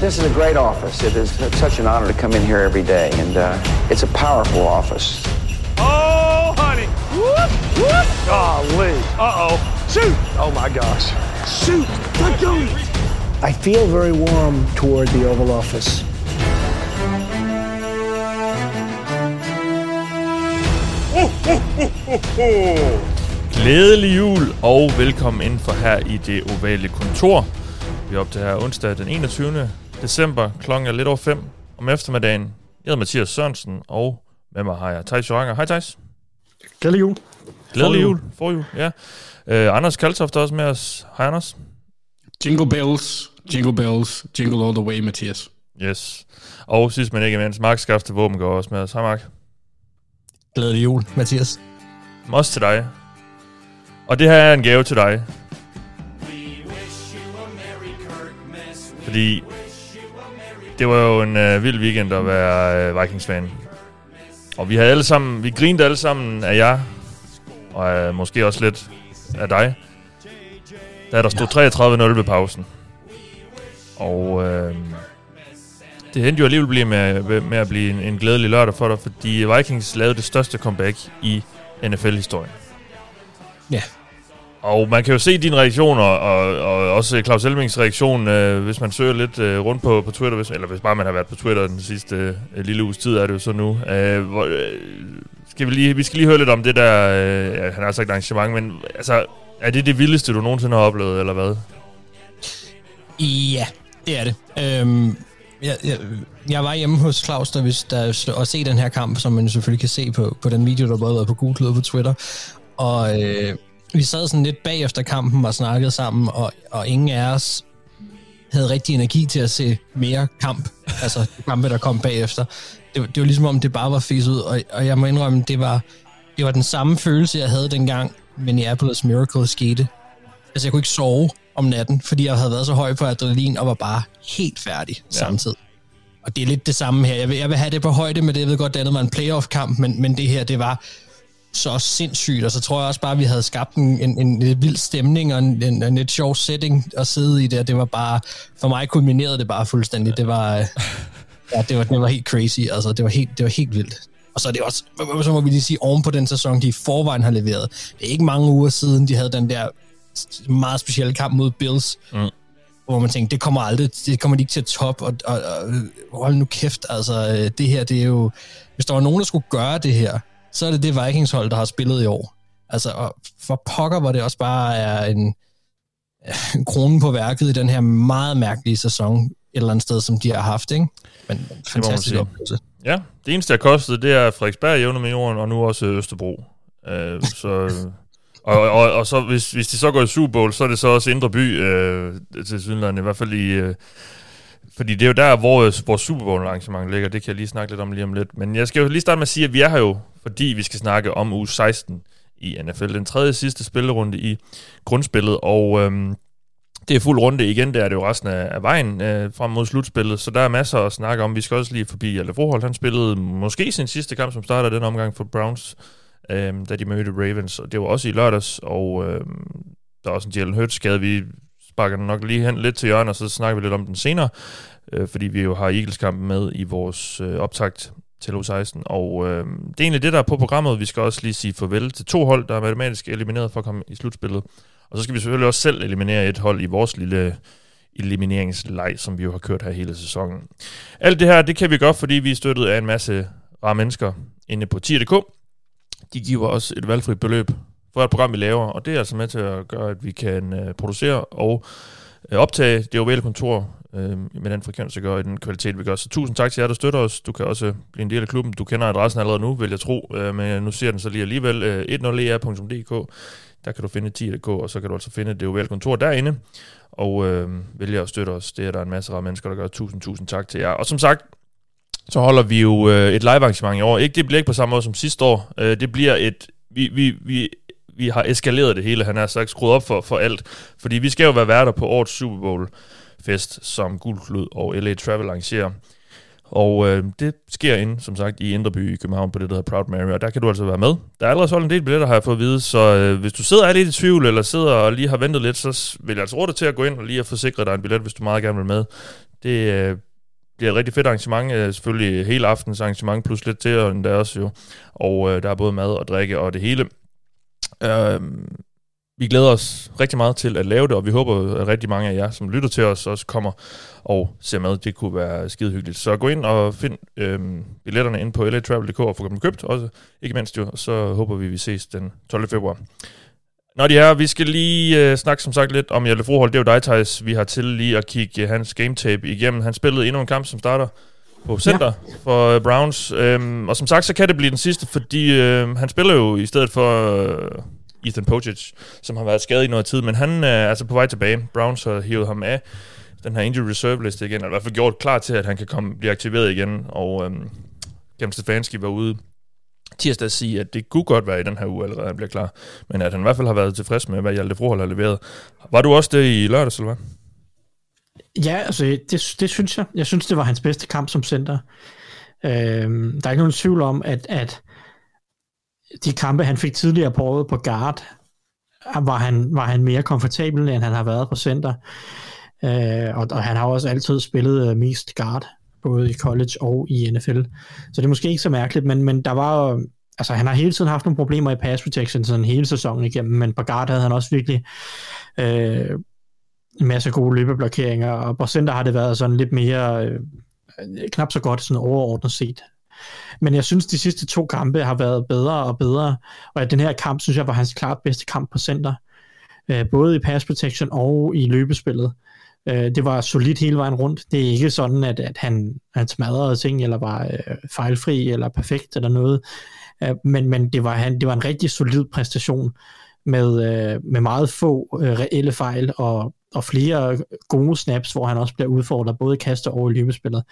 This is a great office. It is such an honor to come in here every day, and uh, it's a powerful office. Oh, honey. Whoop, whoop. Golly. Uh-oh. Shoot. Oh, my gosh. Shoot. Let go. I feel very warm toward the Oval Office. Glædelig jul og velkommen ind for her i det ovale kontor. Vi er op til her onsdag den 21. december. Klokken er lidt over 5 om eftermiddagen. Jeg hedder Mathias Sørensen, og med mig har jeg Thijs Joranger. Hej Thijs. Glædelig jul. Glædelig jul. For jul, ja. Uh, Anders Kaltoft er også med os. Hej Anders. Jingle bells, jingle bells, jingle all the way, Mathias. Yes. Og sidst men ikke mindst, Mark Skafte Våben går også med os. Hej Mark. Glædelig jul, Mathias. Også til dig. Og det her er en gave til dig. Fordi det var jo en øh, vild weekend at være øh, Vikings-fan. Og vi havde alle sammen, vi grinede alle sammen af jer, og øh, måske også lidt af dig, da der stod 33-0 ved pausen. Og øh, det endte jo alligevel blive med, med at blive en, en glædelig lørdag for dig, fordi Vikings lavede det største comeback i NFL-historien. Ja. Og man kan jo se dine reaktioner, og, og også Claus Elmings reaktion, øh, hvis man søger lidt øh, rundt på, på Twitter, hvis, eller hvis bare man har været på Twitter den sidste øh, lille uges tid, er det jo så nu. Øh, hvor, øh, skal vi, lige, vi skal lige høre lidt om det der, øh, ja, han har sagt arrangement, men altså, er det det vildeste, du nogensinde har oplevet, eller hvad? Ja, det er det. Øhm, jeg, jeg, jeg var hjemme hos Claus, der, hvis, der, og se den her kamp, som man selvfølgelig kan se på, på den video, der både været på Google og på Twitter. Og øh, vi sad sådan lidt bagefter kampen og snakkede sammen, og, og ingen af os havde rigtig energi til at se mere kamp. Altså de kampe, der kom bagefter. Det, det var ligesom om, det bare var fisk ud, og, og jeg må indrømme, det var, det var den samme følelse, jeg havde dengang Minneapolis Miracle skete. Altså jeg kunne ikke sove om natten, fordi jeg havde været så høj på adrenalin og var bare helt færdig ja. samtidig. Og det er lidt det samme her. Jeg vil, jeg vil have det på højde med det. Jeg ved godt, det andet var en playoff-kamp, men, men det her, det var så sindssygt, og så tror jeg også bare, at vi havde skabt en, en, en, vild stemning og en, en, en lidt sjov setting at sidde i det, det var bare, for mig kulminerede det bare fuldstændig. Det var, ja, det var, det var helt crazy, altså det var helt, det var helt vildt. Og så er det også, så må vi lige sige, oven på den sæson, de i forvejen har leveret. Det er ikke mange uger siden, de havde den der meget specielle kamp mod Bills, mm. hvor man tænkte, det kommer aldrig, det kommer de ikke til at top, og, og, og hold nu kæft, altså det her, det er jo, hvis der var nogen, der skulle gøre det her, så er det det Vikings-hold, der har spillet i år. Altså, og for pokker, hvor det også bare er en, en krone på værket i den her meget mærkelige sæson, et eller andet sted, som de har haft, ikke? Men fantastisk oplevelse. Ja, det eneste, der kostede, det er Frederiksberg jævne med jorden, og nu også Østerbro. Uh, så... Og, og, og så hvis, hvis de så går i Super Bowl, så er det så også Indre By, øh, til Sydland, i hvert fald i... Øh, fordi det er jo der, hvor vores Super Bowl arrangement ligger. Det kan jeg lige snakke lidt om lige om lidt. Men jeg skal jo lige starte med at sige, at vi er her jo, fordi vi skal snakke om uge 16 i NFL. Den tredje sidste spillerunde i grundspillet. Og øhm, det er fuld runde igen. Der er det jo resten af, af vejen øh, frem mod slutspillet. Så der er masser at snakke om. Vi skal også lige forbi Alle Froholt. Han spillede måske sin sidste kamp, som starter den omgang for Browns øh, da de mødte Ravens. Og det var også i lørdags, og øh, der er også en Jalen Hurts skade. Vi sparker den nok lige hen lidt til hjørnet, og så snakker vi lidt om den senere, øh, fordi vi jo har Eagles-kampen med i vores øh, optakt til U16. Og øh, det er egentlig det, der er på programmet. Vi skal også lige sige farvel til to hold, der er matematisk elimineret for at komme i slutspillet. Og så skal vi selvfølgelig også selv eliminere et hold i vores lille elimineringsleg, som vi jo har kørt her hele sæsonen. Alt det her, det kan vi gøre, fordi vi er støttet af en masse rare mennesker inde på tier.dk. De giver os et valgfrit beløb for et program, vi laver, og det er altså med til at gøre, at vi kan øh, producere og øh, optage det ovale kontor øh, med den frekvens, vi gør, i den kvalitet, vi gør. Så tusind tak til jer, der støtter os. Du kan også øh, blive en del af klubben. Du kender adressen allerede nu, vil jeg tro, øh, men nu ser den så lige alligevel. Øh, 10er.dk, e der kan du finde 10.dk, og så kan du altså finde det ovale kontor derinde, og øh, vælge at støtte os. Det er der en masse af mennesker, der gør. Tusind, tusind tak til jer. Og som sagt, så holder vi jo øh, et live arrangement i år. Ikke, det bliver ikke på samme måde som sidste år. Øh, det bliver et... Vi, vi, vi vi har eskaleret det hele. Han har sagt skruet op for, for alt. Fordi vi skal jo være værter på årets Super Bowl fest, som Guldklud og LA Travel arrangerer. Og øh, det sker ind, som sagt, i Indreby i København på det, der hedder Proud Mary, og der kan du altså være med. Der er allerede solgt en del billetter, har jeg fået at vide, så øh, hvis du sidder og er lidt i tvivl, eller sidder og lige har ventet lidt, så vil jeg altså råde dig til at gå ind og lige at forsikre dig en billet, hvis du meget gerne vil med det øh, bliver et rigtig fedt arrangement. Øh, selvfølgelig hele aftens arrangement, plus lidt til, og endda også jo. Og øh, der er både mad og drikke og det hele. Øh, vi glæder os rigtig meget til at lave det, og vi håber, at rigtig mange af jer, som lytter til os, også kommer og ser med. Det kunne være skide hyggeligt. Så gå ind og find øhm, billetterne ind på latravel.dk og få dem købt også, ikke mindst jo. Så håber vi, vi ses den 12. februar. Nå de her, vi skal lige øh, snakke som sagt lidt om Jelle Froholt. Det er jo dig, Thijs. Vi har til lige at kigge øh, hans game tape igennem. Han spillede endnu en kamp, som starter på center ja. for øh, Browns. Øhm, og som sagt, så kan det blive den sidste, fordi øh, han spiller jo i stedet for... Øh, Ethan Pojic, som har været skadet i noget tid, men han er altså på vej tilbage. Browns har hivet ham af den her injury reserve liste igen, eller i hvert fald gjort klar til, at han kan komme, blive aktiveret igen, og øhm, Kevin Stefanski var ude tirsdag sige, at det kunne godt være i den her uge allerede, han bliver klar, men at han i hvert fald har været tilfreds med, hvad Hjalte Frohold har leveret. Var du også det i lørdags, eller hvad? Ja, altså det, det synes jeg. Jeg synes, det var hans bedste kamp som center. Øh, der er ikke nogen tvivl om, at, at de kampe, han fik tidligere på året på guard, var han, var han mere komfortabel, end han har været på center. Øh, og, og han har også altid spillet øh, mest guard, både i college og i NFL. Så det er måske ikke så mærkeligt, men, men der var altså han har hele tiden haft nogle problemer i pass protection sådan hele sæsonen igennem, men på guard havde han også virkelig øh, en masse gode løbeblokeringer, og på center har det været sådan lidt mere øh, knap så godt sådan overordnet set. Men jeg synes, de sidste to kampe har været bedre og bedre, og at den her kamp, synes jeg, var hans klart bedste kamp på center. Øh, både i pass protection og i løbespillet. Øh, det var solidt hele vejen rundt. Det er ikke sådan, at, at han, han smadrede ting, eller var øh, fejlfri, eller perfekt, eller noget. Øh, men men det, var, han, det var en rigtig solid præstation, med, øh, med meget få øh, reelle fejl, og, og flere gode snaps, hvor han også bliver udfordret, både i kaster og i løbespillet.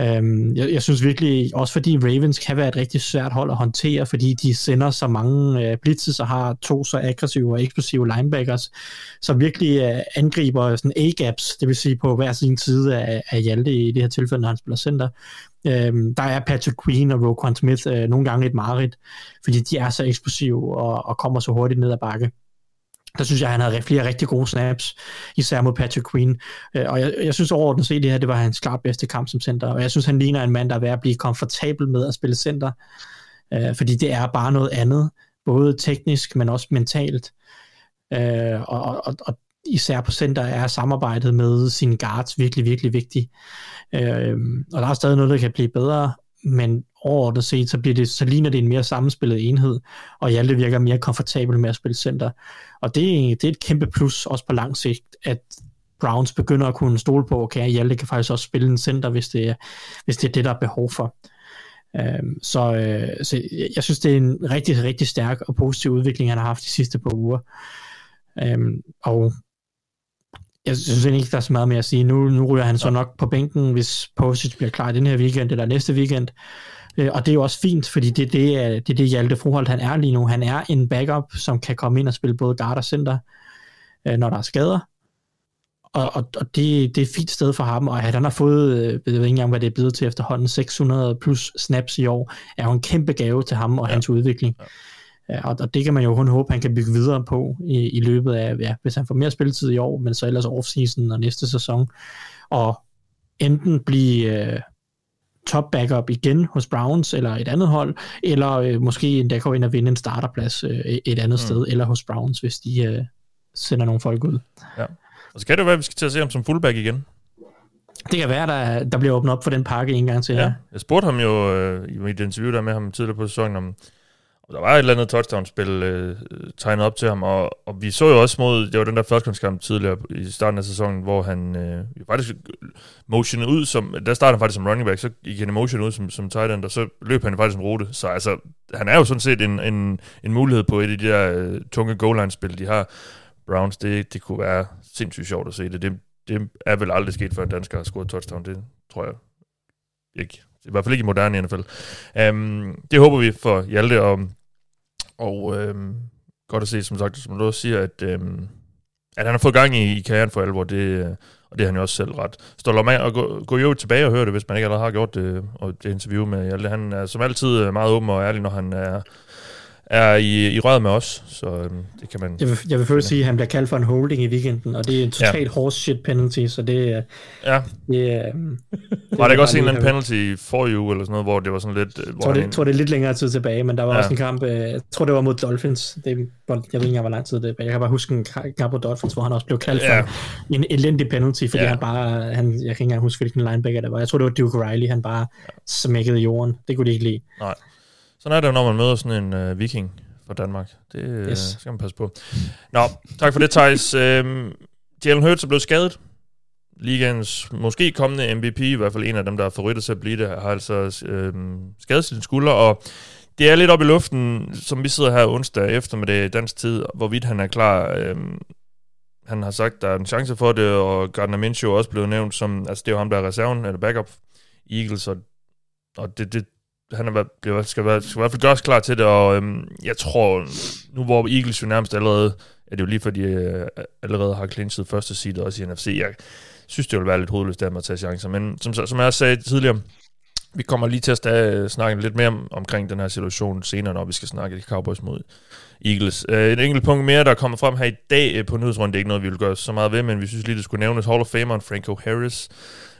Øhm, jeg, jeg synes virkelig, også fordi Ravens kan være et rigtig svært hold at håndtere, fordi de sender så mange øh, blitzes og har to så aggressive og eksplosive linebackers, som virkelig øh, angriber sådan A-gaps, det vil sige på hver sin side af, af Hjalte i det her tilfælde, når han spiller center. Øhm, der er Patrick Queen og Roquan Smith øh, nogle gange et mareridt, fordi de er så eksplosive og, og kommer så hurtigt ned ad bakke der synes jeg, han havde flere rigtig gode snaps, især mod Patrick Queen. Øh, og jeg, jeg synes overordnet set, det her det var hans klart bedste kamp som center. Og jeg synes, han ligner en mand, der er ved at blive komfortabel med at spille center. Øh, fordi det er bare noget andet, både teknisk, men også mentalt. Øh, og, og, og især på center er samarbejdet med sine guards virkelig, virkelig vigtigt. og der er stadig noget, der kan blive bedre, men overordnet set, så, bliver det, så ligner det en mere sammenspillet enhed, og Hjalte virker mere komfortabel med at spille center. Og det, det er et kæmpe plus, også på lang sigt, at Browns begynder at kunne stole på, okay, Hjalte kan faktisk også spille en center, hvis det er, hvis det, er det, der er behov for. Um, så, øh, så jeg synes, det er en rigtig, rigtig stærk og positiv udvikling, han har haft de sidste par uger. Um, og jeg synes ikke, der er så meget mere at sige. Nu, nu ryger han så nok på bænken, hvis Posic bliver klar den her weekend eller næste weekend. Øh, og det er jo også fint, fordi det, det, er, det er det Hjalte Froholt, han er lige nu. Han er en backup, som kan komme ind og spille både guard og center, øh, når der er skader. Og, og, og det, det er et fint sted for ham, og at han har fået, øh, jeg ved ikke engang, hvad det er blevet til efterhånden, 600 plus snaps i år, er jo en kæmpe gave til ham og ja. hans udvikling. Ja. Og, og det kan man jo kun håbe, han kan bygge videre på i, i løbet af, ja, hvis han får mere spilletid i år, men så ellers offseason og næste sæson. Og enten blive øh, top backup igen hos Browns eller et andet hold, eller øh, måske endda gå ind og vinde en starterplads øh, et andet mm. sted, eller hos Browns, hvis de øh, sender nogle folk ud. Ja. Og så kan det være, at vi skal til at se ham som fullback igen. Det kan være, der, der bliver åbnet op for den pakke en gang til. Ja. Jeg spurgte ham jo øh, i mit interview der med ham tidligere på sæsonen, om, og der var et eller andet touchdown-spil øh, tegnet op til ham, og, og vi så jo også mod, det var den der første tidligere i starten af sæsonen, hvor han øh, faktisk motionede ud som, der startede han faktisk som running back, så gik han motion ud som, som tight end, og så løb han faktisk en rute. Så altså, han er jo sådan set en, en, en mulighed på et af de der øh, tunge goal line spil de har. Browns, det, det kunne være sindssygt sjovt at se det. det. Det er vel aldrig sket, før en dansker har scoret touchdown, det tror jeg ikke. I hvert fald ikke i moderne NFL. Um, øhm, det håber vi for Hjalte, og, og um, godt at se, som sagt, som du også siger, at, um, at han har fået gang i, i karrieren for alvor, det, og det har han jo også selv ret stolt om. Og gå, gå jo tilbage og høre det, hvis man ikke allerede har gjort det, og det interview med Hjalte. Han er som altid meget åben og ærlig, når han er, er i, i røret med os, så øhm, det kan man... Jeg vil, jeg vil først sige, at han bliver kaldt for en holding i weekenden, og det er en totalt ja. horse shit penalty, så det, er- Ja, det, er, det var der ikke også en eller anden penalty for you, eller sådan noget, hvor det var sådan lidt... øh, Jeg Hvor tror, han- det, tror, det er lidt længere tid tilbage, men der var Ja. også en kamp, øh, jeg tror, det var mod Dolphins. Det, jeg ved ikke engang, hvor lang tid det var. Jeg kan bare huske en ka- kamp mod Dolphins, hvor han også blev kaldt Ja. for en elendig penalty, fordi Ja. han bare, han, jeg kan ikke engang huske, hvilken linebacker det var. Jeg tror, det var Duke Riley, han bare smækkede i jorden. Det kunne de ikke lide. Sådan er det jo, når man møder sådan en øh, viking fra Danmark. Det yes. Yes. skal man passe på. Nå, tak for det, Thijs. Øhm, Jalen Hurts er blevet skadet. Ligaens måske kommende MVP, i hvert fald en af dem, der er favoritter til at blive det, har altså øhm, skadet sin skulder, og det er lidt op i luften, som vi sidder her onsdag eftermiddag i dansk tid, hvorvidt han er klar. Øhm, han har sagt, der er en chance for det, og Gardner Minshew er også blevet nævnt som, altså det er jo ham, der er reserven, eller backup Eagles, og, og det, det, han er, været- bliver, skal, være, skal i hvert fald gøres klar til det, og øhm, jeg tror, nu hvor Eagles jo nærmest allerede, er det jo lige fordi øh, allerede har clinchet første seed også i NFC, jeg synes, det vil være lidt hovedløst der med at tage chancer, men som, som jeg også sagde tidligere, vi kommer lige til at sta- snakke lidt mere om, omkring den her situation senere, når vi skal snakke de Cowboys mod Eagles. Øh, et enkelt punkt mere, der er kommet frem her i dag øh, på nyhedsrunden, det er ikke noget, vi vil gøre så meget ved, men vi synes lige, det skulle nævnes. Hall of Fameren Franco Harris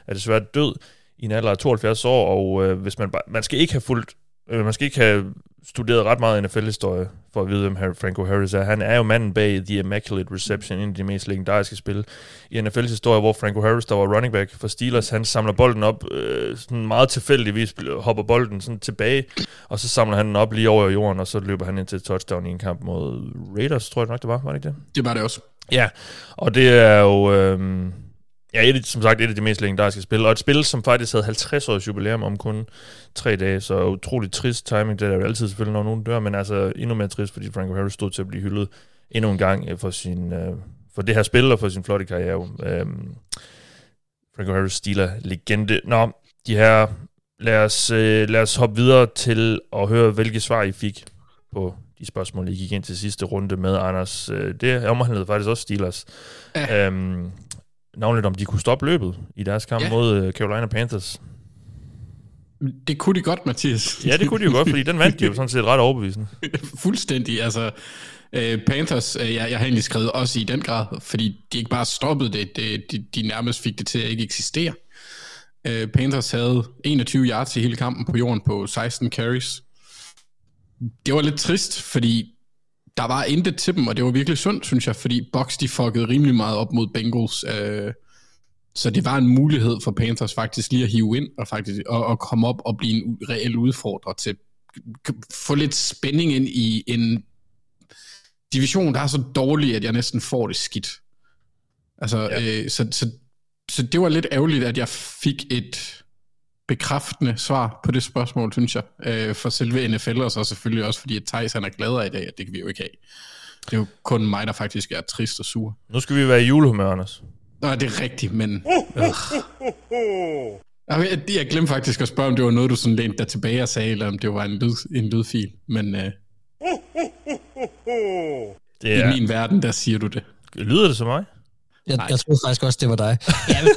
er desværre død i en alder af 72 år, og øh, hvis man, bare, man skal ikke have fulgt, øh, man skal ikke have studeret ret meget NFL-historie for at vide, hvem Har- Franco Harris er. Han er jo manden bag The Immaculate Reception, en af de mest legendariske spil i NFL's historie, hvor Franco Harris, der var running back for Steelers, han samler bolden op, øh, sådan meget tilfældigvis hopper bolden sådan tilbage, og så samler han den op lige over jorden, og så løber han ind til touchdown i en kamp mod Raiders, tror jeg nok det var, var det ikke det? Det var det også. Ja, og det er jo øh, ja, et, som sagt et af de mest legendariske spil, og et spil, som faktisk havde 50 års jubilæum om kun tre dage, så utrolig trist timing, det er jo altid selvfølgelig, når nogen dør, men altså endnu mere trist, fordi Franco Harris stod til at blive hyldet endnu en gang øh, for, sin, øh, for det her spil og for sin flotte karriere. Øh, Franco Harris stiler legende. Nå, de her, lad os, øh, lad os hoppe videre til at høre, hvilke svar I fik på de spørgsmål, I gik ind til sidste runde med, Anders. Det omhandlede faktisk også Steelers. Ja. Øhm, navnligt om de kunne stoppe løbet i deres kamp Ja. mod øh, Carolina Panthers. Det kunne de godt, Mathias. Ja, det kunne de jo godt, fordi den vandt de jo sådan set ret overbevisende. Fuldstændig. Altså, øh, Panthers, øh, jeg, jeg har egentlig skrevet også i den grad, fordi de ikke bare stoppede det, det de, de nærmest fik det til at ikke eksistere. Øh, Panthers havde 21 yards i hele kampen på jorden på 16 carries. Det var lidt trist, fordi der var intet til dem, og det var virkelig sundt, synes jeg, fordi Bucks de fuckede rimelig meget op mod Bengals. Øh, så det var en mulighed for Panthers faktisk lige at hive ind og, faktisk, og, og komme op og blive en reel udfordrer til få lidt spænding ind i en division, der er så dårlig, at jeg næsten får det skidt. Altså, ja. øh, så, så, så det var lidt ærgerligt, at jeg fik et bekræftende svar på det spørgsmål, synes jeg, øh, for selve NFL, og så selvfølgelig også, fordi at Thijs han er gladere i dag, at det kan vi jo ikke have. Det er jo kun mig, der faktisk er trist og sur. Nu skal vi være i julehumør, Anders. Nå, det er rigtigt, men... Øh. Jeg, jeg glemte faktisk at spørge, om det var noget, du sådan lænede dig tilbage og sagde, eller om det var en, lyd, en lydfil. Men øh, Det i er, min verden, der siger du det. lyder det som mig? Jeg, jeg troede faktisk også, det var dig. Ja, men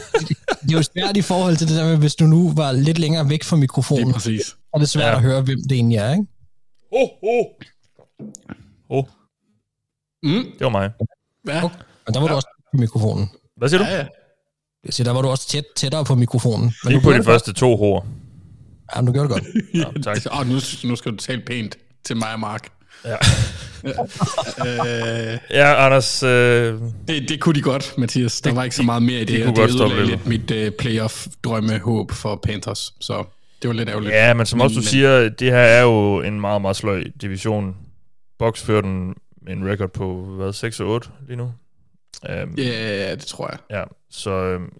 det, det er jo svært i forhold til det der med, hvis du nu var lidt længere væk fra Det mikrofonen, er præcis. og det er svært Ja. ja. at høre, hvem det egentlig er, ikke? Oh, oh. oh. Mm. Det var mig. Ja, Men der var du også på mikrofonen. Hvad siger du? ja, ja. Jeg siger, der var du også tæt, tættere på mikrofonen. Men Lige du på de det første to hår. Ja, men du gjorde det godt. Ja, tak. Og nu, nu skal du tale pænt til mig og Mark. Ja. Øh, Ja, Anders, øh, det, det kunne de godt, Mathias. Der var ikke så meget mere i det, de og kunne det godt stoppe lidt mit uh, playoff-drømmehåb for Panthers. Så det var lidt ærgerligt. ja, men som også du Men- siger, det her er jo en meget, meget sløj division. Box fører den med en record på, hvad, 6 og 8 lige nu? Um, Ja, det tror jeg. Ja, så øhm,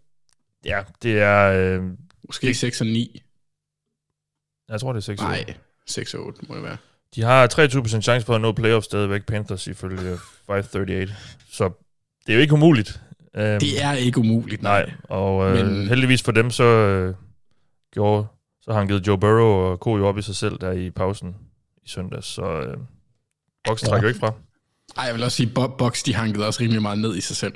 ja, det er, øh, Måske 6 og 9. jeg tror det er 6 Nej, 6 og 8 må det være. De har 23% chance for at nå playoff stadigvæk, Panthers ifølge 538. Så det er jo ikke umuligt. Um, Det er ikke umuligt, nej. Nej, og øh, Men- heldigvis for dem, så øh, gjorde, så har han givet Joe Burrow og Ko jo op i sig selv der i pausen i søndags, så øh, Box trækker jo ikke fra. Ej, jeg vil også sige, Box, de hankede også rimelig meget ned i sig selv.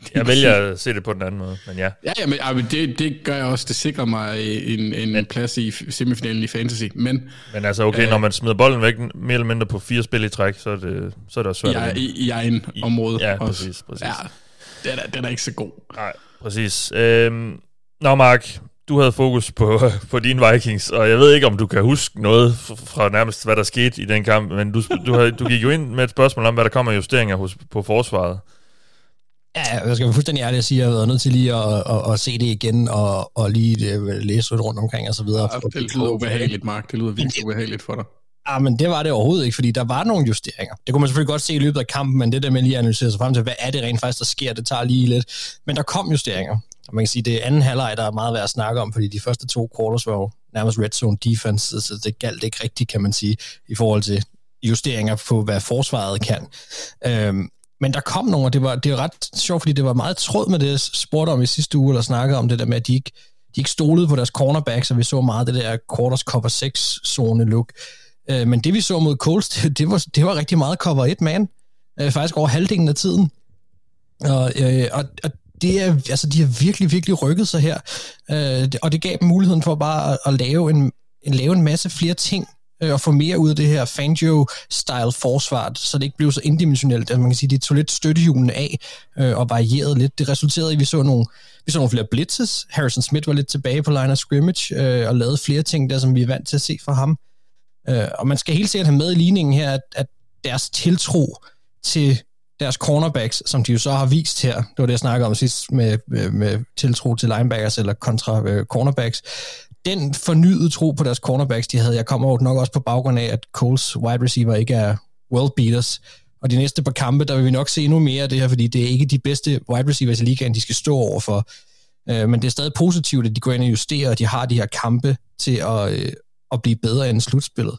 Jeg vælger at se det på den anden måde, men ja. Ja, ja men, ja, men det, det gør jeg også. Det sikrer mig en, en men, plads i semifinalen i fantasy. Men, men altså, okay, øh, når man smider bolden væk mere eller mindre på fire spil i træk, så er det, så er det også svært. Ja, i, i egen område Ja, også. præcis. præcis. Ja, den er, den er ikke så god. Nej, præcis. Øhm, nå, Mark, du havde fokus på, på dine Vikings, og jeg ved ikke, om du kan huske noget fra nærmest, hvad der skete i den kamp, men du, du, havde, du gik jo ind med et spørgsmål om, hvad der kommer justeringer hos, på forsvaret. Ja, jeg skal være fuldstændig ærlig at sige, at jeg har været nødt til lige at, at, at se det igen, og, og lige øh, læse lidt rundt omkring og så videre. Ja, det lyder ubehageligt, Mark. Det lyder virkelig ubehageligt for dig. Ja, men det var det overhovedet ikke, fordi der var nogle justeringer. Det kunne man selvfølgelig godt se i løbet af kampen, men det der med lige at analysere sig frem til, hvad er det rent faktisk, der sker, det tager lige lidt. Men der kom justeringer. Og man kan sige, det er anden halvleg, der er meget værd at snakke om, fordi de første to quarters var jo nærmest red zone defense, så det galt ikke rigtigt, kan man sige, i forhold til justeringer på, hvad forsvaret kan. Øhm, men der kom nogle, og det var, det var ret sjovt, fordi det var meget tråd med det, jeg spurgte om i sidste uge, eller snakkede om det der med, at de ikke, de ikke stolede på deres cornerbacks, og vi så meget det der quarters cover 6 zone look. Øh, men det vi så mod Colts, det, det, var, det var rigtig meget cover 1 man. Øh, faktisk over halvdelen af tiden. Og, øh, og, og det er, altså, de har virkelig, virkelig rykket sig her. Øh, og det gav dem muligheden for bare at, at lave, en, en, lave en masse flere ting, øh, og få mere ud af det her Fangio-style forsvar, så det ikke blev så indimensionelt. Altså man kan sige, de tog lidt støttehjulene af øh, og varierede lidt. Det resulterede i, at vi så nogle, vi så nogle flere blitzes. Harrison Smith var lidt tilbage på line of scrimmage øh, og lavede flere ting der, som vi er vant til at se fra ham. Øh, og man skal helt sikkert have med i ligningen her, at, at deres tiltro til deres cornerbacks, som de jo så har vist her, det var det, jeg snakkede om sidst med, med, med tiltro til linebackers eller kontra øh, cornerbacks, den fornyede tro på deres cornerbacks, de havde, jeg kommer over nok også på baggrund af, at Coles wide receiver ikke er world beaters, og de næste par kampe, der vil vi nok se endnu mere af det her, fordi det er ikke de bedste wide receivers i ligaen, de skal stå overfor. for. men det er stadig positivt, at de går ind og justerer, og de har de her kampe til at, øh, at blive bedre end slutspillet.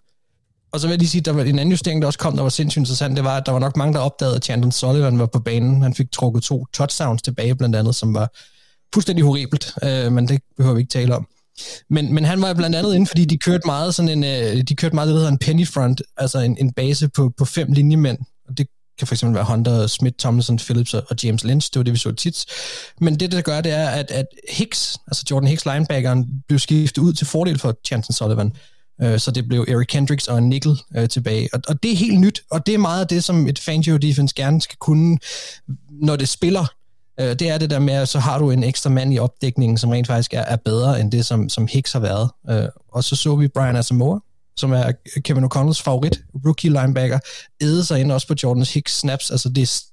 Og så vil jeg lige sige, at der var en anden justering, der også kom, der var sindssygt interessant, det var, at der var nok mange, der opdagede, at Chandon Sullivan var på banen. Han fik trukket to touchdowns tilbage, blandt andet, som var fuldstændig horribelt, øh, men det behøver vi ikke tale om. Men, men han var blandt andet inde, fordi de kørte meget sådan en, øh, de kørte meget det, der hedder en penny front, altså en, en base på, på fem linjemænd. Og det kan for eksempel være Hunter, Smith, Thompson, Phillips og James Lynch, det var det, vi så tit. Men det, der gør, det er, at, at Hicks, altså Jordan Hicks linebackeren, blev skiftet ud til fordel for Chanson Sullivan. Øh, så det blev Eric Kendricks og Nickel øh, tilbage. Og, og det er helt nyt, og det er meget af det, som et Fangio defense gerne skal kunne, når det spiller. Øh, det er det der med, at så har du en ekstra mand i opdækningen, som rent faktisk er, er bedre end det, som, som Hicks har været. Øh, og så så vi Brian Asamoah, som er Kevin O'Connells favorit, rookie linebacker, æde sig ind også på Jordan Hicks snaps. Altså det er,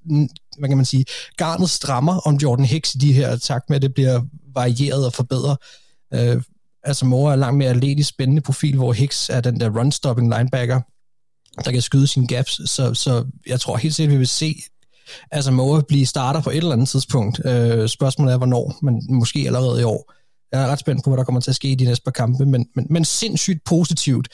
hvad kan man sige, garnet strammer om Jordan Hicks i de her takt med, at det bliver varieret og forbedret. Øh, altså Moore er langt mere atletisk spændende profil, hvor Hicks er den der run-stopping linebacker, der kan skyde sine gaps, så, så jeg tror helt sikkert, vi vil se altså Moore blive starter på et eller andet tidspunkt. Øh, spørgsmålet er, hvornår, men måske allerede i år. Jeg er ret spændt på, hvad der kommer til at ske i de næste par kampe, men, men, men sindssygt positivt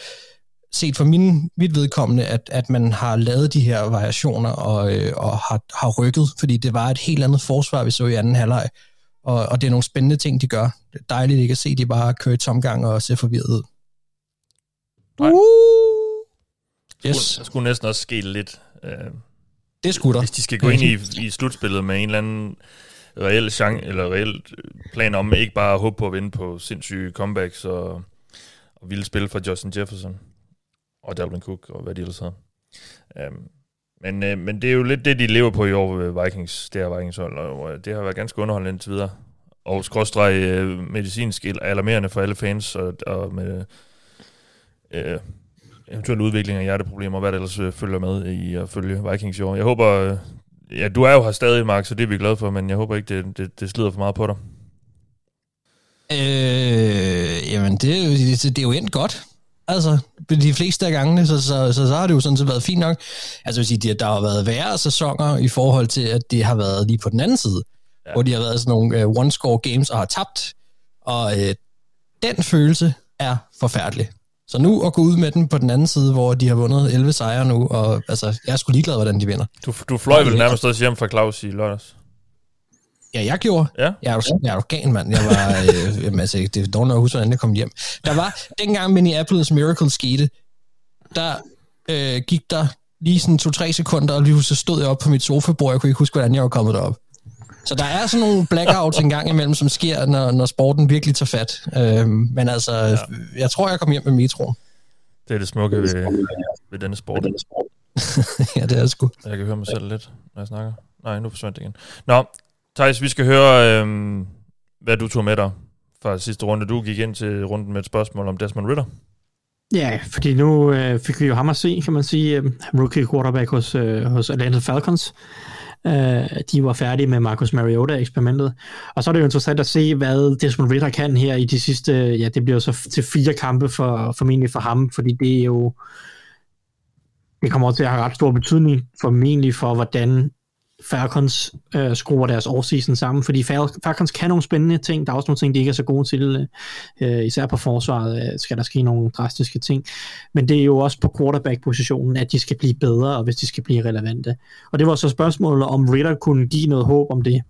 set for min, mit vedkommende, at, at man har lavet de her variationer og, øh, og har, har rykket, fordi det var et helt andet forsvar, vi så i anden halvleg, og, og det er nogle spændende ting, de gør. Det er dejligt ikke at se, de bare kører i tomgang og ser forvirret ud. Nej. Uh! Yes. Skulle, skulle næsten også ske lidt. Øh, det skulle der. Hvis de skal gå ind i, i slutspillet med en eller anden reel chance, eller reel øh, plan om ikke bare at håbe på at vinde på sindssyge comebacks og, og vilde spil fra Justin Jefferson og Dalvin Cook og hvad de ellers havde. Um, men, uh, men det er jo lidt det, de lever på i år ved Vikings, det her Vikings hold, og øh, det har været ganske underholdende indtil videre. Og skråstreg uh, medicinsk alarmerende for alle fans, og, og med uh, eventuelle udvikling af hjerteproblemer, og hvad der ellers uh, følger med i at følge Vikings i år. Jeg håber, uh, ja, du er jo her stadig, Mark, så det er vi glade for, men jeg håber ikke, det, det, det slider for meget på dig. Øh, jamen, det, det, det er jo endt godt. Altså, de fleste af gangene, så, så, så, så har det jo sådan set været fint nok. Altså, vil sige, der har været værre sæsoner i forhold til, at det har været lige på den anden side, ja. hvor de har været sådan nogle uh, one-score games og har tabt. Og uh, den følelse er forfærdelig. Så nu at gå ud med den på den anden side, hvor de har vundet 11 sejre nu, og altså, jeg er sgu ligeglad, hvordan de vinder. Du, du fløj vel nærmest også hjem fra Claus i lørdags? Ja, jeg gjorde. Ja? Jeg er jo, jeg er jo gan, mand. Jeg var, øh, jamen, altså, det er dårligt at huske, hvordan jeg kom hjem. Der var, dengang Minneapolis Miracle skete, der øh, gik der lige sådan to-tre sekunder, og lige så stod jeg op på mit sofabord, jeg kunne ikke huske, hvordan jeg var kommet derop. Så der er sådan nogle blackouts en gang imellem, som sker, når, når sporten virkelig tager fat. Øh, men altså, ja. jeg tror, jeg kommer hjem med metroen. Det er det smukke ved, ved denne sport. ja, det er sgu. Jeg kan høre mig selv lidt, når jeg snakker. Nej, nu forsvandt det igen. Nå, Thijs, vi skal høre, øhm, hvad du tog med dig fra sidste runde. Du gik ind til runden med et spørgsmål om Desmond Ritter. Ja, fordi nu øh, fik vi jo ham at se, kan man sige, øh, rookie quarterback hos, øh, hos Atlanta Falcons. Øh, de var færdige med Marcus Mariota-eksperimentet. Og så er det jo interessant at se, hvad Desmond Ritter kan her i de sidste, ja, det bliver jo så til fire kampe for, formentlig for ham, fordi det er jo, det kommer til at have ret stor betydning formentlig for, hvordan Falcons øh, skruer deres offseason sammen, fordi Fal- Falcons kan nogle spændende ting, der er også nogle ting, de ikke er så gode til, øh, især på forsvaret øh, skal der ske nogle drastiske ting, men det er jo også på quarterback-positionen, at de skal blive bedre, og hvis de skal blive relevante. Og det var så spørgsmålet, om Ritter kunne give noget håb om det.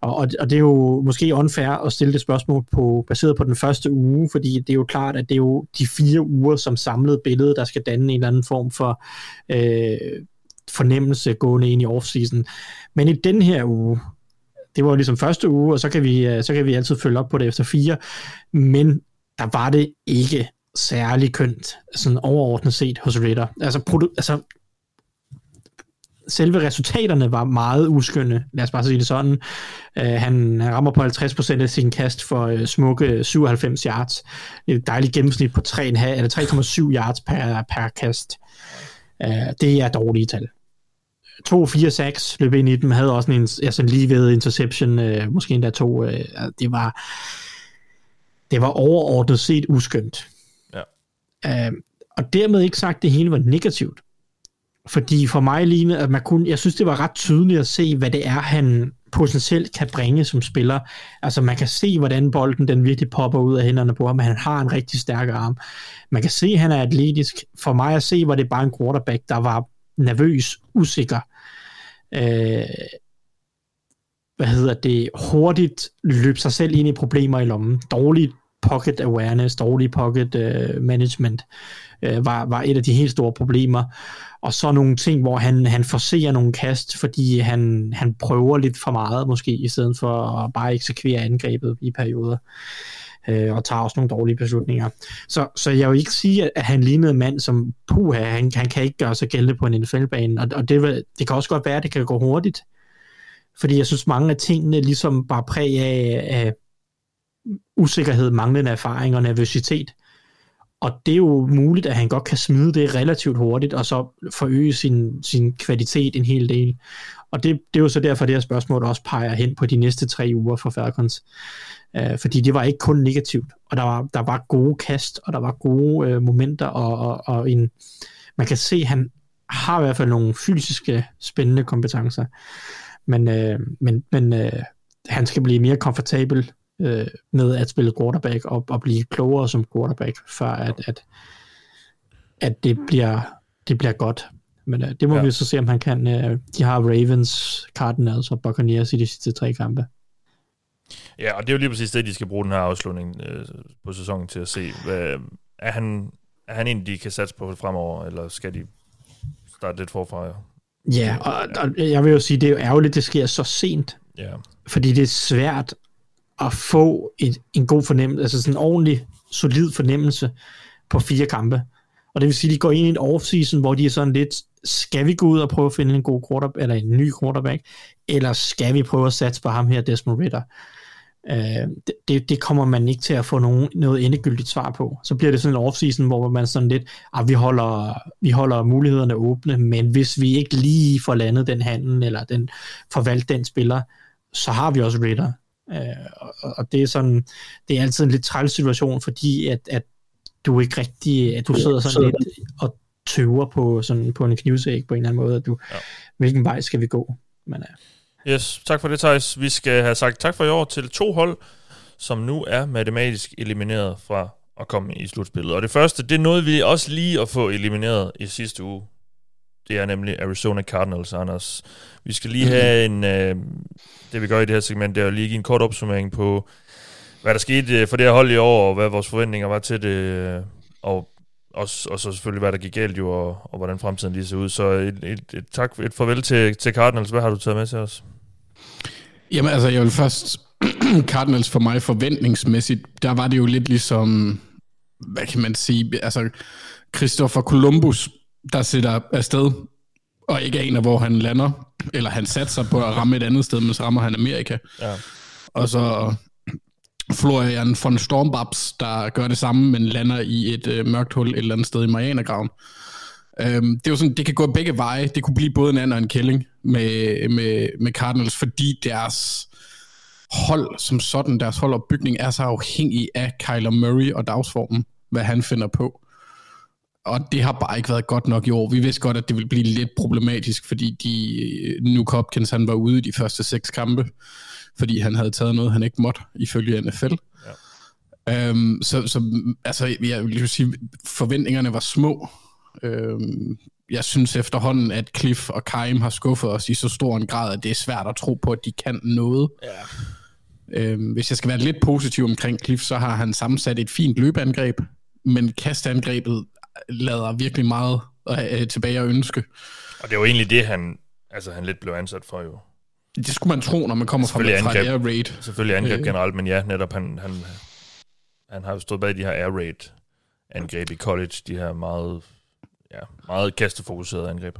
Og, og, og det er jo måske unfair at stille det spørgsmål på, baseret på den første uge, fordi det er jo klart, at det er jo de fire uger som samlet billede, der skal danne en eller anden form for øh, fornemmelse gående ind i offseason. Men i den her uge, det var jo ligesom første uge, og så kan, vi, øh, så kan vi altid følge op på det efter fire, men der var det ikke særlig kønt, sådan overordnet set hos Ritter. Altså, produ- altså selve resultaterne var meget uskynde, lad os bare sige det sådan. Uh, han rammer på 50% af sin kast for uh, smukke 97 yards. Et dejligt gennemsnit på 3,5 eller 3,7 yards per, per kast. Uh, det er dårlige tal. 2, 4, 6 løb ind i dem, havde også en, altså lige ved interception, uh, måske endda to. Uh, det var det var overordnet set uskyndt. Ja. Uh, og dermed ikke sagt, at det hele var negativt. Fordi for mig lignede, at man kunne, jeg synes, det var ret tydeligt at se, hvad det er, han potentielt kan bringe som spiller. Altså man kan se, hvordan bolden den virkelig popper ud af hænderne på ham, men han har en rigtig stærk arm. Man kan se, at han er atletisk. For mig at se, var det bare en quarterback, der var nervøs, usikker. Øh, hvad hedder det? Hurtigt løb sig selv ind i problemer i lommen. Dårligt pocket awareness, dårlig pocket uh, management uh, var, var et af de helt store problemer. Og så nogle ting, hvor han, han forser nogle kast, fordi han, han prøver lidt for meget måske, i stedet for at bare eksekvere angrebet i perioder. øh, og tager også nogle dårlige beslutninger. Så, så jeg vil ikke sige, at han lignede en mand som, puha, han, han kan ikke gøre sig gældende på en NFL-bane. Og, og det, det kan også godt være, at det kan gå hurtigt. Fordi jeg synes, mange af tingene ligesom bare præg af, af usikkerhed, manglende erfaring og nervøsitet. Og det er jo muligt, at han godt kan smide det relativt hurtigt, og så forøge sin, sin kvalitet en hel del. Og det, det er jo så derfor, det her spørgsmål også peger hen på de næste tre uger for Falcons. Øh, fordi det var ikke kun negativt, og der var, der var gode kast, og der var gode øh, momenter, og, og, og en, man kan se, at han har i hvert fald nogle fysiske, spændende kompetencer. Men, øh, men, men øh, han skal blive mere komfortabel øh, med at spille quarterback og, og blive klogere som quarterback, før at, at, at det, bliver, det bliver godt. Men øh, det må ja. vi så se, om han kan. Øh, de har Ravens, Cardinals og Buccaneers i de sidste tre kampe. Ja, og det er jo lige præcis det, de skal bruge den her afslutning øh, på sæsonen til at se. Hvad, er, han, er han en, de kan satse på fremover, eller skal de starte lidt forfra? Ja, og, og jeg vil jo sige, det er jo ærgerligt, det sker så sent. Ja. Fordi det er svært at få et, en god fornemmelse, altså sådan en ordentlig, solid fornemmelse på fire kampe. Og det vil sige, at de går ind i en offseason, hvor de er sådan lidt, skal vi gå ud og prøve at finde en god quarterback, eller en ny quarterback, eller skal vi prøve at satse på ham her, Desmond Ritter? Øh, det, det kommer man ikke til at få nogen, noget endegyldigt svar på. Så bliver det sådan en offseason, hvor man sådan lidt, ah, vi, holder, vi holder mulighederne åbne, men hvis vi ikke lige får landet den handel, eller den forvalgt den spiller, så har vi også Ritter. Øh, og, og det er sådan, det er altid en lidt træls situation, fordi at, at du ikke rigtig, at du sidder sådan lidt og tøver på, sådan, på en knivsæg på en eller anden måde, at du, ja. hvilken vej skal vi gå? Men, uh... Yes, tak for det, Thijs. Vi skal have sagt tak for i år til to hold, som nu er matematisk elimineret fra at komme i slutspillet. Og det første, det nåede vi også lige at få elimineret i sidste uge. Det er nemlig Arizona Cardinals, Anders. Vi skal lige have en... Øh, det vi gør i det her segment, det er at lige give en kort opsummering på, hvad der skete øh, for det her hold i år, og hvad vores forventninger var til det, øh, og, også, og så selvfølgelig, hvad der gik galt jo, og, og hvordan fremtiden lige ser ud. Så et, et, et, tak, et farvel til, til Cardinals. Hvad har du taget med til os? Jamen altså, jeg vil først... Cardinals for mig forventningsmæssigt, der var det jo lidt ligesom, hvad kan man sige, altså Christopher Columbus, der sætter afsted, og ikke aner, hvor han lander, eller han satser på at ramme et andet sted, men så rammer han Amerika. Ja. Og så Florian von Stormbabs, der gør det samme, men lander i et øh, mørkt hul et eller andet sted i Marianergraven. Øhm, det er jo sådan, det kan gå begge veje. Det kunne blive både en anden og en kælling med, med, med Cardinals, fordi deres hold som sådan, deres holdopbygning er så afhængig af Kyler Murray og dagsformen, hvad han finder på. Og det har bare ikke været godt nok i år. Vi vidste godt, at det ville blive lidt problematisk, fordi de, Nuke Hopkins han var ude i de første seks kampe, fordi han havde taget noget, han ikke måtte, ifølge NFL. Ja. Øhm, så, så altså, jeg vil sige, forventningerne var små. Øhm, jeg synes efterhånden, at Cliff og Kaim har skuffet os i så stor en grad, at det er svært at tro på, at de kan noget. Ja. Øhm, hvis jeg skal være lidt positiv omkring Cliff, så har han sammensat et fint løbeangreb, men kastangrebet lader virkelig meget øh, tilbage at ønske. Og det er jo egentlig det, han, altså, han lidt blev ansat for jo. Det skulle man tro, når man kommer fra, fra Air Raid. Selvfølgelig angreb øh. generelt, men ja, netop han, han, han har jo stået bag de her Air Raid angreb i college, de her meget, ja, meget kastefokuserede angreb.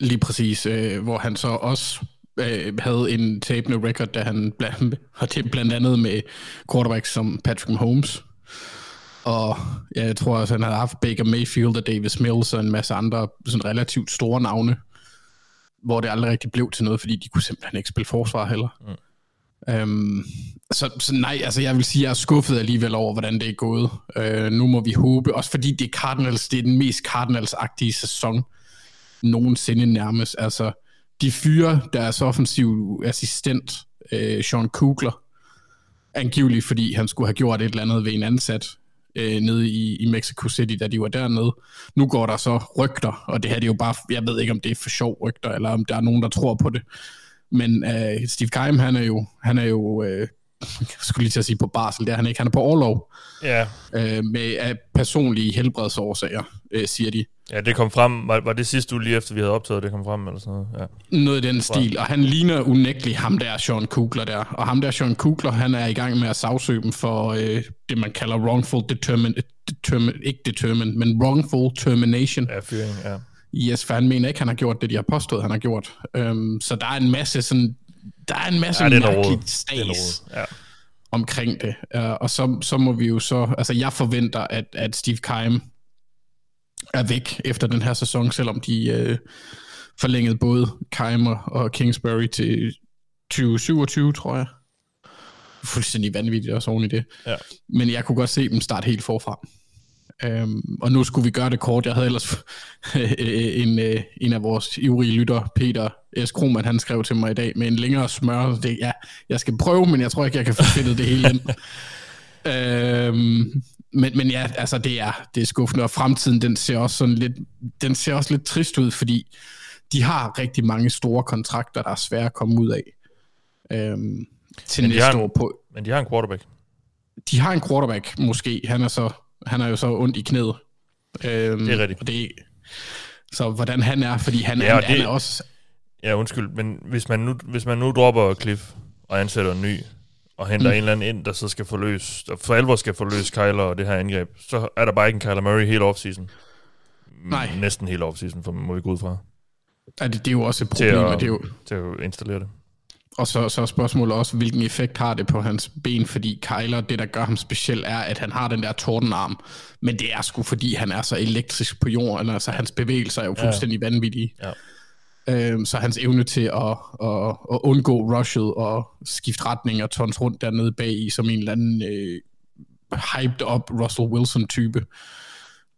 Lige præcis, øh, hvor han så også øh, havde en tabende record, da han blandt, har det blandt andet med quarterbacks som Patrick Mahomes. Og ja, jeg tror også, han havde haft Baker Mayfield og Davis Mills og en masse andre sådan relativt store navne, hvor det aldrig rigtig blev til noget, fordi de kunne simpelthen ikke spille forsvar heller. Mm. Øhm, så, så nej, altså jeg vil sige, jeg er skuffet alligevel over, hvordan det er gået. Øh, nu må vi håbe, også fordi det er Cardinals, det er den mest Cardinals-agtige sæson nogensinde nærmest. Altså, de fyre deres offensiv assistent, øh, Sean Kugler, angiveligt fordi han skulle have gjort et eller andet ved en ansat øh, nede i, i Mexico City, da de var dernede. Nu går der så rygter, og det her det er jo bare, jeg ved ikke om det er for sjov rygter, eller om der er nogen, der tror på det. Men øh, Steve Keim, han er jo, han er jo øh, jeg skulle lige til at sige på barsel, det er han ikke, han er på overlov. Ja. Øh, med af personlige helbredsårsager, øh, siger de. Ja, det kom frem, var, var det sidste uge lige efter, vi havde optaget, det kom frem, eller sådan noget? Ja. Noget i den stil, og han ligner unægteligt ham der, Sean Kugler der. Og ham der, Sean Kugler, han er i gang med at sagsøge dem for øh, det, man kalder wrongful determined, determined, ikke determined, men wrongful termination. Ja, fyring, ja. Yes, for han mener ikke, han har gjort det, de har påstået, han har gjort. Um, så der er en masse sådan, der er en masse ja, mærkeligt stas ja. omkring det. Uh, og så, så må vi jo så, altså jeg forventer, at, at Steve Keim er væk efter den her sæson, selvom de uh, forlængede både Keimer og Kingsbury til 2027, tror jeg. Fuldstændig vanvittigt også oven i det. Ja. Men jeg kunne godt se dem starte helt forfra. Øhm, og nu skulle vi gøre det kort. Jeg havde ellers en, øh, en af vores ivrige lytter, Peter S. Krohmann, han skrev til mig i dag med en længere smør. Det, ja, jeg skal prøve, men jeg tror ikke, jeg kan få det hele ind. øhm, men, men ja, altså det er, det er skuffende, og fremtiden den ser også sådan lidt, den ser også lidt trist ud, fordi de har rigtig mange store kontrakter, der er svære at komme ud af øhm, til Men næste har år på. Men de har en quarterback. De har en quarterback måske, han er så han er jo så ondt i knæet. Øhm, Det er rigtigt. Og det, så hvordan han er, fordi han, Ja, og han, han det- er også... Ja, undskyld, men hvis man nu, hvis man nu dropper Cliff og ansætter en ny, og henter mm. en eller anden ind, der så skal forløse, der for alvor skal forløse Kyler og det her angreb, så er der bare ikke en Kyler Murray hele offseason. Nej. Næsten hele offseason, for man må vi gå ud fra, Ja, det, det er jo også et til problem, og at, det er jo, til at installere det. Og så, så er spørgsmålet også, hvilken effekt har det på hans ben, fordi Kyler, det der gør ham speciel, er, at han har den der tordenarm, men det er sgu fordi, han er så elektrisk på jorden, altså hans bevægelser er jo fuldstændig ja. vanvittige. Ja. Øhm, så hans evne til at, at, at undgå rushet og skifte retning og tons rundt dernede bag i, som en eller anden øh, hyped up Russell Wilson-type,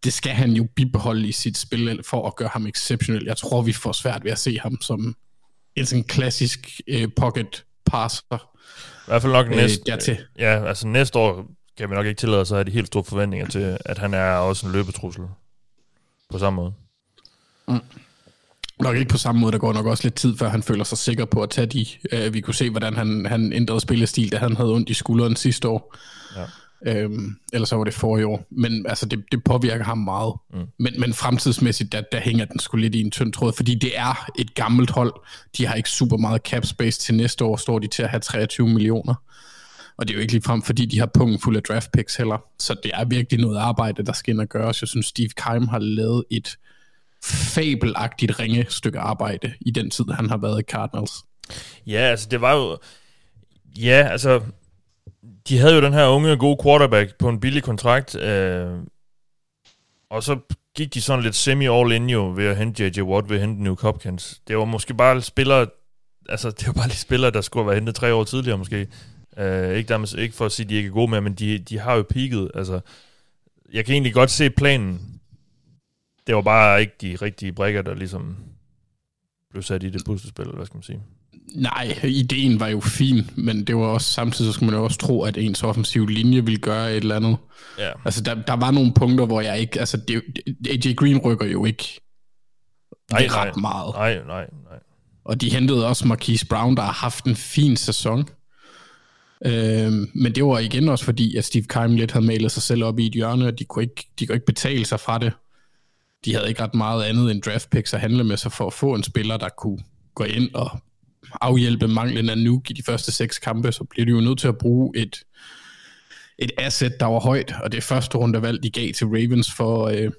det skal han jo bibeholde i sit spil for at gøre ham exceptionel. Jeg tror, vi får svært ved at se ham som en sådan klassisk øh, pocket passer. I hvert fald nok Øh, næste, dertil. ja, altså næste år kan vi nok ikke tillade os at have de helt store forventninger til, at han er også en løbetrussel på samme måde. Nok ikke på samme måde, der går nok også lidt tid, før han føler sig sikker på at tage de. Øh, vi kunne se, hvordan han, han ændrede spillestil, da han havde ondt i skulderen sidste år. Ja. Øhm, eller så var det for i år. Men altså, det, det påvirker ham meget. Mm. Men, men fremtidsmæssigt, der, der hænger den sgu lidt i en tynd tråd, fordi det er et gammelt hold. De har ikke super meget cap space til næste år, står de til at have 23 millioner. Og det er jo ikke ligefrem, fordi de har pungen fuld af draft picks heller. Så det er virkelig noget arbejde, der skal ind og gøres. Jeg synes, Steve Keim har lavet et fabelagtigt ringe stykke arbejde i den tid, han har været i Cardinals. Ja, altså det var jo... Ja, altså... De havde jo den her unge, gode quarterback på en billig kontrakt, øh, og så gik de sådan lidt semi-all-in jo ved at hente J.J. Watt, ved at hente New Hopkins. Det var måske bare spillere, altså det var bare lige spillere, der skulle have været hentet tre år tidligere måske. Øh, ikke, der, ikke for at sige, at de ikke er gode med, men de, de har jo peaked. Altså, jeg kan egentlig godt se planen. Det var bare ikke de rigtige brækker, der ligesom blev sat i det puslespil, hvad skal man sige. Nej, ideen var jo fin, men det var også samtidig, så skulle man jo også tro, at ens offensiv linje ville gøre et eller andet. Ja. Altså, der, der var nogle punkter, hvor jeg ikke... Altså, det, AJ Green rykker jo ikke nej, ret nej, meget. Nej, nej, nej. Og de hentede også Marquise Brown, der har haft en fin sæson. Øhm, men det var igen også fordi, at Steve Keim lidt havde malet sig selv op i et hjørne, og de kunne, ikke, de kunne ikke betale sig fra det. De havde ikke ret meget andet end draft picks at handle med sig for at få en spiller, der kunne gå ind og afhjælpe manglen af nuke i de første seks kampe, så bliver de jo nødt til at bruge et, et asset, der var højt, og det første rundevalg, de gav til Ravens for, øh,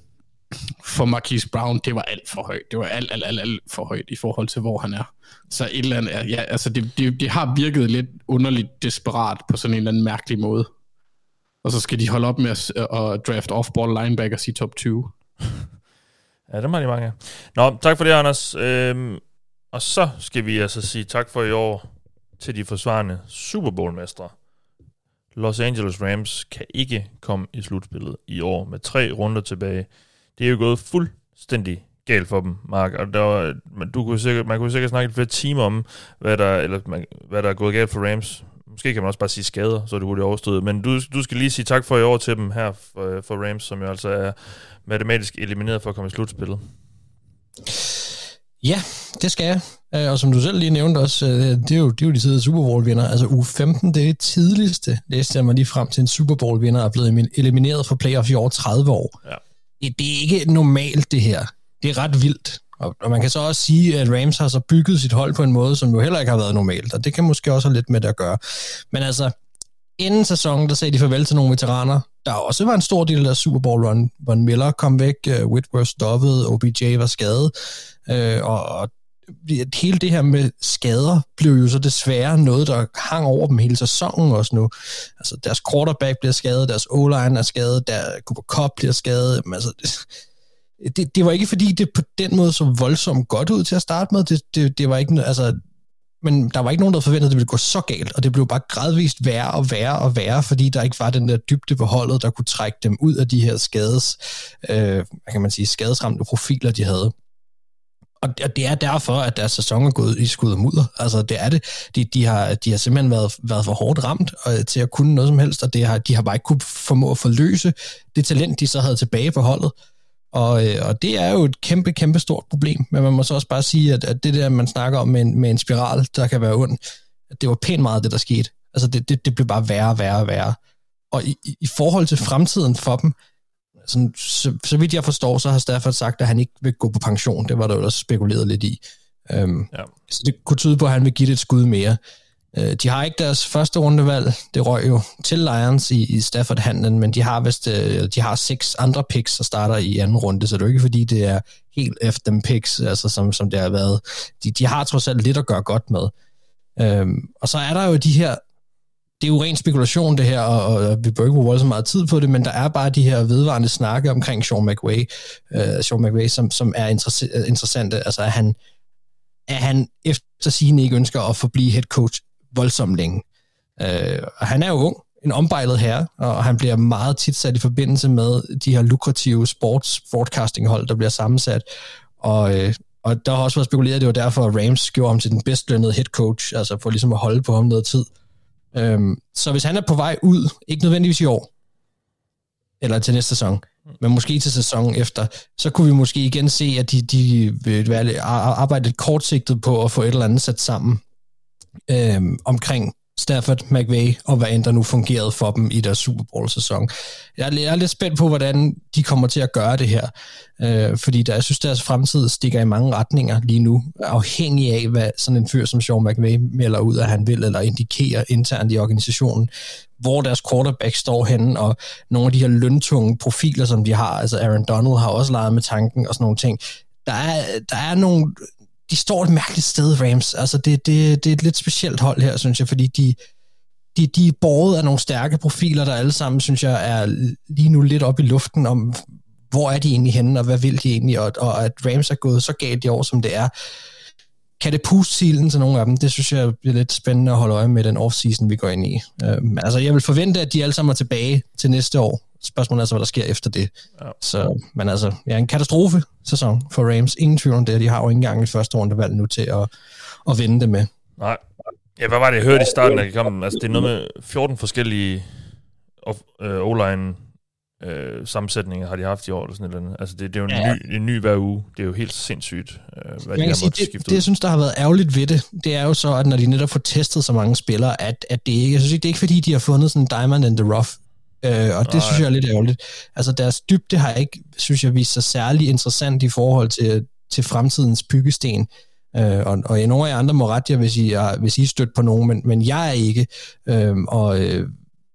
for Marquise Brown, det var alt for højt. Det var alt, alt, alt, alt for højt i forhold til, hvor han er. Så et eller andet, ja, altså det, det, det har virket lidt underligt desperat på sådan en eller anden mærkelig måde. Og så skal de holde op med at, at draft off-ball linebackers i top 20. Ja, det er de mange. Nå, tak for det, Anders. Øhm, og så skal vi altså sige tak for i år til de forsvarende Super Bowl-mestre. Los Angeles Rams kan ikke komme i slutspillet i år med tre runder tilbage. Det er jo gået fuldstændig galt for dem, Mark. Og der var, man, du kunne sikkert, man kunne sikkert snakke flere timer om, hvad der, eller, man, hvad der er gået galt for Rams. Måske kan man også bare sige skader, så det hurtigt overstået. Men du, du skal lige sige tak for i år til dem her for, for Rams, som jo altså er matematisk elimineret for at komme i slutspillet. Ja, det skal jeg. Øh, og som du selv lige nævnte også, øh, det er jo, det er jo de tidligere Super Bowl-vinder. Altså uge 15, det er det tidligste, læste jeg mig lige frem til en Super Bowl-vinder, er blevet elimineret fra playoff i over 30 år. Ja. Det, det er ikke normalt, det her. Det er ret vildt. Og, og man kan så også sige, at Rams har så bygget sit hold på en måde, som jo heller ikke har været normalt, og det kan måske også have lidt med det at gøre. Men altså, inden sæsonen, der sagde de farvel til nogle veteraner. Der også var en stor del af Super Bowl run. Von Miller kom væk, uh, Whitworth stoppede, OBJ var skadet, uh, og, og hele det her med skader blev jo så desværre noget, der hang over dem hele sæsonen også nu. Altså, deres quarterback bliver skadet, deres O-line er skadet, der Cooper Cup bliver skadet. Men altså, det, det, det var ikke fordi, det på den måde så voldsomt godt ud til at starte med. Det, det, det var ikke, altså, men der var ikke nogen, der forventede, at det ville gå så galt, og det blev bare gradvist værre og værre og værre, fordi der ikke var den der dybde på holdet, der kunne trække dem ud af de her skades, øh, hvad kan man sige, skadesramte profiler, de havde. Og det er derfor, at deres sæson er gået i skud og mudder. Altså, det er det. De, de, har, de har simpelthen været, været for hårdt ramt og, øh, til at kunne noget som helst, og det har, de har bare ikke kunne formå at forløse det talent, de så havde tilbage på holdet. Og, øh, og det er jo et kæmpe, kæmpe stort problem. Men man må så også bare sige, at, at det der, man snakker om med en, med en spiral, der kan være ond, at det var pænt meget det, der skete. Altså, det, det, det blev bare værre og værre og værre. Og i, i forhold til fremtiden for dem, sådan, så, så vidt jeg forstår, så har Stafford sagt, at han ikke vil gå på pension. Det var der jo også spekuleret lidt i. Um, ja. Så det kunne tyde på, at han vil give det et skud mere. Uh, de har ikke deres første rundevalg. Det røg jo til Lions i, i Stafford-handlen, men de har vist, øh, de har seks andre picks, der starter i anden runde, så det er jo ikke, fordi det er helt efter dem picks, altså som, som det har været. De, de har trods alt lidt at gøre godt med. Øhm, og så er der jo de her det er jo ren spekulation det her, og, og vi bør ikke bruge så meget tid på det, men der er bare de her vedvarende snakke omkring Sean McVay, øh, Sean McVay som, som er interesse, interessante. Altså, at han, at han efter sigende ikke ønsker at forblive head coach voldsomt længe. Øh, og han er jo ung, en ombejlet herre, og han bliver meget tit sat i forbindelse med de her lukrative sports broadcasting-hold, der bliver sammensat. Og, øh, og der har også været spekuleret, at det var derfor, at Rams gjorde ham til den bedst lønnede head coach, altså for ligesom at holde på ham noget tid. Øhm, så hvis han er på vej ud, ikke nødvendigvis i år, eller til næste sæson, men måske til sæsonen efter, så kunne vi måske igen se, at de, de vil være, arbejde lidt kortsigtet på at få et eller andet sat sammen øh, omkring Stafford, McVay og hvad end der nu fungerede for dem i deres Super Bowl-sæson. Jeg, er- jeg er lidt spændt på, hvordan de kommer til at gøre det her, øh, fordi der, jeg synes, deres fremtid stikker i mange retninger lige nu, afhængig af, hvad sådan en fyr som Sean McVay melder ud, at han vil, eller indikerer internt i organisationen, hvor deres quarterback står henne, og nogle af de her løntunge profiler, som de har, altså Aaron Donald har også leget med tanken og sådan nogle ting. Der er, der er nogle de står et mærkeligt sted, Rams. Altså, det, det, det er et lidt specielt hold her, synes jeg, fordi de, de, de er båret af nogle stærke profiler, der alle sammen, synes jeg, er lige nu lidt op i luften om, hvor er de egentlig henne, og hvad vil de egentlig, og, og at Rams er gået så galt i år, som det er. Kan det puste silen til nogle af dem? Det synes jeg bliver lidt spændende at holde øje med den offseason, vi går ind i. Øhm, altså, jeg vil forvente, at de alle sammen er tilbage til næste år. Spørgsmålet er så, hvad der sker efter det. Ja. Så, men altså, ja, en katastrofe sæson for Rams. Ingen tvivl om det. De har jo ikke engang et første rundevalg nu til at, at vende det med. Nej. Ja, hvad var det, jeg hørte i starten af kampen? Altså, det er noget med 14 forskellige øh, O-line øh, sammensætninger har de haft i år, eller sådan et eller andet. Altså, det, det er jo en, Ja. ny, en ny hver uge. Det er jo helt sindssygt, øh, hvad de Man har kan sige, det, skifte det, jeg ud. synes, der har været ærgerligt ved det, det er jo så, at når de netop får testet så mange spillere, at, at det ikke, jeg synes ikke, det er ikke fordi, de har fundet sådan en diamond in the rough. Øh, og det Nej. synes jeg er lidt ærgerligt. Altså deres dybde har ikke, synes jeg, vist sig særlig interessant i forhold til, til fremtidens byggesten. Øh, og, og nogle af jer andre må rette jer, hvis I er, hvis I er stødt på nogen, men, men jeg er ikke. Øh, og øh,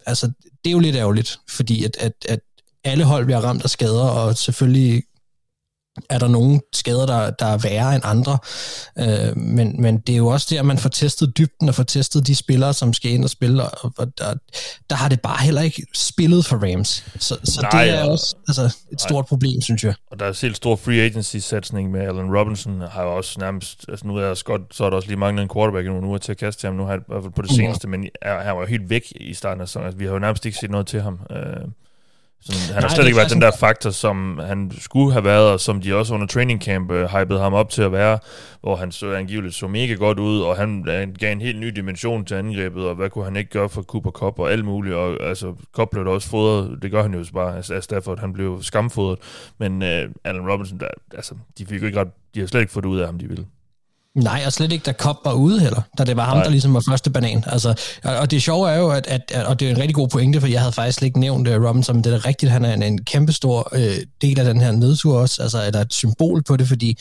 altså, det er jo lidt ærgerligt, fordi at, at, at alle hold bliver ramt af skader, og selvfølgelig er der nogle skader, der, der er værre end andre. Øh, men, men det er jo også der, man får testet dybden og får testet de spillere, som skal ind og spille, og, og der, der har det bare heller ikke spillet for Rams. Så, så Nej, det er og- også altså, et stort problem, synes jeg. Og der er selv stor free agency-satsning med Allen Robinson, har jo også nærmest, altså nu er godt, så er der også lige manglet en quarterback i nogle uger til at kaste til ham, nu har fald på det Ja. seneste, men er, han var jo helt væk i starten af sæsonen, altså, vi har jo nærmest ikke set noget til ham. Øh, sådan, han har slet ikke været den der faktor, som han skulle have været, og som de også under training camp øh, hypede ham op til at være, hvor han så angiveligt så mega godt ud, og han, han gav en helt ny dimension til angrebet, og hvad kunne han ikke gøre for Cooper Cup og alt muligt, og altså Cup blev da også fodret, det gør han jo så bare, altså af Stafford, han blev skamfodret, men øh, Allen Robinson, der, altså, de fik jo ikke ret, de har slet ikke fået det ud af ham, de ville. Nej, og slet ikke, da Cobb var ude heller, da det var ham, Nej. der ligesom var første banan. Altså, og, og det sjove er jo, at, at, at, og det er en rigtig god pointe, for jeg havde faktisk ikke nævnt uh, Robinson, men det er rigtigt, han er en, en kæmpestor øh, del af den her nedtur også, altså, eller et symbol på det, fordi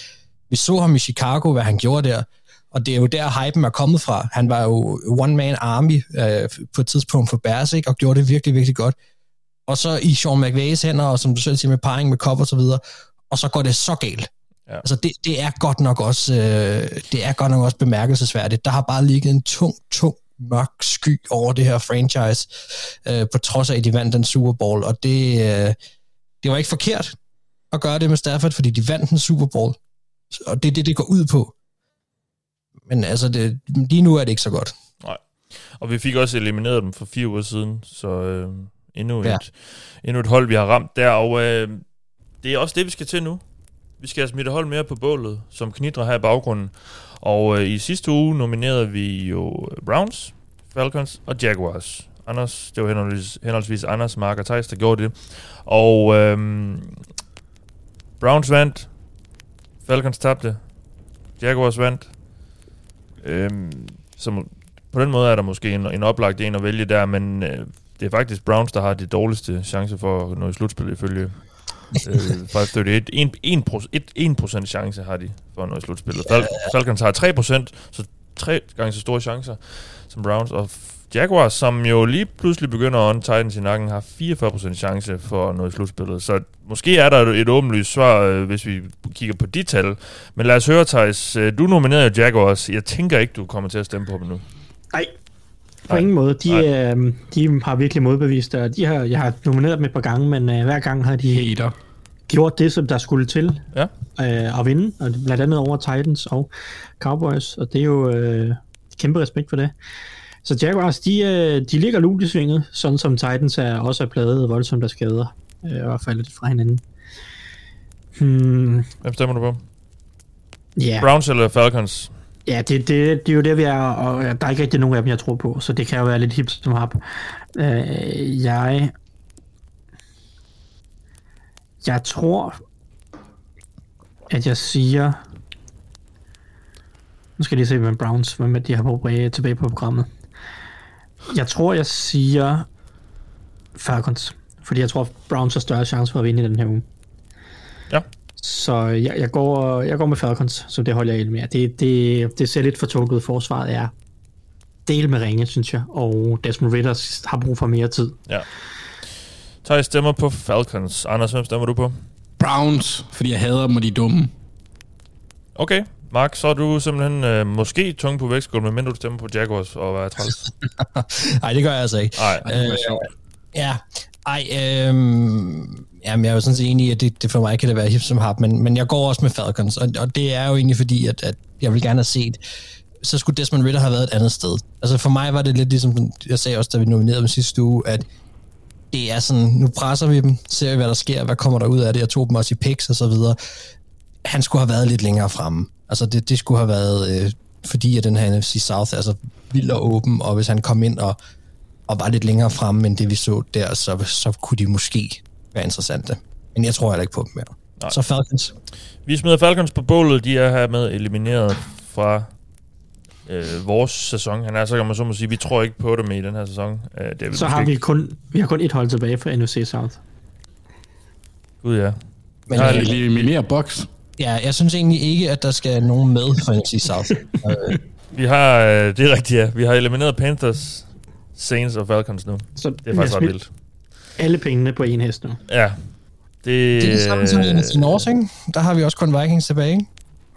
vi så ham i Chicago, hvad han gjorde der, og det er jo der, hypen er kommet fra. Han var jo one-man army øh, på et tidspunkt for Bears, ikke? og gjorde det virkelig, virkelig godt. Og så i Sean McVays hænder, og som du selv siger, med parring med Cobb og så videre, og så går det så galt. Ja. Altså det, det er godt nok også øh, det er godt nok også bemærkelsesværdigt. Der har bare ligget en tung, tung mørk sky over det her franchise, øh, på trods af, at de vandt den Super Bowl, og det, øh, det var ikke forkert at gøre det med Stafford, fordi de vandt den Super Bowl, og det er det, det går ud på. Men altså, det, lige nu er det ikke så godt. Nej. Og vi fik også elimineret dem for fire uger siden, så øh, endnu, Ja. ja. et, endnu et hold, vi har ramt der, og øh, det er også det, vi skal til nu. Vi skal have smidt et hold mere på bålet, som knitrer her i baggrunden. Og øh, i sidste uge nominerede vi jo øh, Browns, Falcons og Jaguars. Anders, det var henholdsvis, henholdsvis Anders, Mark og Thijs, der gjorde det. Og øh, Browns vandt, Falcons tabte, Jaguars vandt. Øhm, så på den måde er der måske en, en oplagt en at vælge der, men øh, det er faktisk Browns, der har de dårligste chance for at nå i slutspillet ifølge øh, 538. 1, 1, 1, 1% chance har de for at nå i slutspillet. Fal- Falcons har 3%, så tre gange så store chancer som Browns. Og Jaguars, som jo lige pludselig begynder at ånde Titans i nakken, har 44% chance for at nå i slutspillet. Så måske er der et, et åbenlyst svar, øh, hvis vi kigger på de tal. Men lad os høre, Thijs. øh, Du nominerede jo Jaguars. Jeg tænker ikke, du kommer til at stemme på dem nu. Nej, på Nej. ingen måde. De, Nej. øh, de har virkelig modbevist, og de har, jeg har nomineret dem et par gange, men øh, hver gang har de Hater. gjort det, som der skulle til Ja. øh, at vinde, og blandt andet over Titans og Cowboys, og det er jo øh, kæmpe respekt for det. Så Jaguars, de, øh, de ligger lunt i svinget, sådan som Titans er, også er pladet voldsomt af skader, øh, og faldet lidt fra hinanden. Hmm, Hvem stemmer du på? ja, Browns eller Falcons? Ja det, det, det er jo det, vi er, og der er ikke rigtig nogen af dem, jeg tror på, så det kan jo være lidt hip som hap. Øh, jeg... Jeg tror, at jeg siger... Nu skal jeg lige se, hvem Browns, hvem de har på, tilbage på programmet. Jeg tror, jeg siger Falcons. Fordi jeg tror, Browns har større chance for at vinde i den her uge. Ja. Så jeg, jeg, går, jeg går med Falcons, så det holder jeg helt med. Det, det, det ser lidt for tungt ud. Forsvaret er del med ringe, synes jeg. Og Desmond Ritter har brug for mere tid. Ja. Thijs stemmer på Falcons. Anders, hvem stemmer du på? Browns, fordi jeg hader dem, og de er dumme. Okay. Mark, så er du simpelthen øh, måske tung på vægtskål, men du stemmer på Jaguars og hvad er træls. Nej, det gør jeg altså ikke. Nej. Ej, det Øh, sjovt. Ja, ej, øhm, jamen, jeg er jo sådan set enig i, at det, det for mig kan det være hip som hap, men, men jeg går også med Falcons, og, og det er jo egentlig fordi, at, at jeg vil gerne have set, så skulle Desmond Ritter have været et andet sted. Altså for mig var det lidt ligesom, jeg sagde også, da vi nominerede dem sidste uge, at det er sådan, nu presser vi dem, ser vi, hvad der sker, hvad kommer der ud af det, jeg tog dem også i picks og så videre. Han skulle have været lidt længere fremme. Altså det, det skulle have været, øh, fordi at den her NFC South er så vild og åben, og hvis han kom ind og og var lidt længere fremme end det, vi så der, så, så kunne de måske være interessante. Men jeg tror heller ikke på dem mere. Nej. Så Falcons. Vi smider Falcons på bålet. De er hermed elimineret fra øh, vores sæson. Han er så kan man så må sige, vi tror ikke på dem i den her sæson. Øh, det er Så har vi kun, vi har kun et hold tilbage for NFC South. Gud ja. Men Nej, øh, Vi eliminerer box. ja, jeg synes egentlig ikke, at der skal nogen med for NFC South. Øh, Vi har, øh, det er rigtigt ja, vi har elimineret Panthers, Saints og Falcons nu. Så Det er faktisk ret vildt. Alle pengene på en hest nu. Ja. Det, det er det samme som i North, ikke? Der har vi også kun Vikings tilbage, ikke?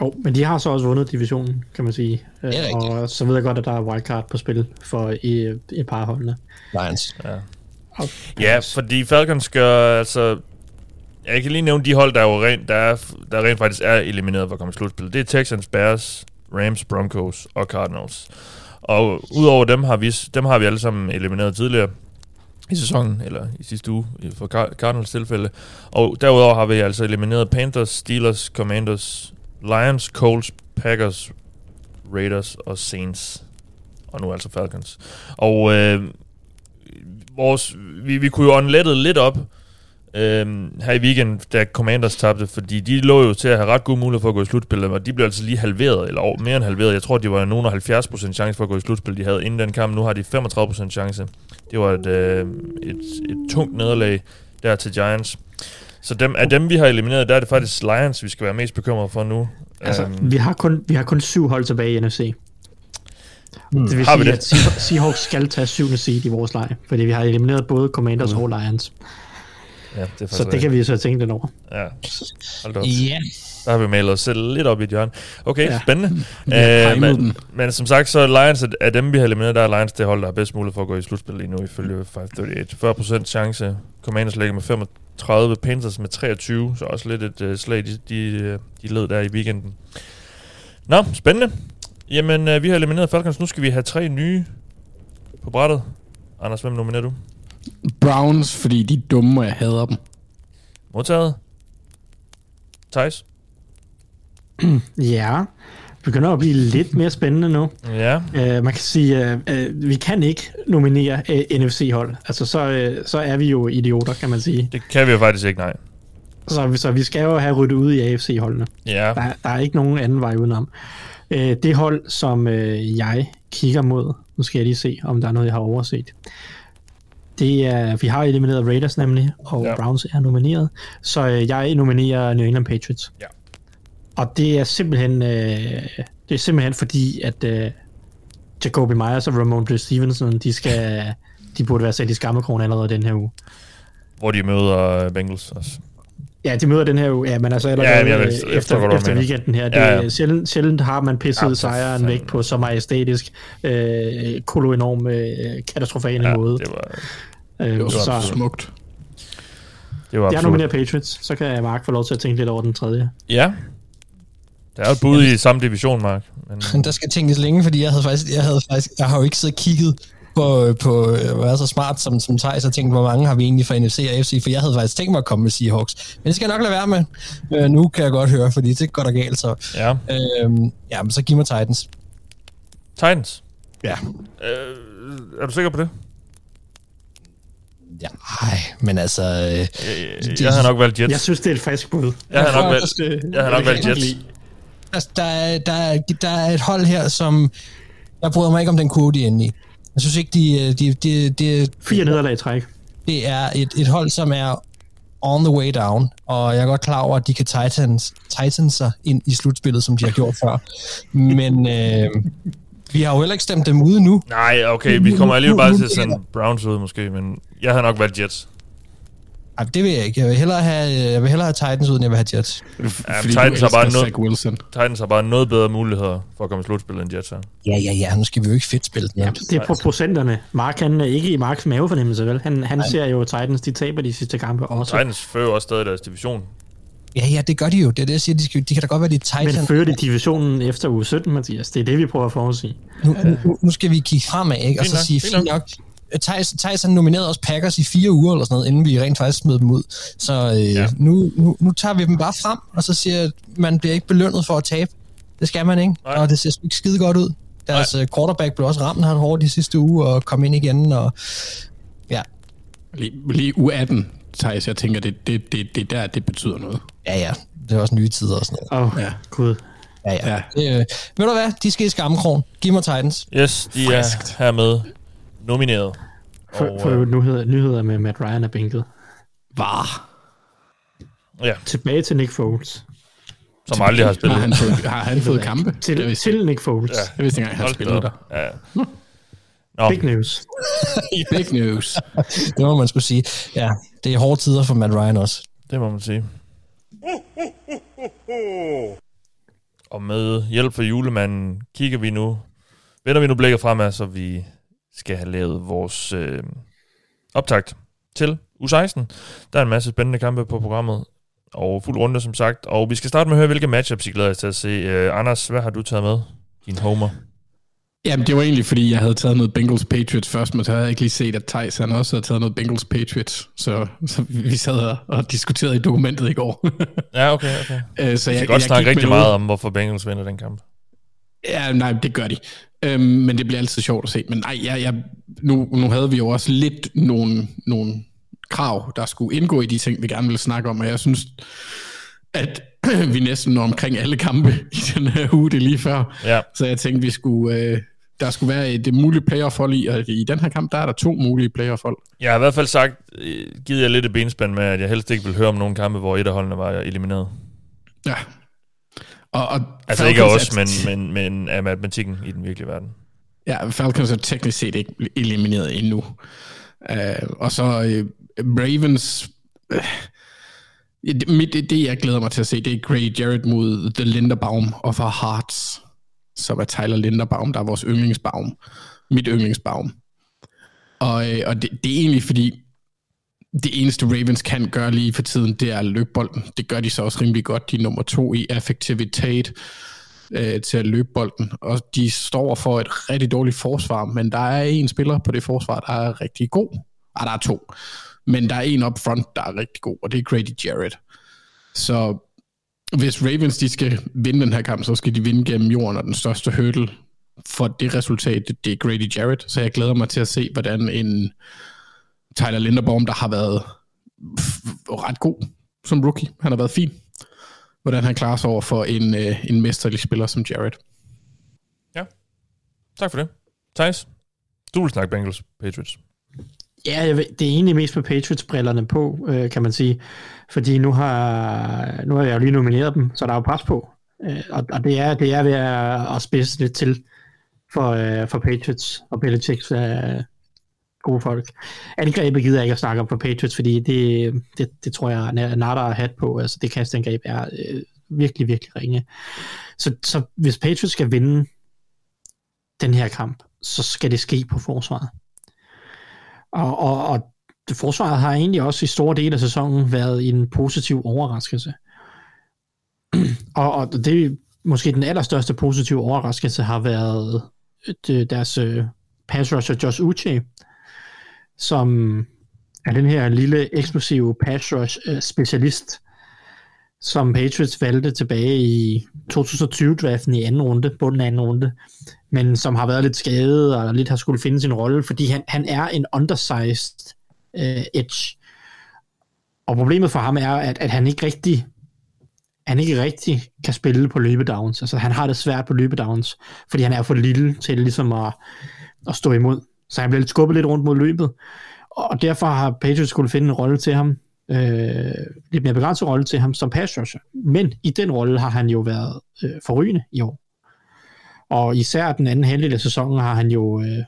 Oh, men de har så også vundet divisionen, kan man sige. er rigtigt. og så ved jeg godt, at der er wildcard på spil for i, et par af holdene. Lions. Og Ja, fordi Falcons gør altså... Jeg kan lige nævne de hold, der jo rent, der, er, der rent faktisk er elimineret for at komme i slutspil. Det er Texans, Bears, Rams, Broncos og Cardinals. Og udover dem har vi, dem har vi alle sammen elimineret tidligere i sæsonen, eller i sidste uge i- for Cardinals tilfælde. Og derudover har vi altså elimineret Panthers, Steelers, Commanders, Lions, Colts, Packers, Raiders og Saints. Og nu altså Falcons. Og øh, vores, vi, vi kunne jo åndelettet lidt op øhm, her i weekenden, da Commanders tabte, fordi de lå jo til at have ret gode muligheder for at gå i slutspillet, og de blev altså lige halveret, eller over, mere end halveret. Jeg tror, de var nogen af 70% chance for at gå i slutspil, de havde inden den kamp. Nu har de 35% chance. Det var et, øh, et, et tungt nederlag der til Giants. Så dem, af dem, vi har elimineret, der er det faktisk Lions, vi skal være mest bekymrede for nu. altså, Øhm, vi, har kun, vi har kun syv hold tilbage i NFC. Hmm. Det vil Har vi sige, det? at Seah- Seahawks skal tage syvende seed i vores leg, fordi vi har elimineret både Commanders og Lions. Ja, det Så det kan vi så tænke lidt over. Ja, hold op. Ja. Der har vi malet os selv lidt op i et hjørne. Okay, ja. Ja. spændende. har Øh, timet men, den. men som sagt, så er Lions af- dem, vi har elimineret, der er Lions det hold, der har bedst mulighed for at gå i slutspil lige nu, ifølge 538. 40% chance. Commanders ligger med 35, Panthers med 23, så også lidt et uh, slag, de, de, øh, de led der i weekenden. Nå, spændende. Jamen, uh, vi har elimineret Falcons. Nu skal vi have tre nye på brættet. Anders, hvem nominerer du? Browns, fordi de er dumme, og jeg hader dem. Modtaget. Thijs? Ja, det begynder at blive lidt mere spændende nu. Ja. Uh, man kan sige, uh, uh, vi kan ikke nominere uh, NFC-hold. Altså, så, uh, så er vi jo idioter, kan man sige. Det kan vi jo faktisk ikke, nej. Så, så vi skal jo have ryddet ud i AFC-holdene. Ja. Der, der er ikke nogen anden vej udenom. Øh, det hold, som øh, jeg kigger mod, nu skal jeg lige se, om der er noget, jeg har overset. Det er, vi har elimineret Raiders nemlig, og Ja. Browns er nomineret, så øh, jeg nominerer New England Patriots. Ja. Og det er simpelthen, øh, det er simpelthen fordi, at øh, Jacoby Myers og Ramon Stevenson, de skal, de burde være sat i skammekrogen allerede den her uge. Hvor de møder Bengals også. Ja, de møder den her uge, ja, men altså allerede Ja, jeg ved- øh, efter, efter mener. weekenden her. Det, Ja, ja. Sjældent, sjældent har man pisset Ja, sejren fanden. væk på så majestætisk, øh, koloenorm, øh, katastrofal Ja, måde. det var, Øh, Det var så smukt. det var jeg nominerer Patriots, så kan Mark få lov til at tænke lidt over den tredje. Ja. Der er jo et bud i samme division, Mark. Men, der skal tænkes længe, fordi jeg havde faktisk, jeg havde faktisk, jeg har jo ikke siddet og kigget på, på at være så smart som, som Thijs og tænkt, hvor mange har vi egentlig fra NFC og AFC, for jeg havde faktisk tænkt mig at komme med Seahawks. Men det skal jeg nok lade være med. Øh, nu kan jeg godt høre, fordi det går der galt, så. ja. Øh, ja, men så giv mig Titans. Titans. Ja. Øh, er du sikker på det? Ja, ej, men altså... Øh, Jeg, jeg, jeg havde nok valgt Jets. Jeg synes, det er et frisk bud. Jeg havde nok valgt, Det- jeg havde nok valgt Jets. altså, der, er- der, er- der er et hold her, som... Jeg bryder mig ikke om den kode, de er inde i. Jeg synes ikke, de, de, de, de, Fire nederlag i træk. det er et, et hold, som er on the way down, og jeg er godt klar over, at de kan titans, titans sig ind i slutspillet, som de har gjort før. Men øh, vi har jo heller ikke stemt dem ude nu. Nej, okay, vi kommer alligevel bare til at sende Browns ud måske, men jeg har nok valgt Jets. Ej, det vil jeg ikke. Jeg vil hellere have, jeg vil hellere have Titans ud, end jeg vil have Jets. Ja, Fordi Titans har bare noget- Wilson. Titans har bare noget bedre muligheder for at komme i slutspillet end Jets har. Ja, ja, ja. Nu skal vi jo ikke fedt spille den. Ja. Det er på procenterne. Mark han er ikke i Marks mavefornemmelse, vel? Han, han ser jo Titans, de taber de sidste kampe også. Titans fører også stadig deres division. Ja, ja, det gør de jo. Det er det, jeg siger. De, skal, de kan da godt være de Men Titans. fører de divisionen efter uge 17, Mathias? Det er det, vi prøver at forudsige. Nu, nu, nu skal vi kigge fremad, ikke? Og så sige, fint nok. Thijs, Thijs han nominerede også Packers i fire uger eller sådan noget, inden vi rent faktisk smed dem ud. Så øh, Ja. nu, nu, nu tager vi dem bare frem, og så siger at man bliver ikke belønnet for at tabe. Det skal man ikke, Nej. og det ser sgu ikke skide godt ud. Deres Nej. quarterback blev også ramt her hårdt de sidste uge, og kom ind igen, og ja, Lige, lige u 18, Thijs, jeg tænker, det, det, det, det er der, det betyder noget. ja, ja, det er også nye tider og sådan noget. Åh, oh, Ja. gud. Ja, ja. Ja. Det, øh, ved du hvad, de skal i skammekrogen. Giv mig Titans. Yes, de Friskt. er hermed nomineret. For, Og, for øh, nyheder, nyheder med Matt Ryan er bænket. Var. Ja, Tilbage til Nick Foles. som aldrig har spillet. Har han fået, har han fået kampe? Til, til Nick Foles. Ja. Jeg vidste ikke engang, han spillede der. Ja. Nå, Big news. Big news. Det må man skulle sige. Ja, det er hårde tider for Matt Ryan også. det må man sige. Og med hjælp fra julemanden kigger vi nu, vender vi nu blikket fremad, så vi skal have lavet vores øh, optakt til U16. Der er en masse spændende kampe på programmet, og fuld runde som sagt. Og vi skal starte med at høre, hvilke matchups I glæder jer til at se. Øh, Anders, hvad har du taget med? Din homer. Jamen, det var egentlig, fordi jeg havde taget noget Bengals Patriots først, men så havde jeg ikke lige set, at Thijs han også havde taget noget Bengals Patriots. Så, så vi sad og, og diskuterede i dokumentet i går. Ja, okay, okay. Øh, så jeg, kan godt snakke rigtig med noget- meget om, hvorfor Bengals vinder den kamp. Ja, nej, det gør de. Øhm, men det bliver altid sjovt at se. Men nej, jeg, jeg, nu, nu havde vi jo også lidt nogle, nogle krav, der skulle indgå i de ting, vi gerne ville snakke om, og jeg synes, at vi næsten når omkring alle kampe i den her uge, det lige før. Ja, Så jeg tænkte, vi skulle, øh, der skulle være et muligt playoff-hold i, og i den her kamp, der er der to mulige playoff-hold. jeg har i hvert fald sagt, øh, givet jer lidt et benspænd med, at jeg helst ikke vil høre om nogle kampe, hvor et af holdene var elimineret. Ja. Og, og Altså ikke os, men, men, men af matematikken i den virkelige verden. Ja, Falcons er teknisk set ikke elimineret endnu. Uh, og så uh, Ravens... Uh, det, mit, det, det, jeg glæder mig til at se, det er Gray Jarrett mod The Linderbaum of Our Hearts, som er Tyler Linderbaum, der er vores yndlingsbaum. Mit yndlingsbaum. Og, øh, og det, det er egentlig fordi, det eneste Ravens kan gøre lige for tiden, det er løbbolden. Det gør de så også rimelig godt. De er nummer to i effektivitet øh, til at løbe bolden. Og de står for et rigtig dårligt forsvar, men der er en spiller på det forsvar, der er rigtig god. Ah, der er to. Men der er en up front, der er rigtig god, og det er Grady Jarrett. Så hvis Ravens de skal vinde den her kamp, så skal de vinde gennem jorden, og den største hurdle for det resultat, det- er Grady Jarrett. Så jeg glæder mig til at se, hvordan en Tyler Linderbaum, der har været ret god som rookie, han har været fin, hvordan han klarer sig over for en, øh, en mesterlig spiller som Jarrett. Tak for det. Thijs, du vil snakke Bengals Patriots. Ja, jeg ved, det er egentlig mest med Patriots-brillerne på, øh, kan man sige. Fordi nu har, nu har jeg jo lige nomineret dem, så der er jo pres på. Øh, og, og det, er, det er ved at, at spidse lidt til for, øh, for Patriots og Belichicks øh, gode folk. Angrebet gider jeg ikke at snakke om for Patriots, fordi det, det, det tror jeg, Nada har hat på. Altså det kastangreb er øh, virkelig, virkelig ringe. Så, så hvis Patriots skal vinde den her kamp, så skal det ske på forsvaret. Og, og, og forsvaret har egentlig også i store dele af sæsonen været en positiv overraskelse. og, og det måske den allerstørste positive overraskelse har været øh, deres øh, pass rusher Josh Uche, som er den her lille eksplosive pass rush øh, specialist, som Patriots valgte tilbage i 2020-draften i anden runde, på den anden runde, men som har været lidt skadet og lidt har skulle finde sin rolle, fordi han, han er en undersized øh, edge. Og problemet for ham er, at, at han ikke rigtig han ikke rigtig kan spille på løbedowns. Altså han har det svært på løbedowns, fordi han er for lille til ligesom at, at stå imod. Så han blev lidt skubbet lidt rundt mod løbet. Og derfor har Patriots skulle finde en rolle til ham, øh, lidt mere begrænset rolle til ham som pass rusher. Men i den rolle har han jo været øh, forrygende i år. Og især den anden halvdel af sæsonen har han jo øh,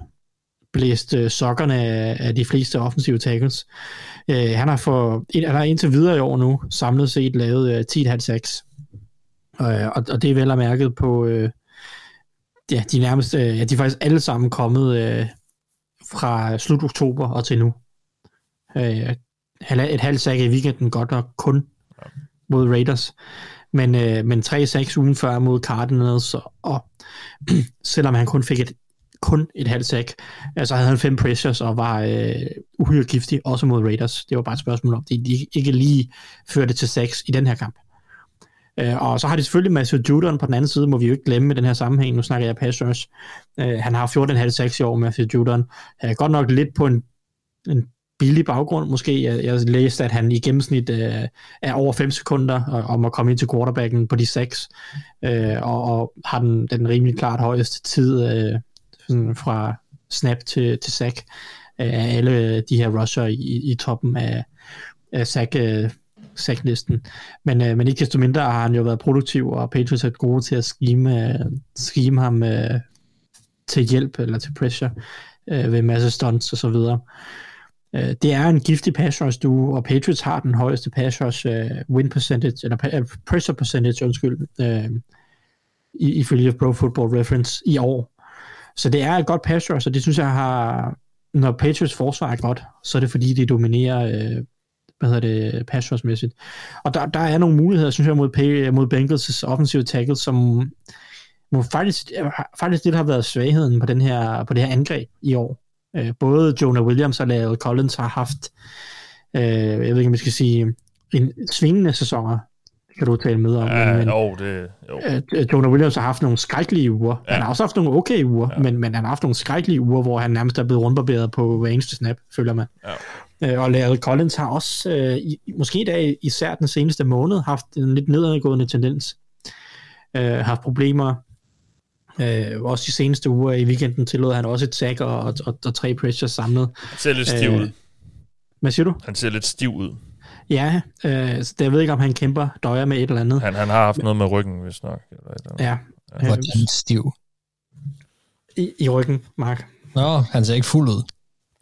blæst øh, sokkerne af, af de fleste offensive tackles. Øh, han, har for, han har indtil videre i år nu samlet set lavet øh, 10,5 sacks. Øh, og, og det er vel at mærket på, øh, ja, de nærmest, øh, ja, de er faktisk alle sammen kommet øh, fra slut oktober og til nu. Øh, et halvt sack i weekenden godt nok kun mod Raiders. Men, øh, men 3-6 ugen før mod Cardinals, og, og selvom han kun fik et kun et halvt sack, altså havde han fem pressures og var øh, uhyre giftig, også mod Raiders. Det var bare et spørgsmål om, de, de ikke lige førte til sacks i den her kamp. Øh, og så har de selvfølgelig Matthew Judon på den anden side, må vi jo ikke glemme i den her sammenhæng. Nu snakker jeg pass rush. Øh, han har 14,5 sacks i år, Matthew Judon. Øh, godt nok lidt på en, en billig baggrund måske. Jeg, jeg læste, at han i gennemsnit øh, er over 5 sekunder om at komme ind til quarterbacken på de 6, øh, og, og har den, den rimelig klart højeste tid øh, sådan fra snap til, til sack af alle de her rusher i, i toppen af, af sack, øh, sacklisten. Men, øh, men ikke desto mindre har han jo været produktiv, og Patriots er gode til at scheme, øh, scheme ham øh, til hjælp eller til pressure øh, ved masse stunts og så videre. Øh, det er en giftig pass rush du, og Patriots har den højeste pass rush win percentage, eller pressure percentage, undskyld, ifølge Pro Football Reference i år. Så det er et godt pass rush, og det synes jeg har, når Patriots forsvar er godt, så er det fordi, de dominerer øh, hvad hedder det, pass rush-mæssigt. Og der, der er nogle muligheder, synes jeg, mod, mod Bengals' offensive tackle, som må faktisk, faktisk det har været svagheden på, den her, på det her angreb i år. Øh, både Jonah Williams og Larry Collins har haft, øh, jeg ved ikke, om jeg skal sige, en svingende sæsoner, kan du tale med om. Ja, men, jo, det, jo. Øh, Jonah Williams har haft nogle skrækkelige uger. Ja. Han har også haft nogle okay uger, ja. men, men han har haft nogle skrækkelige uger, hvor han nærmest er blevet rundbarberet på hver eneste snap, føler man. Ja. Øh, og Larry Collins har også, øh, i, måske i dag, især den seneste måned, haft en lidt nedadgående tendens. Øh, haft problemer Øh, også de seneste uger i weekenden tillod han også et sack og, og, og, og tre pressures samlet. Han ser lidt stiv øh, ud. Hvad siger du? Han ser lidt stiv ud. Ja, øh, så jeg ved ikke, om han kæmper døjer med et eller andet. Han, han har haft noget med ryggen, hvis nok. Eller et eller ja. ja. Hvordan stiv? I, I ryggen, Mark. Nå, han ser ikke fuld ud.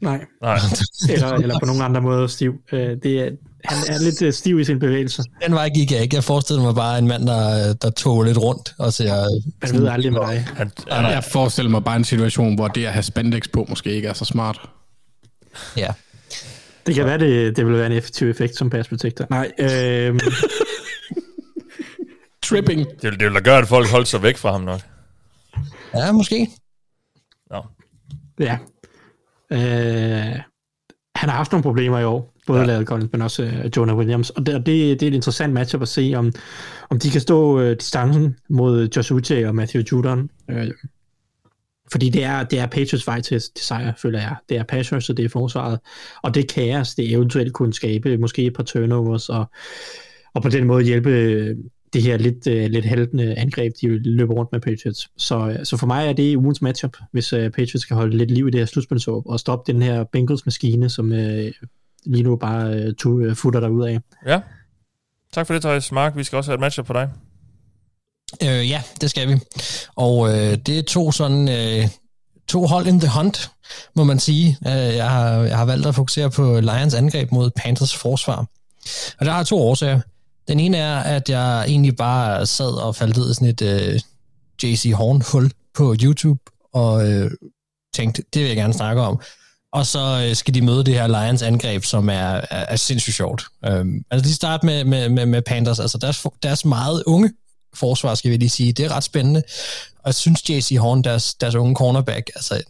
Nej. Nej. eller, eller på nogen andre måde stiv. Øh, det er, han er lidt øh, stiv i sin bevægelse. Den vej gik jeg ikke. Jeg forestillede mig bare en mand, der, der tog lidt rundt og ser... Man ved aldrig med dig. Han, han, jeg forestiller mig bare en situation, hvor det at have spandex på måske ikke er så smart. Ja. Det kan være, det, det vil være en effektiv effekt som pass protector. Nej, øh... Tripping. Det, det vil da gøre, at folk holder sig væk fra ham nok. Ja, måske. Nå. Ja. Øh... Han har haft nogle problemer i år. Både ja. Larry Collins, men også uh, Jonah Williams. Og det, det, det er et interessant matchup at se, om, om de kan stå uh, distancen mod Josh Uche og Matthew Judon. Uh, fordi det er, det er Patriots vej til, til sejr, føler jeg. Det er Patriots, og det er forsvaret. Og det kaos, det eventuelt kunne skabe, måske et par turnovers, og, og på den måde hjælpe øh, det her lidt, uh, lidt haltende angreb, de løber rundt med Patriots. Så, øh, så for mig er det ugens matchup, hvis uh, Patriots skal holde lidt liv i det her slutspilsåb, og stoppe den her Bengals-maskine, som uh, lige nu bare øh, to, futter dig ud af. Ja. Tak for det, Thijs. Mark, vi skal også have et matchup på dig. Øh, ja, det skal vi. Og øh, det er to sådan... Øh, to hold in the hunt, må man sige. Øh, jeg, har, jeg har valgt at fokusere på Lions angreb mod Panthers forsvar. Og der har to årsager. Den ene er, at jeg egentlig bare sad og faldt ud i sådan et øh, JC Horn-hul på YouTube, og øh, tænkte, det vil jeg gerne snakke om og så øh, skal de møde det her Lions angreb, som er, er, er sindssygt sjovt. Øhm, altså de starter med, med, med, med Panthers, altså deres, deres meget unge forsvar, skal vi lige sige, det er ret spændende. Og jeg synes J.C. Horn, deres, deres unge cornerback, altså jeg,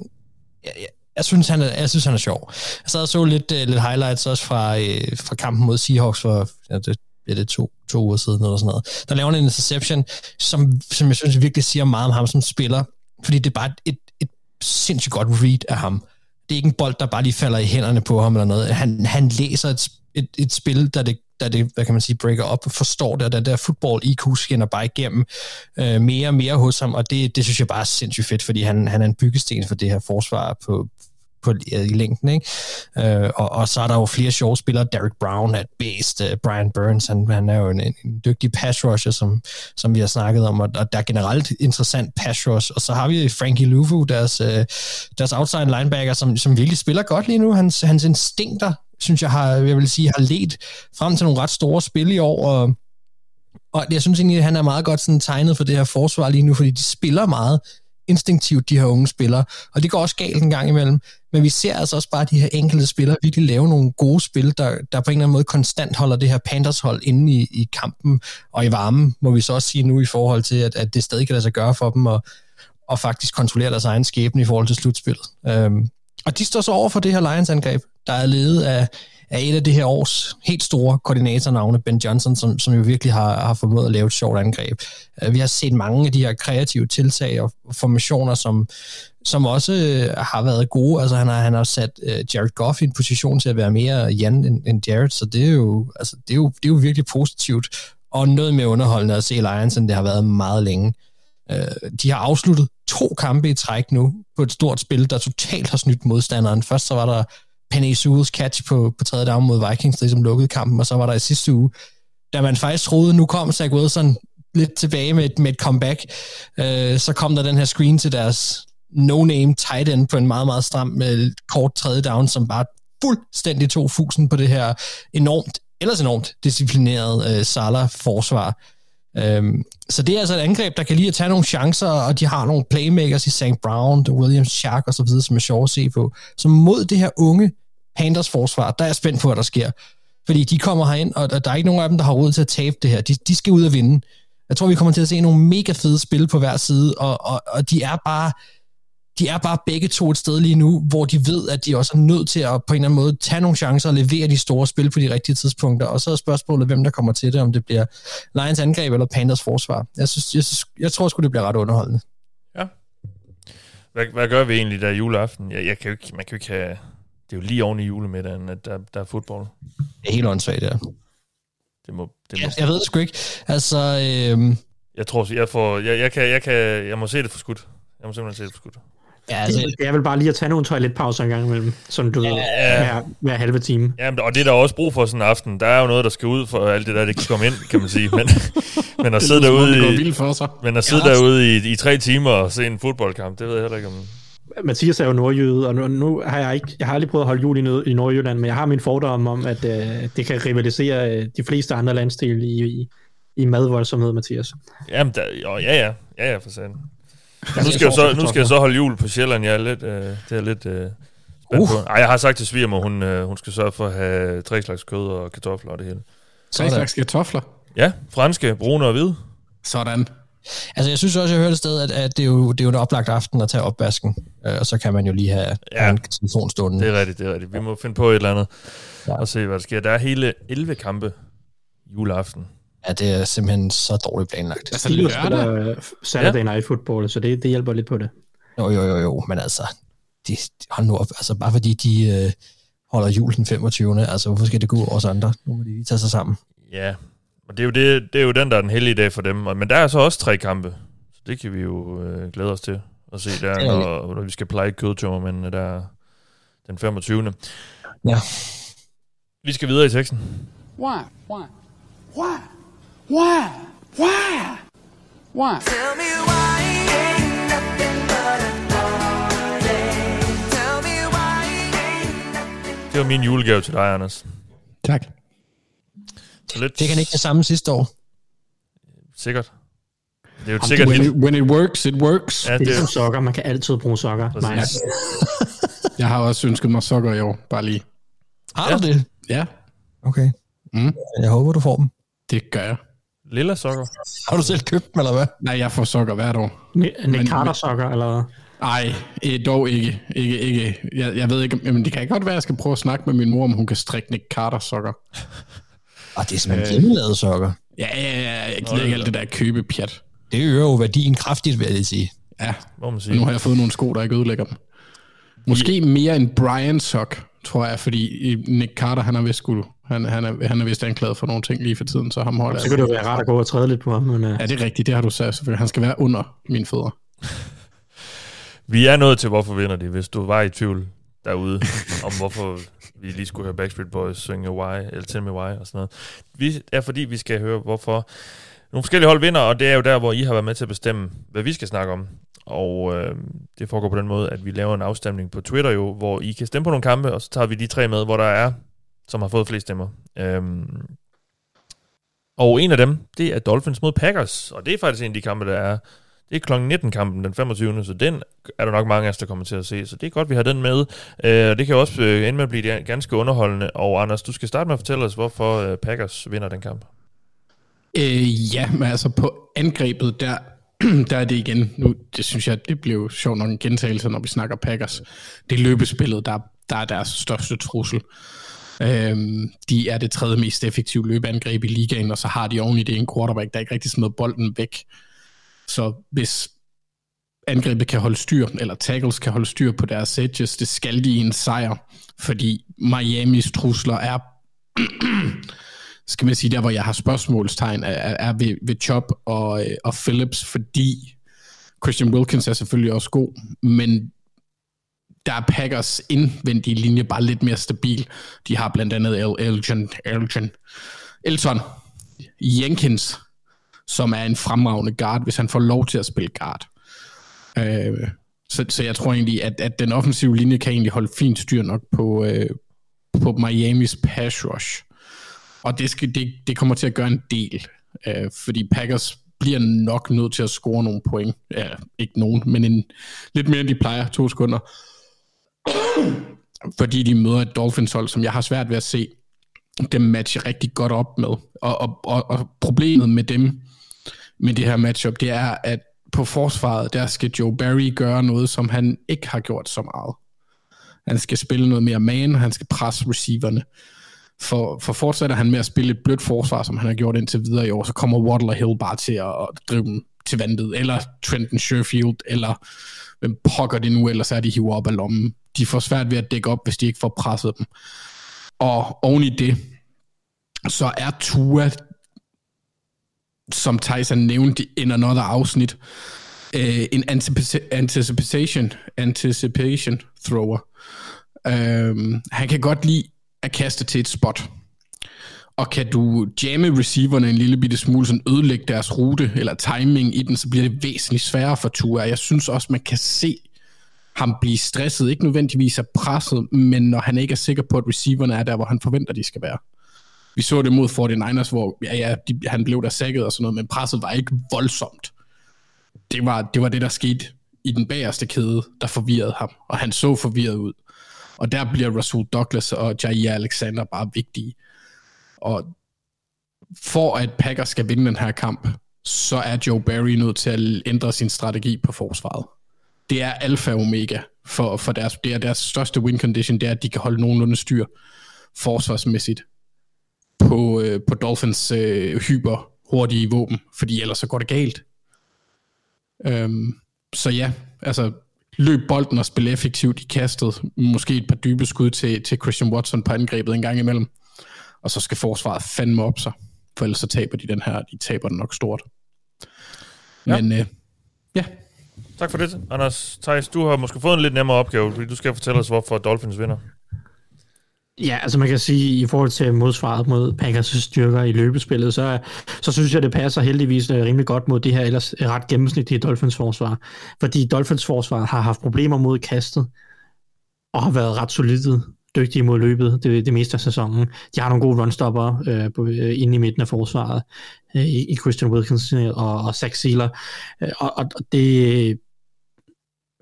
jeg, jeg synes, han er, jeg synes, han er sjov. Jeg sad og så lidt, uh, lidt highlights også fra, uh, fra kampen mod Seahawks for ja, det, det, det to, to uger siden, eller sådan noget. Der laver han en interception, som, som jeg synes virkelig siger meget om ham som spiller, fordi det er bare et, et, et sindssygt godt read af ham det er ikke en bold, der bare lige falder i hænderne på ham eller noget. Han, han læser et, et, et spil, der det, der det, hvad kan man sige, breaker op, forstår det, og den der football IQ skinner bare igennem øh, mere og mere hos ham, og det, det synes jeg bare er sindssygt fedt, fordi han, han er en byggesten for det her forsvar på, på, i længden. Ikke? Øh, og, og så er der jo flere sjove spillere. Derek Brown er et bedst. Uh, øh, Brian Burns, han, han er jo en, en dygtig pass rusher, som, som vi har snakket om, og, og der er generelt interessant pass rush. Og så har vi Frankie Luvu, deres, uh, deres outside linebacker, som, som virkelig spiller godt lige nu. Hans, hans instinkter, synes jeg, har, jeg vil sige, har let frem til nogle ret store spil i år, og og jeg synes egentlig, at han er meget godt sådan tegnet for det her forsvar lige nu, fordi de spiller meget instinktivt, de her unge spillere. Og det går også galt en gang imellem. Men vi ser altså også bare de her enkelte spillere virkelig lave nogle gode spil, der, der på en eller anden måde konstant holder det her Panthers hold inde i, i kampen og i varmen, må vi så også sige nu i forhold til, at, at det stadig kan lade sig gøre for dem og, og faktisk kontrollere deres egen skæbne i forhold til slutspillet. Øhm, og de står så over for det her Lions-angreb, der er ledet af er et af det her års helt store koordinatornavne, Ben Johnson, som, som jo virkelig har, har formået at lave et sjovt angreb. Øh, vi har set mange af de her kreative tiltag og formationer, som, som også øh, har været gode. Altså han har, han har sat øh, Jared Goff i en position til at være mere Jan end, end Jared, så det er, jo, altså, det, er jo, det er jo virkelig positivt og noget mere underholdende at se Lions, end det har været meget længe. De har afsluttet to kampe i træk nu på et stort spil, der totalt har snydt modstanderen. Først så var der Penny Sewells catch på, på tredje down mod Vikings, der ligesom lukkede kampen, og så var der i sidste uge, da man faktisk troede, nu kom Zach Wilson lidt tilbage med et, med et comeback, øh, så kom der den her screen til deres no-name tight end på en meget, meget stram med kort tredje down, som bare fuldstændig tog fusen på det her enormt, ellers enormt disciplineret øh, Salah-forsvar. Øhm, så det er altså et angreb, der kan lige at tage nogle chancer, og de har nogle playmakers i St. Brown, Williams Shark og så videre, som er sjovt at se på. Så mod det her unge Panthers forsvar, der er jeg spændt på, hvad der sker. Fordi de kommer herind, og der er ikke nogen af dem, der har råd til at tabe det her. De, de skal ud og vinde. Jeg tror, vi kommer til at se nogle mega fede spil på hver side, og, og, og de er bare de er bare begge to et sted lige nu, hvor de ved, at de også er nødt til at på en eller anden måde tage nogle chancer og levere de store spil på de rigtige tidspunkter. Og så er spørgsmålet, hvem der kommer til det, om det bliver Lions angreb eller Panthers forsvar. Jeg, synes, jeg, synes, jeg tror sgu, det bliver ret underholdende. Ja. Hvad, hvad gør vi egentlig der juleaften? Jeg, jeg kan jo ikke, man kan jo ikke have det er jo lige oven i julemiddagen, at der, der er fodbold. Det er helt åndssvagt, ja. Det må, det må jeg, jeg ved det sgu ikke. Altså, øhm... Jeg tror, jeg får, jeg, jeg, kan, jeg, kan, jeg må se det for skudt. Jeg må simpelthen se det for skudt. Ja, altså, det er vel bare lige at tage nogle toiletpauser en gang imellem, sådan du ja, ved, hver, hver halve time. Ja, og det er der også brug for sådan en aften. Der er jo noget, der skal ud for alt det der, det kan komme ind, kan man sige. Men, men at sidde derude, i, for sig. Men at sidde ja, derude i, i tre timer og se en fodboldkamp, det ved jeg heller ikke om... Mathias er jo nordjyde, og nu, nu har jeg ikke, jeg har aldrig prøvet at holde jul i, i Nordjylland, men jeg har min fordom om, at øh, det kan rivalisere øh, de fleste andre landsdele i, i, i madvoldsomhed, Mathias. Jamen, der, jo, ja, ja, ja, ja, for sandt. nu skal, jeg så, nu skal jeg så holde jul på Sjælland, jeg er lidt, øh, det er lidt øh, spændt uh. på. Ej, jeg har sagt til svigermor, hun, øh, hun skal sørge for at have tre slags kød og kartofler og det hele. Tre slags kartofler? Ja, franske, brune og hvide. Sådan. Altså, jeg synes også, jeg hørte et sted, at, at det, er jo, det er jo en oplagt aften at tage opvasken, øh, og så kan man jo lige have, ja, en telefon stående. det er rigtigt, det er rigtigt. Vi må finde på et eller andet ja. og se, hvad der sker. Der er hele 11 kampe juleaften. Ja, det er simpelthen så dårligt planlagt. Altså, det spiller Saturday ja. Night Football, så det, det hjælper lidt på det. Jo, jo, jo, jo, men altså, de, hold nu op, altså bare fordi de øh, holder jul den 25. Altså, hvorfor skal det gå over os andre? Nu må de tage sig sammen. Ja, og det er, jo det, det er jo den, der er den heldige dag for dem. Men der er så også tre kampe, så det kan vi jo øh, glæde os til at se der, når, når vi skal pleje kødtømmermændene der den 25. Ja. Vi skal videre i teksten. Why? Why? Why? Why? Why? Why? Tell me why ain't nothing but a Tell me why ain't nothing Det var min julegave til dig, Anders. Tak. Så lidt... Det kan ikke det samme sidste år. Sikkert. Det er jo sikkert... When it, when it works, it works. Ja, det, det er som sokker. Man kan altid bruge sokker. Nice. jeg har også ønsket mig sokker i år, bare lige. Har du det? Ja. Okay. Mm. Jeg håber, du får dem. Det gør jeg. Lilla sokker. Har du selv købt dem, eller hvad? Nej, jeg får sokker hvert år. Nick Carter sokker, eller hvad? Nej, dog ikke. ikke, ikke. Jeg, jeg ved ikke, men det kan godt være, at jeg skal prøve at snakke med min mor, om hun kan strikke Nick Carter sokker. Og det er simpelthen øh, hjemmelavede sokker. Ja, ja, ja. Jeg gider ikke alt det der købepjat. Det øger jo værdien kraftigt, vil jeg sige. Ja, må man sige. nu har jeg fået nogle sko, der ikke ødelægger dem. Måske mere en Brian sok, tror jeg, fordi Nick Carter, han er vist skulle, han, han, er, han er vist anklaget for nogle ting lige for tiden, så ham holder Så kan det være rart at gå og træde lidt på ham. Men, uh... Ja, det er rigtigt, det har du sagt selvfølgelig. Han skal være under mine fødder. Vi er nået til, hvorfor vinder de, hvis du var i tvivl. derude, om hvorfor vi lige skulle høre Backstreet Boys synge Why, eller Tell Me Why og sådan noget. Vi er fordi, vi skal høre, hvorfor nogle forskellige hold vinder, og det er jo der, hvor I har været med til at bestemme, hvad vi skal snakke om. Og øh, det foregår på den måde, at vi laver en afstemning på Twitter jo, hvor I kan stemme på nogle kampe, og så tager vi de tre med, hvor der er, som har fået flest stemmer. Øhm, og en af dem, det er Dolphins mod Packers, og det er faktisk en af de kampe, der er det er kl. 19-kampen den 25. Så den er der nok mange af os, der kommer til at se. Så det er godt, vi har den med. Øh, det kan også øh, ende med at blive ganske underholdende. Og Anders, du skal starte med at fortælle os, hvorfor øh, Packers vinder den kamp. Øh, ja, men altså på angrebet, der, der er det igen, nu det synes jeg, det blev sjovt nok en gentagelse, når vi snakker Packers. Det er løbespillet, der, der er deres største trussel. Øhm, de er det tredje mest effektive løbeangreb i ligaen, og så har de oven i det en quarterback, der ikke rigtig smider bolden væk. Så hvis angrebet kan holde styr, eller tackles kan holde styr på deres edges, det skal de i en sejr, fordi Miamis trusler er, skal man sige, der hvor jeg har spørgsmålstegn, er, er ved, ved Chop og, øh, og Phillips, fordi Christian Wilkins er selvfølgelig også god, men der er Packers indvendige linje bare lidt mere stabil. De har blandt andet El Elgin, Elgin, Elton, Jenkins, som er en fremragende guard, hvis han får lov til at spille guard. Øh, så, så jeg tror egentlig, at, at den offensive linje kan egentlig holde fint styr nok på, øh, på Miamis pass rush. Og det, skal, det, det kommer til at gøre en del, øh, fordi Packers bliver nok nødt til at score nogle point. Ja, ikke nogen, men en, lidt mere end de plejer, to sekunder. fordi de møder et Dolphins hold, som jeg har svært ved at se dem matche rigtig godt op med. Og, og, og, og problemet med dem, med det her matchup, det er, at på forsvaret, der skal Joe Barry gøre noget, som han ikke har gjort så meget. Han skal spille noget mere man, han skal presse receiverne. For, for fortsætter han med at spille et blødt forsvar, som han har gjort indtil videre i år, så kommer Waddle og Hill bare til at drive dem til vandet, eller Trenton Sherfield, eller hvem pokker det nu, eller er de hiver op af lommen. De får svært ved at dække op, hvis de ikke får presset dem. Og oven i det, så er Tua som Tyson nævnte in another afsnit, øh, en anticipation, anticipation thrower. Øh, han kan godt lide at kaste til et spot. Og kan du jamme receiverne en lille bitte smule, sådan ødelægge deres rute eller timing i den, så bliver det væsentligt sværere for Tua. Jeg synes også, man kan se ham blive stresset. Ikke nødvendigvis er presset, men når han ikke er sikker på, at receiverne er der, hvor han forventer, de skal være. Vi så det mod 49ers, hvor ja, ja, de, han blev der sækket og sådan noget, men presset var ikke voldsomt. Det var, det var det, der skete i den bagerste kæde, der forvirrede ham, og han så forvirret ud. Og der bliver Rasul Douglas og Jair Alexander bare vigtige. Og for at Packers skal vinde den her kamp, så er Joe Barry nødt til at ændre sin strategi på forsvaret. Det er alfa og omega for, for deres, det er deres største win condition, det er, at de kan holde nogenlunde styr forsvarsmæssigt på, øh, på Dolphins øh, hyper hurtige våben, fordi ellers så går det galt. Øhm, så ja, altså løb bolden og spille effektivt i kastet. Måske et par dybe skud til, til Christian Watson på angrebet en gang imellem. Og så skal forsvaret fandme op sig, for ellers så taber de den her, de taber den nok stort. Ja. Men øh, ja. Tak for det, Anders. Thijs, du har måske fået en lidt nemmere opgave, fordi du skal fortælle os, hvorfor Dolphins vinder. Ja, altså man kan sige, i forhold til modsvaret mod Packers styrker i løbespillet, så, så synes jeg, det passer heldigvis øh, rimelig godt mod det her ellers ret gennemsnitlige Dolphins forsvar. Fordi Dolphins forsvar har haft problemer mod kastet, og har været ret solide dygtige mod løbet det, det meste af sæsonen. De har nogle gode runstopper øh, på, øh, inde i midten af forsvaret øh, i, i Christian Wilkins og, og Zach Sealer. Øh, og, og det,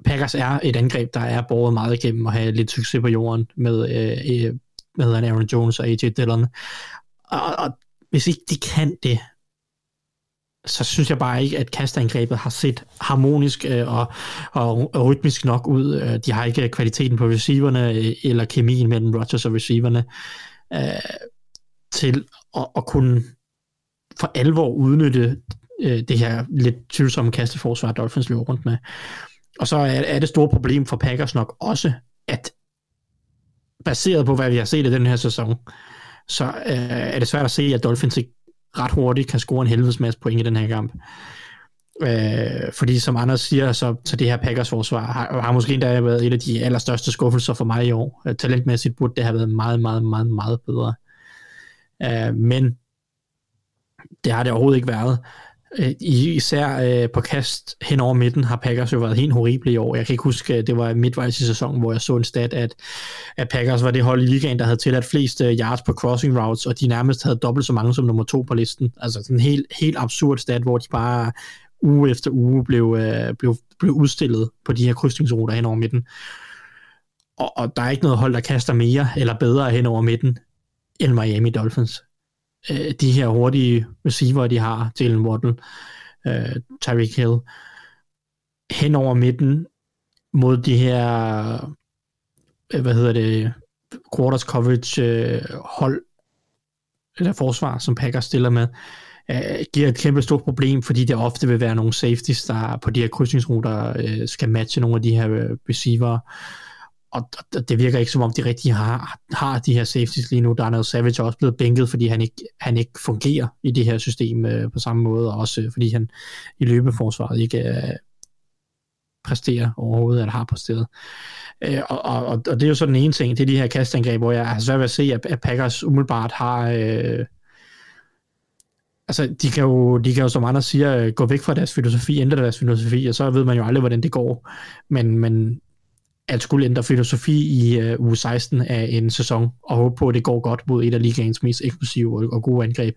Packers er et angreb, der er båret meget igennem og have lidt succes på jorden med, øh, øh med Aaron Jones og AJ Dillon. Og, og hvis ikke de kan det, så synes jeg bare ikke, at kastangrebet har set harmonisk øh, og, og, og rytmisk nok ud. Øh, de har ikke kvaliteten på receiverne øh, eller kemien mellem Rodgers og receiverne øh, til at, at kunne for alvor udnytte øh, det her lidt tvivlsomme kasteforsvar, Dolphins løber rundt med. Og så er, er det store problem for Packers nok også, at baseret på, hvad vi har set i den her sæson, så øh, er det svært at se, at Dolphins ikke ret hurtigt kan score en helvedes masse point i den her kamp. Øh, fordi som Anders siger, så, så det her Packers forsvar har, har måske endda været et af de allerstørste skuffelser for mig i år. Øh, talentmæssigt burde det have været meget, meget, meget, meget bedre. Øh, men det har det overhovedet ikke været. Øh, især øh, på kast hen over midten har Packers jo været helt horrible i år. Jeg kan ikke huske, det var midtvejs i sæsonen, hvor jeg så en stat, at, at Packers var det hold i ligaen, der havde tilladt flest øh, yards på crossing routes, og de nærmest havde dobbelt så mange som nummer to på listen. Altså sådan en helt, helt absurd stat, hvor de bare uge efter uge blev, øh, blev, blev udstillet på de her krydsningsruter hen over midten. Og, og der er ikke noget hold, der kaster mere eller bedre hen over midten end Miami Dolphins øh, de her hurtige receiver, de har, Jalen Waddle, øh, Tyreek Hill, hen over midten mod de her, øh, hvad hedder det, quarters coverage øh, hold, eller forsvar, som Packers stiller med, øh, giver et kæmpe stort problem, fordi det ofte vil være nogle safeties, der på de her krydsningsruter øh, skal matche nogle af de her øh, receiver. Øh, og det virker ikke som om, de rigtig har, har de her safeties lige nu. Daniel Savage også blevet bænket, fordi han ikke, han ikke fungerer i det her system øh, på samme måde, og også øh, fordi han i løbeforsvaret ikke øh, præsterer overhovedet, eller har præsteret. Øh, og, og, og, det er jo så den ene ting, det er de her kastangreb, hvor jeg har svært ved at se, at, at Packers umiddelbart har... Øh, altså, de kan, jo, de kan jo, som andre siger, øh, gå væk fra deres filosofi, ændre deres filosofi, og så ved man jo aldrig, hvordan det går. Men, men at skulle ændre filosofi i øh, uge 16 af en sæson, og håbe på, at det går godt mod et af ligaens mest eksplosive og, og gode angreb.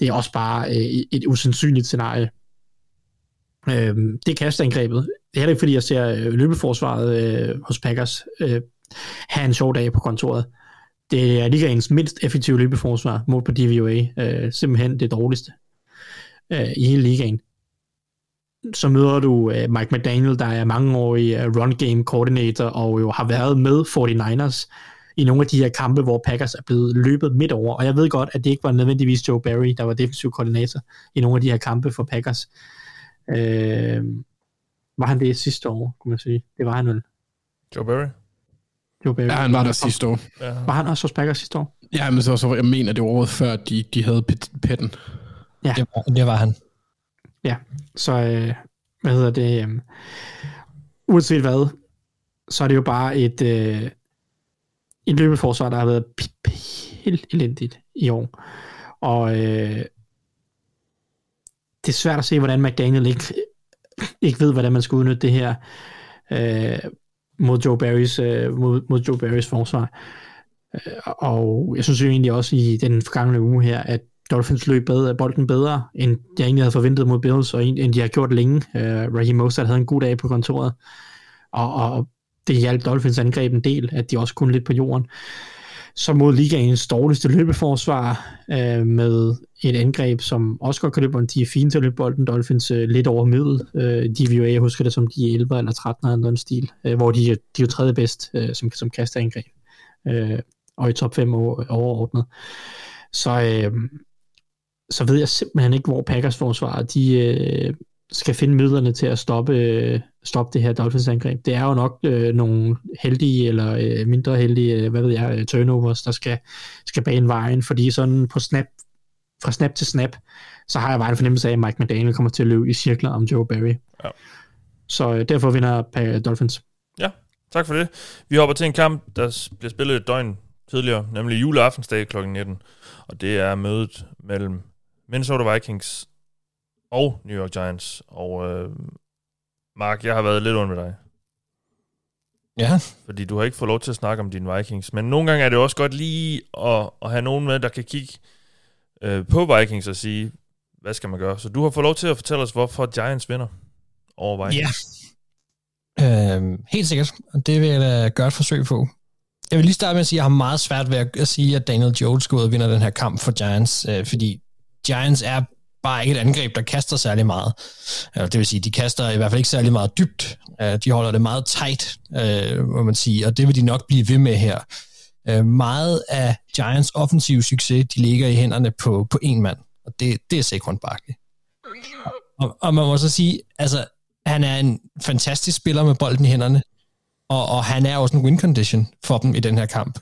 Det er også bare øh, et usandsynligt scenarie. Øh, det er kastangrebet. Det er heller ikke, fordi jeg ser øh, løbeforsvaret øh, hos Packers øh, have en sjov dag på kontoret. Det er ligaens mindst effektive løbeforsvar mod på DVOA. Øh, simpelthen det dårligste øh, i hele ligaen så møder du uh, Mike McDaniel, der er mangeårig uh, run game coordinator, og jo har været med 49ers i nogle af de her kampe, hvor Packers er blevet løbet midt over. Og jeg ved godt, at det ikke var nødvendigvis Joe Barry, der var defensiv koordinator i nogle af de her kampe for Packers. Uh, var han det sidste år, kunne man sige? Det var han vel. Joe Barry? Joe Barry. Ja, han var der sidste år. Ja. Var han også hos Packers sidste år? Ja, men så, så jeg mener, det var året før, de, de havde petten. Ja. Det var, det var han. Ja, så øh, hvad hedder det? Øh, uanset hvad, så er det jo bare et, øh, et løbeforsvar, der har været helt elendigt i år. Og øh, det er svært at se, hvordan McDaniel ikke, ikke ved, hvordan man skal udnytte det her øh, mod Joe Barrys, øh, mod, mod Joe Barrys forsvar. Øh, og jeg synes jo egentlig også i den forgangne uge her, at Dolphins løb bedre, bolden bedre, end jeg egentlig havde forventet mod Bills, og end de har gjort længe. Uh, Raheem Mostert havde en god dag på kontoret, og, og det hjalp Dolphins angreb en del, at de også kunne lidt på jorden. Så mod ligaens dårligste løbeforsvar uh, med et angreb, som også godt kan løbe bolden. De er fine til at løbe bolden. Dolphins uh, lidt over middel. Uh, DVOA, jeg husker det som de er 11 eller 13 eller noget stil, uh, hvor de, de er jo tredje bedst uh, som, som kaster angreb. Uh, og i top 5 overordnet. Så øh, så ved jeg simpelthen ikke, hvor Packers forsvar de øh, skal finde midlerne til at stoppe, øh, stoppe det her Dolphins angreb. Det er jo nok øh, nogle heldige eller øh, mindre heldige, øh, hvad ved jeg, øh, turnovers, der skal, skal bane vejen, fordi sådan på snap, fra snap til snap, så har jeg bare en fornemmelse af, at Mike McDaniel kommer til at løbe i cirkler om Joe Barry. Ja. Så øh, derfor vinder Dolphins. Ja, tak for det. Vi hopper til en kamp, der bliver spillet et døgn tidligere, nemlig juleaftensdag kl. 19. Og det er mødet mellem Minnesota Vikings og New York Giants. Og øh, Mark, jeg har været lidt under med dig. Ja. Fordi du har ikke fået lov til at snakke om dine Vikings. Men nogle gange er det også godt lige at, at have nogen med, der kan kigge øh, på Vikings og sige, hvad skal man gøre? Så du har fået lov til at fortælle os, hvorfor Giants vinder over Vikings. Ja. Øh, helt sikkert. Det vil jeg da gøre et forsøg på. Jeg vil lige starte med at sige, at jeg har meget svært ved at sige, at Daniel Jones går ud og vinder den her kamp for Giants, øh, fordi Giants er bare ikke et angreb, der kaster særlig meget. Det vil sige, de kaster i hvert fald ikke særlig meget dybt. Øh, de holder det meget tight, øh, må man sige, og det vil de nok blive ved med her. Øh, meget af Giants offensive succes, de ligger i hænderne på, på en mand, og det, det er Saquon Barkley. Og, og man må så sige, altså, han er en fantastisk spiller med bolden i hænderne, og, og han er også en win condition for dem i den her kamp.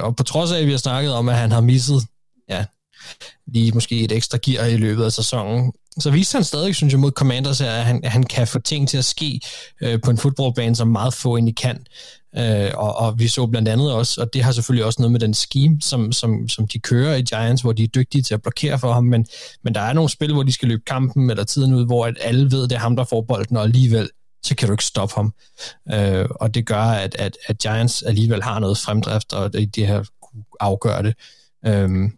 Og på trods af, at vi har snakket om, at han har misset ja, lige måske et ekstra gear i løbet af sæsonen, så viste han stadig, synes jeg, mod Commanders, at han, at han kan få ting til at ske øh, på en fodboldbane, som meget få egentlig kan. Øh, og, og vi så blandt andet også, og det har selvfølgelig også noget med den scheme, som, som, som de kører i Giants, hvor de er dygtige til at blokere for ham, men, men der er nogle spil, hvor de skal løbe kampen eller tiden ud, hvor at alle ved, det er ham, der får bolden, og alligevel så kan du ikke stoppe ham. Øh, og det gør, at, at, at Giants alligevel har noget fremdrift, og det, det her kunne afgøre det. Øh,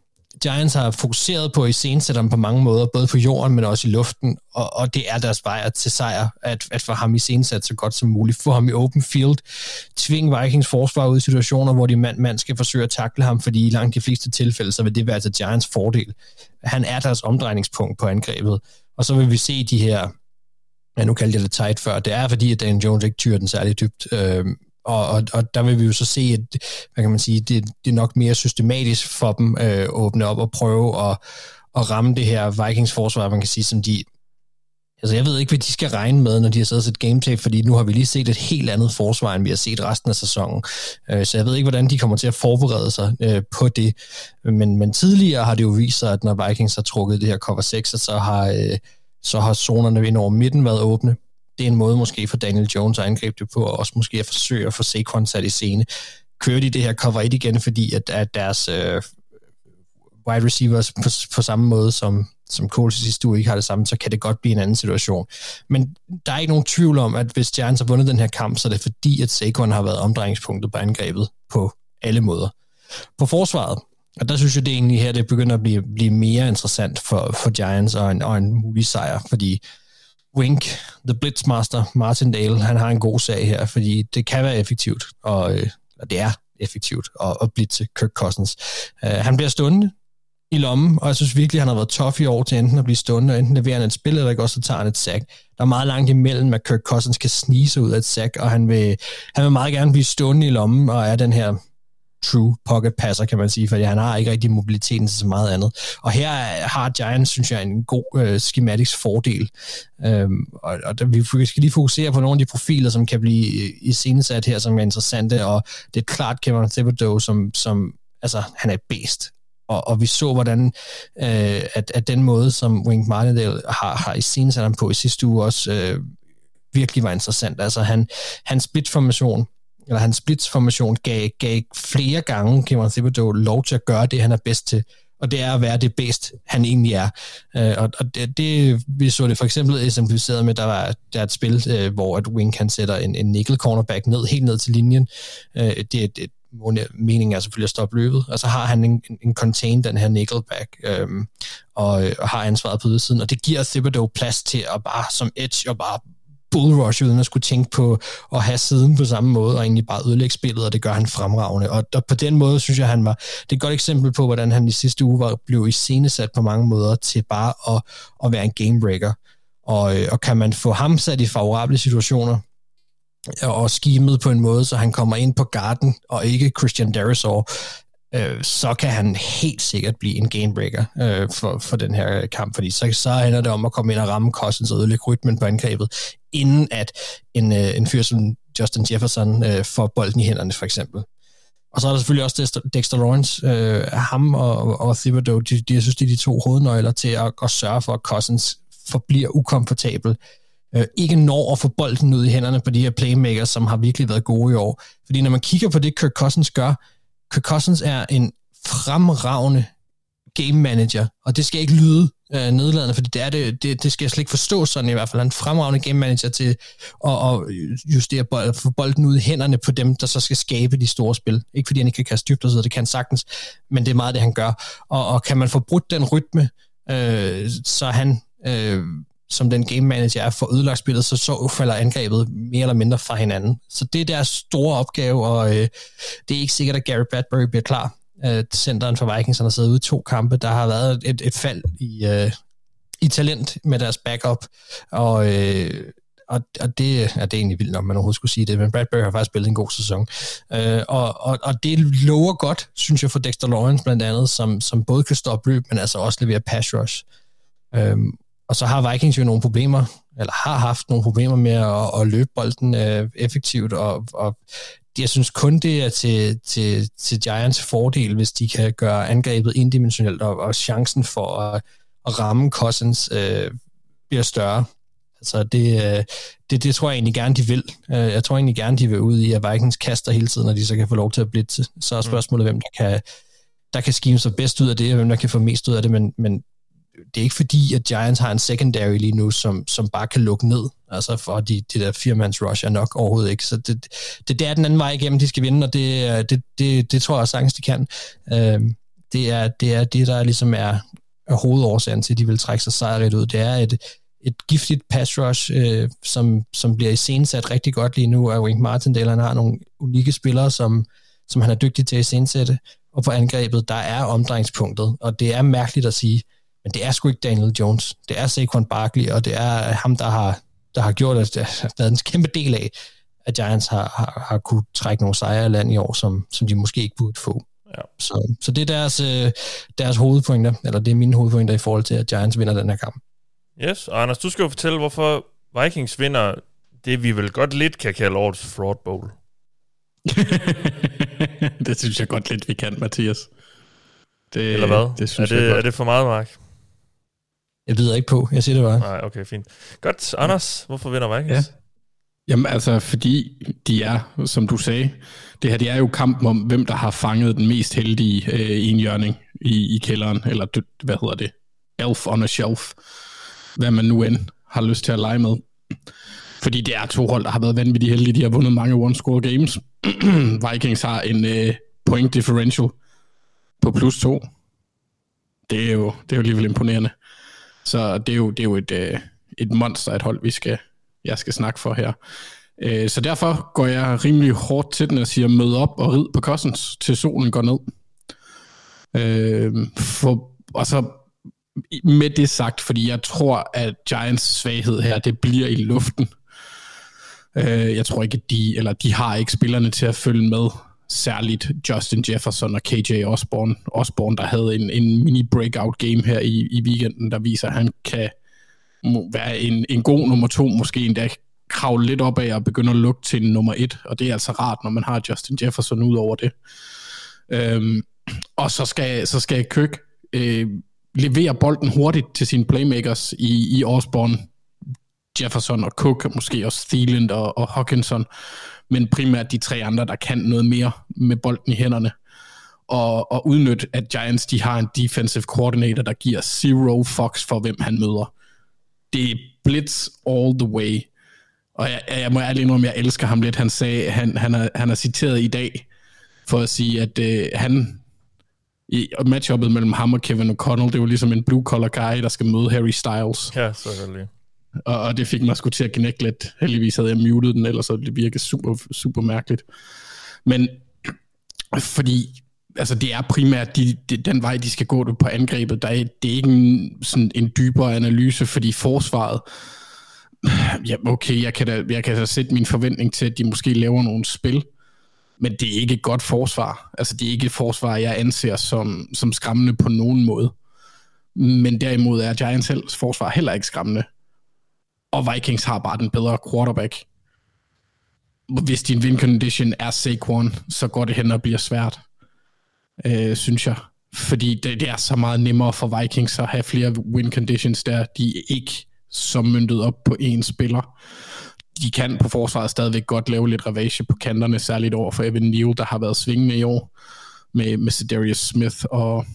Giants har fokuseret på i scenesætteren på mange måder, både på jorden, men også i luften, og, og det er deres vej til sejr, at, at få ham i scenesat så godt som muligt, få ham i open field, tvinge Vikings forsvar ud i situationer, hvor de mand, mand skal forsøge at takle ham, fordi i langt de fleste tilfælde, så vil det være til Giants fordel. Han er deres omdrejningspunkt på angrebet, og så vil vi se de her ja, nu kaldte jeg det tight før, det er fordi, at Dan Jones ikke tyrer den særlig dybt, øh, og, og, og der vil vi jo så se, at hvad kan man sige, det, det er nok mere systematisk for dem øh, at åbne op og prøve at, at ramme det her Vikings forsvar, man kan sige, som de Altså, jeg ved ikke, hvad de skal regne med, når de har siddet og set gameplay, fordi nu har vi lige set et helt andet forsvar, end vi har set resten af sæsonen. Øh, så jeg ved ikke, hvordan de kommer til at forberede sig øh, på det. Men, men tidligere har det jo vist sig, at når Vikings har trukket det her cover 6, så har, øh, så har zonerne ind over midten været åbne det er en måde måske for Daniel Jones at angribe det på, og også måske at forsøge at få Saquon sat i scene. Kører de det her cover 1 igen, fordi at, at deres øh, wide receivers på, på samme måde som, som Coles sidste uge ikke har det samme, så kan det godt blive en anden situation. Men der er ikke nogen tvivl om, at hvis Giants har vundet den her kamp, så er det fordi, at Saquon har været omdrejningspunktet på angrebet på alle måder. På forsvaret, og der synes jeg det egentlig her, det begynder at blive, blive mere interessant for, for Giants og en, og en mulig sejr, fordi Wink, The Blitzmaster, Martin Dale, han har en god sag her, fordi det kan være effektivt, og, øh, og det er effektivt at, at blitse Kirk Cousins. Uh, han bliver stående i lommen, og jeg synes virkelig, han har været tough i år til enten at blive stående, og enten leverer han et spil, eller ikke også tager han et sack. Der er meget langt imellem, at Kirk Cousins kan snige sig ud af et sack, og han vil, han vil meget gerne blive stående i lommen, og er den her true pocket passer, kan man sige, fordi han har ikke rigtig mobiliteten til så meget andet. Og her har Giants, synes jeg, en god øh, schematics fordel. Øhm, og, og der, vi skal lige fokusere på nogle af de profiler, som kan blive øh, i scenesat her, som er interessante, og det er klart Kevin Thibodeau, som, som altså, han er bedst. Og, og vi så, hvordan øh, at, at den måde, som Wink Martindale har, har i scenesat ham på i sidste uge også, øh, virkelig var interessant. Altså han, hans split-formation, eller hans blitzformation gav, gav flere gange Cameron Thibodeau lov til at gøre det, han er bedst til, og det er at være det bedst, han egentlig er. Øh, og og det, det, vi så det for eksempel eksemplificeret med, der var der er et spil, øh, hvor at Wing kan sætte en, en nickel cornerback ned, helt ned til linjen. Øh, det, det, meningen er selvfølgelig at stoppe løbet, og så har han en, en contain, den her nickelback, øhm, og, øh, og har ansvaret på ydersiden, og det giver Thibodeau plads til at bare som edge og bare bullrush, uden at skulle tænke på at have siden på samme måde, og egentlig bare ødelægge spillet, og det gør han fremragende. Og, og på den måde synes jeg, han var, det er et godt eksempel på, hvordan han i sidste uge var, blev iscenesat på mange måder til bare at, at være en gamebreaker. Og, øh, og kan man få ham sat i favorable situationer, og skimet på en måde, så han kommer ind på garden, og ikke Christian Derisor, øh, så kan han helt sikkert blive en gamebreaker øh, for, for den her øh, kamp, fordi så, så handler det om at komme ind og ramme Cousins og ødelægge rytmen på angrebet, inden at en, øh, en fyr som Justin Jefferson øh, får bolden i hænderne, for eksempel. Og så er der selvfølgelig også Dexter, Dexter Lawrence, øh, ham og, og Thibodeau, de, de, jeg synes, de er de to hovednøgler til at, at sørge for, at Cousins forbliver ukomfortabel, øh, ikke når at få bolden ud i hænderne på de her playmakers, som har virkelig været gode i år. Fordi når man kigger på det, Kirk Cousins gør, Kirk Cousins er en fremragende game manager, og det skal ikke lyde øh, nedladende, fordi det, er det, det, det skal jeg slet ikke forstå sådan i hvert fald. Han er en fremragende game manager til at, at justere bold, få bolden ud i hænderne på dem, der så skal skabe de store spil. Ikke fordi han ikke kan kaste dybt og så det kan han sagtens, men det er meget det, han gør. Og, og kan man få brudt den rytme, øh, så han øh, som den game manager er for ødelagt spillet, så så falder angrebet mere eller mindre fra hinanden. Så det er deres store opgave, og øh, det er ikke sikkert, at Gary Bradbury bliver klar. Øh, centeren for Vikings, han har siddet ude i to kampe. Der har været et, et fald i, øh, i talent med deres backup, og, øh, og, og det, ja, det er egentlig vildt nok, man overhovedet skulle sige det, men Bradbury har faktisk spillet en god sæson. Øh, og, og, og det lover godt, synes jeg, for Dexter Lawrence blandt andet, som, som både kan stoppe løb, men altså også levere pass rush. Øhm, og så har Vikings jo nogle problemer, eller har haft nogle problemer med at, at løbe bolden øh, effektivt, og, og jeg synes kun, det er til, til, til Giants fordel, hvis de kan gøre angrebet indimensionelt, og, og chancen for at, at ramme Cousins øh, bliver større. Altså det, øh, det, det tror jeg egentlig gerne, de vil. Øh, jeg tror egentlig gerne, de vil ud i, at Vikings kaster hele tiden, og de så kan få lov til at blitse. Så er spørgsmålet, hvem der kan, der kan skime sig bedst ud af det, og hvem der kan få mest ud af det, men, men det er ikke fordi, at Giants har en secondary lige nu, som, som bare kan lukke ned. Altså for de, de der firmans rush er nok overhovedet ikke. Så det, det, det er den anden vej igennem, de skal vinde, og det, øh, det, det, det tror jeg sagtens, de kan. Øh, det, er, det er det, der ligesom er, er hovedårsagen til, at de vil trække sig sejrigt ud. Det er et, et giftigt pass rush, øh, som, som bliver iscenesat rigtig godt lige nu og Wink Martindale. Han har nogle unikke spillere, som, som han er dygtig til at iscenesætte. Og på angrebet, der er omdrejningspunktet, og det er mærkeligt at sige, men det er sgu ikke Daniel Jones. Det er Saquon Barkley, og det er ham, der har, der har gjort, at det har været en kæmpe del af, at Giants har, har, har kunne trække nogle sejre i land i år, som, som de måske ikke burde få. Ja. Så, så det er deres, øh, deres hovedpointer, eller det er mine hovedpointer i forhold til, at Giants vinder den her kamp. Yes, og Anders, du skal jo fortælle, hvorfor Vikings vinder det, vi vel godt lidt kan kalde årets fraud bowl. det synes jeg godt lidt, vi kan, Mathias. Det, Eller hvad? Det synes er, det, jeg godt. er det for meget, Mark? Jeg ved ikke på, jeg siger det bare. Nej, okay, fint. Godt, Anders, hvorfor vinder Vikings? Ja. Jamen altså, fordi de er, som du sagde, det her det er jo kampen om, hvem der har fanget den mest heldige øh, enhjørning i, i kælderen, eller hvad hedder det? Elf on a shelf. Hvad man nu end har lyst til at lege med. Fordi det er to hold, der har været vanvittigt heldige. De har vundet mange one-score games. Vikings har en øh, point differential på plus to. Det er jo, det er jo alligevel imponerende. Så det er jo, det er jo et, øh, et monster, et hold, vi skal, jeg skal snakke for her. Øh, så derfor går jeg rimelig hårdt til den og siger, mød op og rid på Cousins, til solen går ned. Øh, for, altså, og så med det sagt, fordi jeg tror, at Giants svaghed her, det bliver i luften. Øh, jeg tror ikke, at de, eller de har ikke spillerne til at følge med, særligt Justin Jefferson og KJ Osborne, Osborne der havde en, en mini breakout game her i, i weekenden, der viser, at han kan være en, en god nummer to, måske endda kravle lidt op af og begynde at lukke til en nummer et, og det er altså rart, når man har Justin Jefferson ud over det. Øhm, og så skal, så skal Køk øh, levere bolden hurtigt til sine playmakers i, i Osborne, Jefferson og Cook, måske også Thielen og, og Hawkinson, men primært de tre andre, der kan noget mere med bolden i hænderne. Og, og udnytte, at Giants de har en defensive coordinator, der giver zero fucks for, hvem han møder. Det er blitz all the way. Og jeg, jeg må ærligt indrømme, jeg elsker ham lidt. Han sagde, han, han, er, han er citeret i dag for at sige, at øh, han i matchuppet mellem ham og Kevin O'Connell, det var ligesom en blue-collar guy, der skal møde Harry Styles. Ja, selvfølgelig. Og, og det fik mig sgu til at knække lidt. Heldigvis havde jeg muted den, ellers så det virkede super, super mærkeligt. Men fordi altså det er primært de, de, den vej, de skal gå på angrebet. Der er, det er ikke en, sådan en dybere analyse, fordi forsvaret, ja, okay, jeg kan, da, jeg kan da sætte min forventning til, at de måske laver nogle spil, men det er ikke et godt forsvar. Altså det er ikke et forsvar, jeg anser som, som skræmmende på nogen måde. Men derimod er Giants forsvar heller ikke skræmmende. Og Vikings har bare den bedre quarterback. Hvis din win condition er Saquon, så går det hen og bliver svært, øh, synes jeg. Fordi det, det er så meget nemmere for Vikings at have flere win conditions der. De er ikke så myndet op på én spiller. De kan på forsvaret stadigvæk godt lave lidt ravage på kanterne, særligt over for Evan Neal, der har været svingende i år, med, med Cedarius Smith og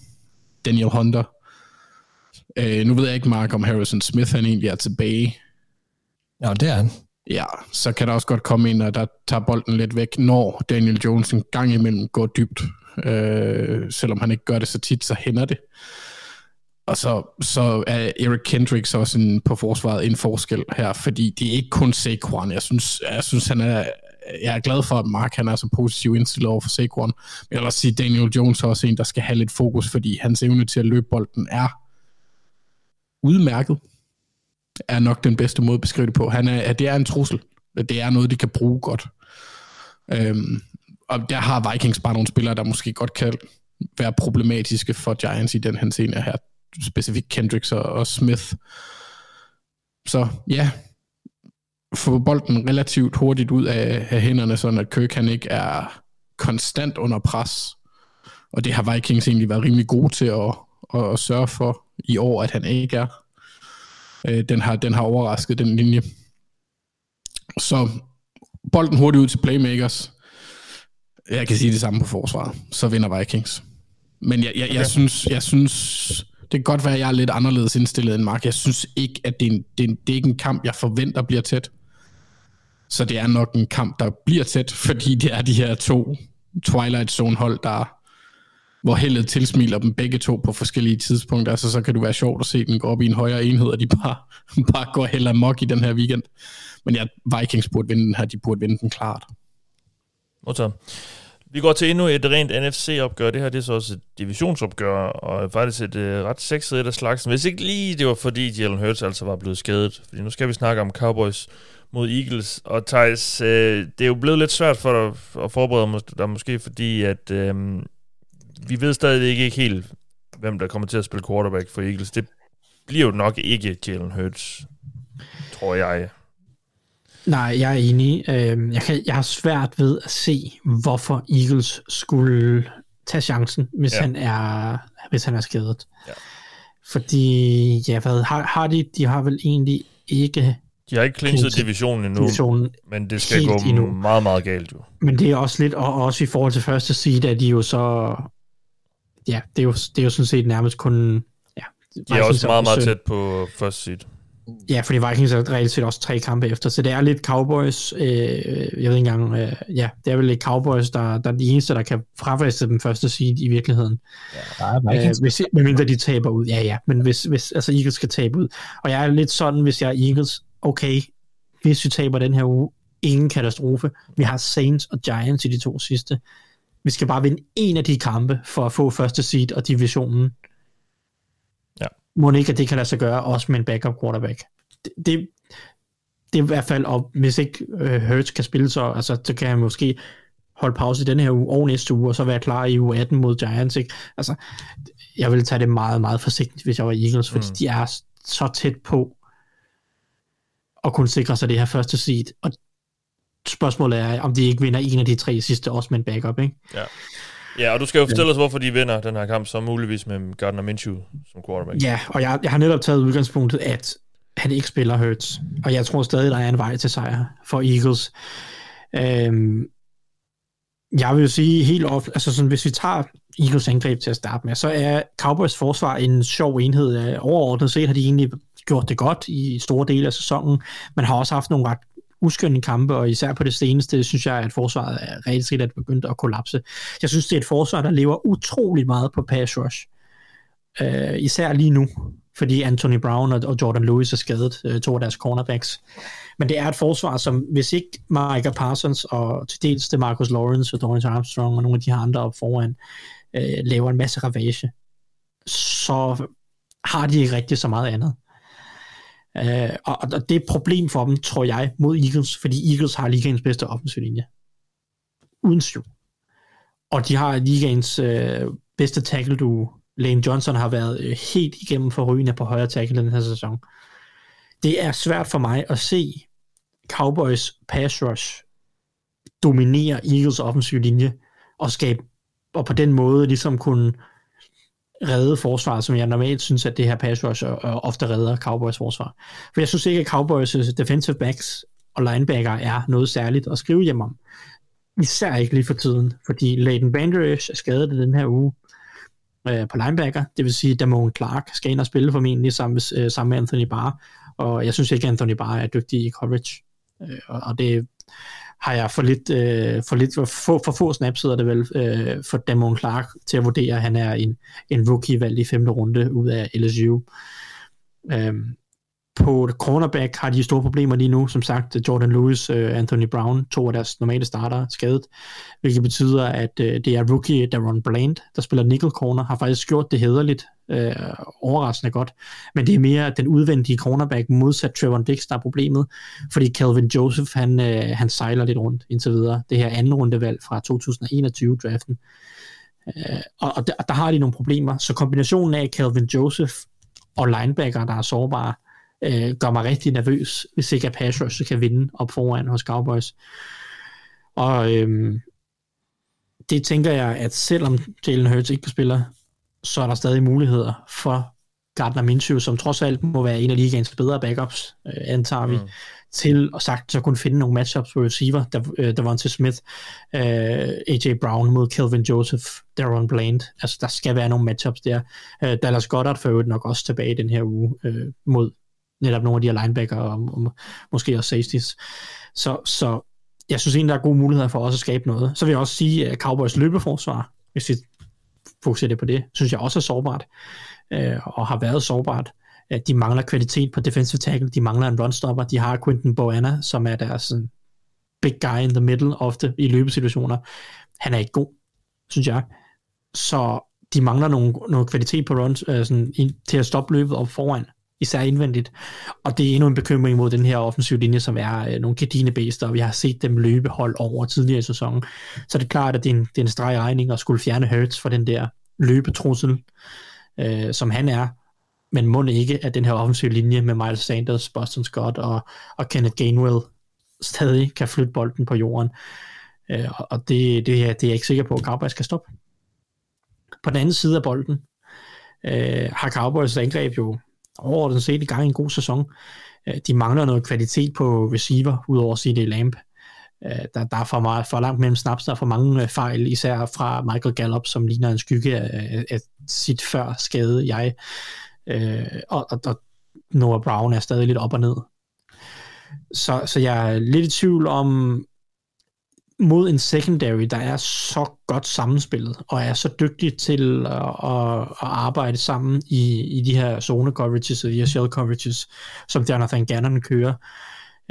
Daniel Hunter. Øh, nu ved jeg ikke, Mark, om Harrison Smith han egentlig er tilbage. Ja, det er han. Ja, så kan der også godt komme ind, og der tager bolden lidt væk, når Daniel Jones en gang imellem går dybt. Øh, selvom han ikke gør det så tit, så hænder det. Og så, så er Eric Kendricks også en, på forsvaret en forskel her, fordi det er ikke kun Saquon. Jeg synes, jeg synes han er, jeg er glad for, at Mark han er så positiv indstillet over for Saquon. Men jeg vil også sige, at Daniel Jones er også en, der skal have lidt fokus, fordi hans evne til at løbe bolden er udmærket er nok den bedste måde at beskrive det på. Han er, at det er en trussel. Det er noget, de kan bruge godt. Øhm, og der har Vikings bare nogle spillere, der måske godt kan være problematiske for Giants i den henseende her. Specifikt Kendricks og, og Smith. Så ja, få bolden relativt hurtigt ud af, af hænderne, sådan at Kirk han ikke er konstant under pres. Og det har Vikings egentlig været rimelig gode til at, at, at sørge for i år, at han ikke er. Øh, den, har, den har overrasket den linje. Så bolden hurtigt ud til playmakers. Jeg kan sige det samme på forsvaret. Så vinder Vikings. Men jeg, jeg, okay. jeg, synes, jeg synes, det kan godt være, at jeg er lidt anderledes indstillet end Mark. Jeg synes ikke, at det er, en, det, er en, det er ikke en kamp, jeg forventer bliver tæt. Så det er nok en kamp, der bliver tæt, fordi det er de her to Twilight Zone hold, der hvor heldet tilsmiler dem begge to på forskellige tidspunkter. Altså, så kan det være sjovt at se den gå op i en højere enhed, og de bare, bare går heller mok i den her weekend. Men ja, Vikings burde vinde den her, de burde vinde den klart. Modtaget. Vi går til endnu et rent NFC-opgør. Det her det er så også et divisionsopgør, og faktisk et uh, ret sexet af slagsen. Hvis ikke lige det var fordi Jalen Hurts altså var blevet skadet. Fordi nu skal vi snakke om Cowboys mod Eagles. Og Thijs, uh, det er jo blevet lidt svært for dig at forberede dig måske, fordi at uh, vi ved stadig ikke helt, hvem der kommer til at spille quarterback for Eagles. Det bliver jo nok ikke Jalen Hurts, tror jeg. Nej, jeg er enig. Øhm, jeg, kan, jeg har svært ved at se, hvorfor Eagles skulle tage chancen, hvis, ja. han, er, hvis han er skadet. Ja. Fordi, ja, hvad, har, har de, de har vel egentlig ikke... De har ikke klinchet divisionen endnu, divisionen men det skal gå endnu. meget, meget galt jo. Men det er også lidt, og også i forhold til første seed, at de jo så... Ja, det er jo, det er jo sådan set nærmest kun... Ja, de er også meget, meget tæt på første seed. Ja, fordi Vikings er reelt set også tre kampe efter, så det er lidt Cowboys, øh, jeg ved ikke engang, øh, ja, det er vel lidt Cowboys, der, der er de eneste, der kan frafeste den første seed i virkeligheden. Ja, der er øh, hvis, medmindre de taber ud, ja ja, men hvis, hvis altså Eagles skal tabe ud, og jeg er lidt sådan, hvis jeg er Eagles, okay, hvis vi taber den her uge, ingen katastrofe, vi har Saints og Giants i de to sidste, vi skal bare vinde en af de kampe for at få første seed og divisionen, må ikke, at det kan lade sig gøre, også med en backup quarterback. Det, det, det er i hvert fald, og hvis ikke uh, Hurts kan spille, så, altså, så kan han måske holde pause i den her uge og næste uge, og så være klar i uge 18 mod Giants. Ikke? Altså, jeg vil tage det meget, meget forsigtigt, hvis jeg var Eagles, fordi mm. de er så tæt på at kunne sikre sig det her første seed. Og spørgsmålet er, om de ikke vinder en af de tre sidste, også med en backup. Ikke? Ja. Ja, og du skal jo fortælle os, hvorfor de vinder den her kamp, så muligvis med Gardner Minshew som quarterback. Ja, og jeg, jeg har netop taget udgangspunktet, at han ikke spiller Hurts, og jeg tror stadig, der er en vej til sejr for Eagles. Øhm, jeg vil jo sige helt of, altså sådan, hvis vi tager Eagles angreb til at starte med, så er Cowboys forsvar en sjov enhed. Overordnet set har de egentlig gjort det godt i store dele af sæsonen, men har også haft nogle ret uskønne kampe, og især på det seneste, synes jeg, at forsvaret er rigtig at begyndt at kollapse. Jeg synes, det er et forsvar, der lever utrolig meget på pass rush. Øh, især lige nu, fordi Anthony Brown og, Jordan Lewis er skadet, øh, to af deres cornerbacks. Men det er et forsvar, som hvis ikke Micah Parsons og til dels det Marcus Lawrence og Dorrance Armstrong og nogle af de her andre op foran, øh, laver en masse ravage, så har de ikke rigtig så meget andet. Øh, og, og det er et problem for dem, tror jeg, mod Eagles, fordi Eagles har ligaens bedste offensiv linje. Uden syv. Og de har ligaens øh, bedste tackle du Lane Johnson har været øh, helt igennem for rygende på højre tackle den her sæson. Det er svært for mig at se Cowboys pass rush dominere Eagles offensiv linje og skabe og på den måde ligesom kunne redde forsvar, som jeg normalt synes, at det her pass rush ofte redder Cowboys forsvar. For jeg synes ikke, at Cowboys defensive backs og linebacker er noget særligt at skrive hjem om. Især ikke lige for tiden, fordi Leighton Banderish er skadet den her uge øh, på linebacker, det vil sige, at Damone Clark skal ind og spille formentlig sammen med, øh, sammen med Anthony Barr, og jeg synes ikke, at Anthony Barr er dygtig i coverage, øh, og, og det har jeg for lidt, øh, for, lidt for, få, for få snaps, hedder det vel, øh, for Damon Clark til at vurdere, at han er en, en rookie valgt i femte runde ud af LSU. Øhm, på cornerback har de store problemer lige nu. Som sagt, Jordan Lewis, øh, Anthony Brown, to af deres normale starter, skadet, hvilket betyder, at øh, det er rookie Daron Bland, der spiller nickel corner, har faktisk gjort det hederligt, øh, overraskende godt. Men det er mere den udvendige cornerback modsat Trevor Dix, der er problemet, fordi Calvin Joseph, han, øh, han sejler lidt rundt indtil videre. Det her anden rundevalg fra 2021-draften. Øh, og, og der, der har de nogle problemer. Så kombinationen af Calvin Joseph og linebacker, der er sårbare, øh, gør mig rigtig nervøs, hvis ikke pass rush kan vinde op foran hos Cowboys. Og øh, det tænker jeg, at selvom Jalen Hurts ikke spiller, så er der stadig muligheder for Gardner Minshew, som trods alt må være en af ligaens bedre backups, øh, antager vi, mm. til og sagt så kunne finde nogle matchups på receiver, der, øh, til Smith, øh, AJ Brown mod Kelvin Joseph, Darren Bland. Altså, der skal være nogle matchups der. Øh, Dallas Goddard for øvrigt nok også tilbage den her uge øh, mod netop nogle af de her linebacker og, og måske også safeties. Så, så jeg synes egentlig, der er gode muligheder for også at skabe noget. Så vil jeg også sige, at Cowboys løbeforsvar, hvis vi fokuserer på det, synes jeg også er sårbart, øh, og har været sårbart. At de mangler kvalitet på defensive tackle, de mangler en runstopper, de har Quinton Boana, som er deres sådan, big guy in the middle ofte i løbesituationer. Han er ikke god, synes jeg. Så de mangler nogle, noget kvalitet på runs, øh, sådan, i, til at stoppe løbet op foran især indvendigt. Og det er endnu en bekymring mod den her offensive linje, som er øh, nogle gedine og vi har set dem løbe hold over tidligere i sæsonen. Så det er klart, at det er en, det er en streg regning at skulle fjerne Hurts fra den der løbetrussel, øh, som han er. Men må ikke, at den her offensive linje med Miles Sanders, Boston Scott og, og Kenneth Gainwell stadig kan flytte bolden på jorden. Øh, og det, det, er, det er jeg ikke sikker på, at Cowboys skal stoppe. På den anden side af bolden øh, har Cowboys angreb jo overordnet set i gang i en god sæson. Øh, de mangler noget kvalitet på receiver, udover CD Lamp. Øh, der, der er for, meget, for langt mellem snaps, der er for mange øh, fejl, især fra Michael Gallup, som ligner en skygge af, af sit før skade jeg. Øh, og, og, og Noah Brown er stadig lidt op og ned. Så, så jeg er lidt i tvivl om, mod en secondary, der er så godt sammenspillet, og er så dygtig til at, at, at arbejde sammen i, i de her zone coverages og de her shell coverages, som Jonathan Gannon kører,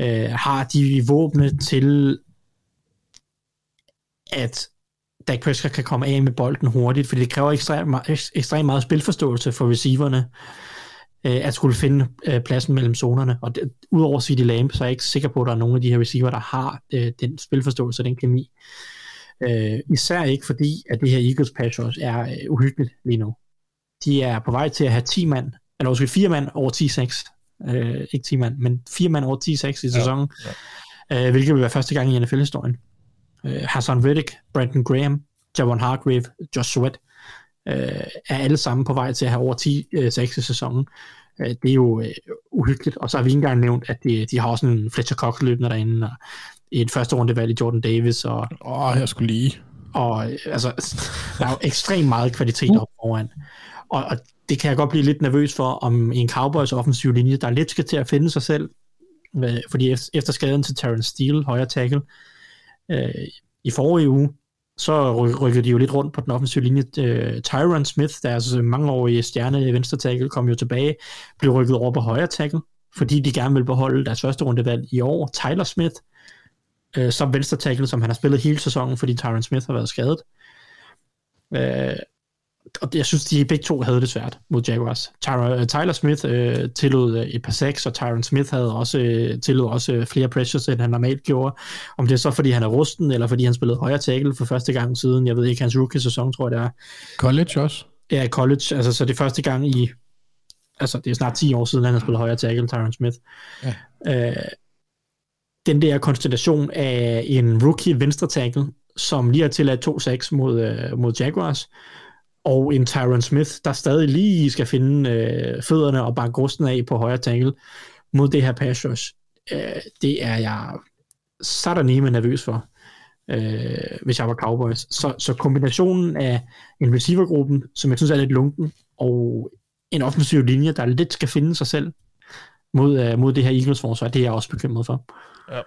øh, har de våbne til, at Dak Prescott kan komme af med bolden hurtigt, fordi det kræver ekstremt, ekstremt meget spilforståelse for receiverne, øh, at skulle finde øh, pladsen mellem zonerne. Og det, udover CD Lamb, så er jeg ikke sikker på, at der er nogen af de her receiver, der har øh, den spilforståelse og den kemi. Øh, især ikke fordi, at det her Eagles pass rush er øh, uhyggeligt lige nu. De er på vej til at have 10 mand, eller måske 4 mand over 10-6. Øh, ikke 10 mand, men 4 mand over 10-6 i sæsonen. Ja, ja. Øh, hvilket vil være første gang i NFL-historien. Øh, Hassan Reddick, Brandon Graham, Javon Hargrave, Josh Sweat øh, er alle sammen på vej til at have over 10 øh, 6 i sæsonen. Øh, det er jo øh, uhyggeligt, og så har vi ikke engang nævnt, at de, de har også en Fletcher Cox løbende derinde, og et første rundevalg i Jordan Davis. Og, Åh, oh, jeg skulle lige. Og øh, altså, der er jo ekstremt meget kvalitet op foran. Og, og det kan jeg godt blive lidt nervøs for, om en Cowboys offensiv linje, der lidt skal til at finde sig selv, med, fordi efter skaden til Terrence Steele, højre tackle, øh, i forrige uge, så rykkede de jo lidt rundt på den offensive linje. Øh, Tyron Smith, der er altså deres mangeårige stjerne i venstre tackle, kom jo tilbage, blev rykket over på højre tackle, fordi de gerne vil beholde deres første rundevalg i år. Tyler Smith, øh, som venstre tackle, som han har spillet hele sæsonen, fordi Tyron Smith har været skadet. Øh, og jeg synes, de begge to havde det svært mod Jaguars. Tyler, Tyler Smith øh, tillod øh, et par sacks, og Tyron Smith havde også øh, tillod også øh, flere pressures, end han normalt gjorde. Om det er så, fordi han er rusten, eller fordi han spillede højre tackle for første gang siden, jeg ved ikke, hans rookie-sæson, tror jeg det er. College også? Ja, college. Altså, så det er første gang i, altså det er snart 10 år siden, han har spillet højre tackle, Tyron Smith. Ja. Øh, den der konstellation af en rookie venstre tackle, som lige har tilladt 2-6 mod, øh, mod Jaguars, og en Tyron Smith, der stadig lige skal finde øh, fødderne og banke rusten af på højre tackle mod det her pass rush. Øh, det er jeg satanime nervøs for, øh, hvis jeg var Cowboys. Så, så kombinationen af en receivergruppen, som jeg synes er lidt lunken, og en offensiv linje, der lidt skal finde sig selv mod, øh, mod det her Eagles forsvar, det er jeg også bekymret for. Ja.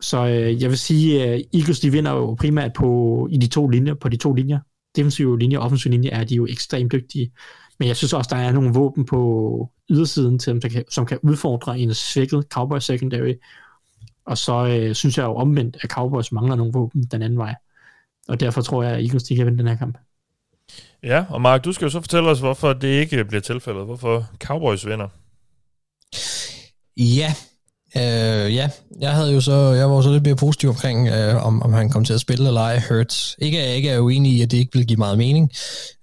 Så øh, jeg vil sige, at Eagles de vinder jo primært på, i de to linjer, på de to linjer defensive linje og offensive linje er de jo ekstremt dygtige. Men jeg synes også, der er nogle våben på ydersiden, til dem, kan, som kan udfordre en svækket Cowboys secondary. Og så øh, synes jeg jo omvendt, at Cowboys mangler nogle våben den anden vej. Og derfor tror jeg, at Eagles de kan vinde den her kamp. Ja, og Mark, du skal jo så fortælle os, hvorfor det ikke bliver tilfældet. Hvorfor Cowboys vinder. Ja, Øh, ja, jeg havde jo så, jeg var så lidt mere positiv omkring, øh, om, om han kom til at spille eller ej, Hurts. Ikke at jeg ikke er uenig i, at det ikke vil give meget mening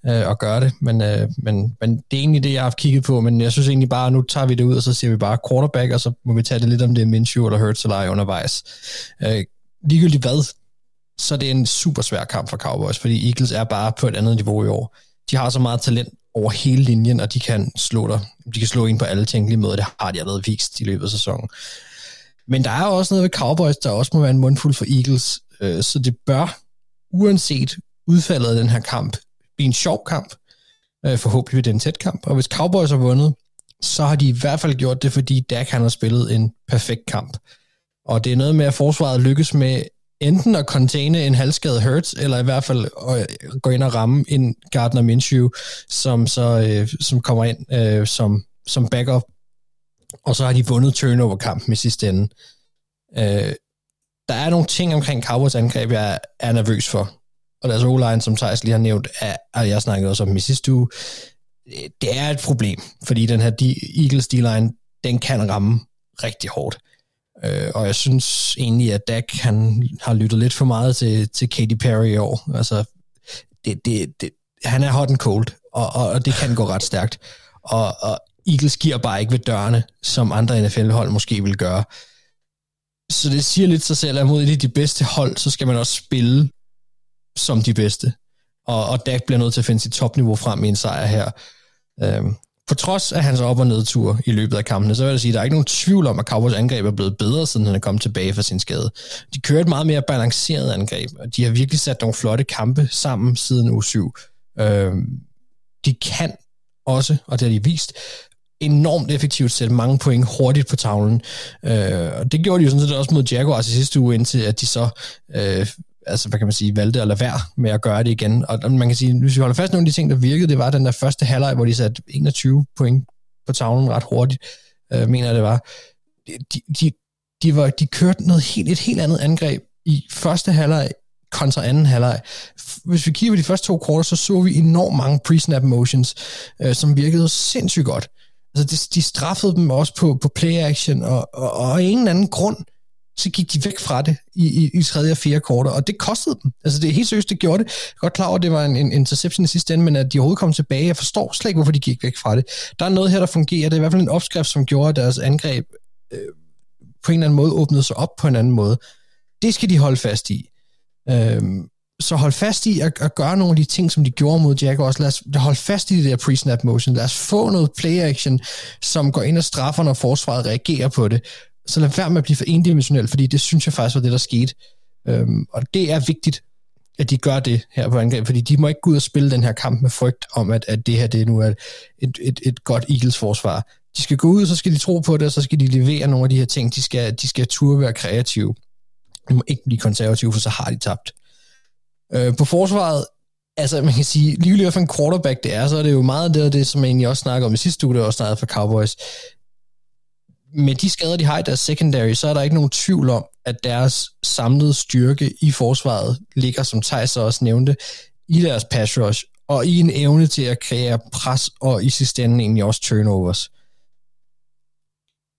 øh, at gøre det, men, øh, men, men det er egentlig det, jeg har kigget på, men jeg synes egentlig bare, nu tager vi det ud, og så siger vi bare quarterback, og så må vi tage det lidt om det er Minshew eller Hurts eller ej undervejs. Øh, ligegyldigt hvad, så det er en super svær kamp for Cowboys, fordi Eagles er bare på et andet niveau i år. de har så meget talent over hele linjen, og de kan slå dig. De kan slå ind på alle tænkelige måder. Det har de allerede vist i løbet af sæsonen. Men der er også noget ved Cowboys, der også må være en mundfuld for Eagles, øh, så det bør, uanset udfaldet af den her kamp, blive en sjov kamp. Øh, forhåbentlig bliver det en tæt kamp. Og hvis Cowboys har vundet, så har de i hvert fald gjort det, fordi Dak han har spillet en perfekt kamp. Og det er noget med, at forsvaret lykkes med enten at containe en halvskadet Hurts, eller i hvert fald at øh, gå ind og ramme en Gardner Minshew, som, så, øh, som kommer ind øh, som, som backup. Og så har de vundet turnover-kampen i sidste ende. Øh, der er nogle ting omkring Cowboys angreb, jeg er, nervøs for. Og deres o som Thijs lige har nævnt, er, og jeg snakkede også om i sidste uge, øh, det er et problem, fordi den her Eagles D-line, den kan ramme rigtig hårdt. Øh, og jeg synes egentlig, at Dak han har lyttet lidt for meget til, til Katy Perry i år. Altså, det, det, det, han er hot and cold, og, og, og det kan gå ret stærkt. Og, og Eagles giver bare ikke ved dørene, som andre NFL-hold måske vil gøre. Så det siger lidt sig selv, at mod de bedste hold, så skal man også spille som de bedste. Og, og Dak bliver nødt til at finde sit topniveau frem i en sejr her. Øhm, på trods af hans op- og nedtur i løbet af kampene, så vil jeg sige, at der er ikke nogen tvivl om, at Cowboys angreb er blevet bedre, siden han er kommet tilbage fra sin skade. De kører et meget mere balanceret angreb, og de har virkelig sat nogle flotte kampe sammen siden u 7. Øh, de kan også, og det har de vist, enormt effektivt sætte mange point hurtigt på tavlen. Øh, og det gjorde de jo sådan set også mod Jaguars i sidste uge, indtil at de så øh, altså, hvad kan man sige, valgte at lade være med at gøre det igen. Og man kan sige, hvis vi holder fast nogle af de ting, der virkede, det var den der første halvleg, hvor de satte 21 point på tavlen ret hurtigt, øh, mener jeg det var. De, de, de, var, de kørte noget helt, et helt andet angreb i første halvleg kontra anden halvleg. Hvis vi kigger på de første to kvarter, så så vi enormt mange pre-snap motions, øh, som virkede sindssygt godt. Altså, de, de straffede dem også på, på play action, og, og, og ingen anden grund så gik de væk fra det i, i, i tredje og fjerde korter, og det kostede dem. Altså det er helt seriøst, det gjorde det. Jeg er godt klar over, at det var en, en interception i sidste ende, men at de overhovedet kom tilbage, jeg forstår slet ikke, hvorfor de gik væk fra det. Der er noget her, der fungerer. Det er i hvert fald en opskrift, som gjorde, at deres angreb øh, på en eller anden måde åbnede sig op på en anden måde. Det skal de holde fast i. Øh, så hold fast i at, at gøre nogle af de ting, som de gjorde mod Jaguars. Lad os holde fast i det der pre-snap motion. Lad os få noget play action, som går ind og straffer, når forsvaret reagerer på det så lad være med at blive for endimensionel, fordi det synes jeg faktisk var det, der skete. Øhm, og det er vigtigt, at de gør det her på angreb, fordi de må ikke gå ud og spille den her kamp med frygt om, at, at det her det nu er et, et, et godt Eagles forsvar. De skal gå ud, så skal de tro på det, og så skal de levere nogle af de her ting. De skal, de skal turde være kreative. De må ikke blive konservative, for så har de tabt. Øh, på forsvaret, altså man kan sige, lige for en quarterback det er, så er det jo meget det, det som jeg egentlig også snakker om i sidste uge, det også snakket for Cowboys med de skader, de har i deres secondary, så er der ikke nogen tvivl om, at deres samlede styrke i forsvaret ligger, som Thijs også nævnte, i deres pass rush, og i en evne til at kreere pres, og i sidste ende egentlig også turnovers.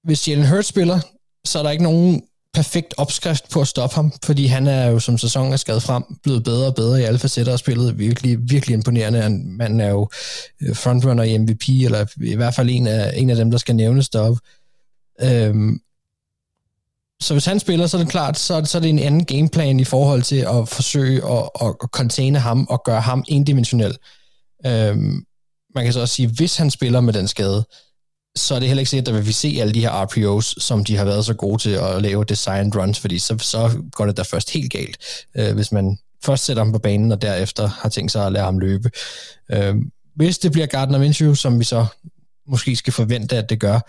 Hvis Jalen Hurts spiller, så er der ikke nogen perfekt opskrift på at stoppe ham, fordi han er jo, som sæsonen er skadet frem, blevet bedre og bedre i alle facetter og spillet virkelig, virkelig imponerende. Man er jo øh, frontrunner i MVP, eller i hvert fald en af, en af dem, der skal nævnes deroppe. Øhm, så hvis han spiller, så er det klart, så, så er det en anden gameplan i forhold til at forsøge at, at, at containe ham og gøre ham endimensionel. Øhm, man kan så også sige, hvis han spiller med den skade, så er det heller ikke sikkert, at vi se alle de her RPOs, som de har været så gode til at lave design runs, fordi så, så går det da først helt galt, øh, hvis man først sætter ham på banen, og derefter har tænkt sig at lade ham løbe. Øh, hvis det bliver Gardner Minshew, som vi så måske skal forvente, at det gør,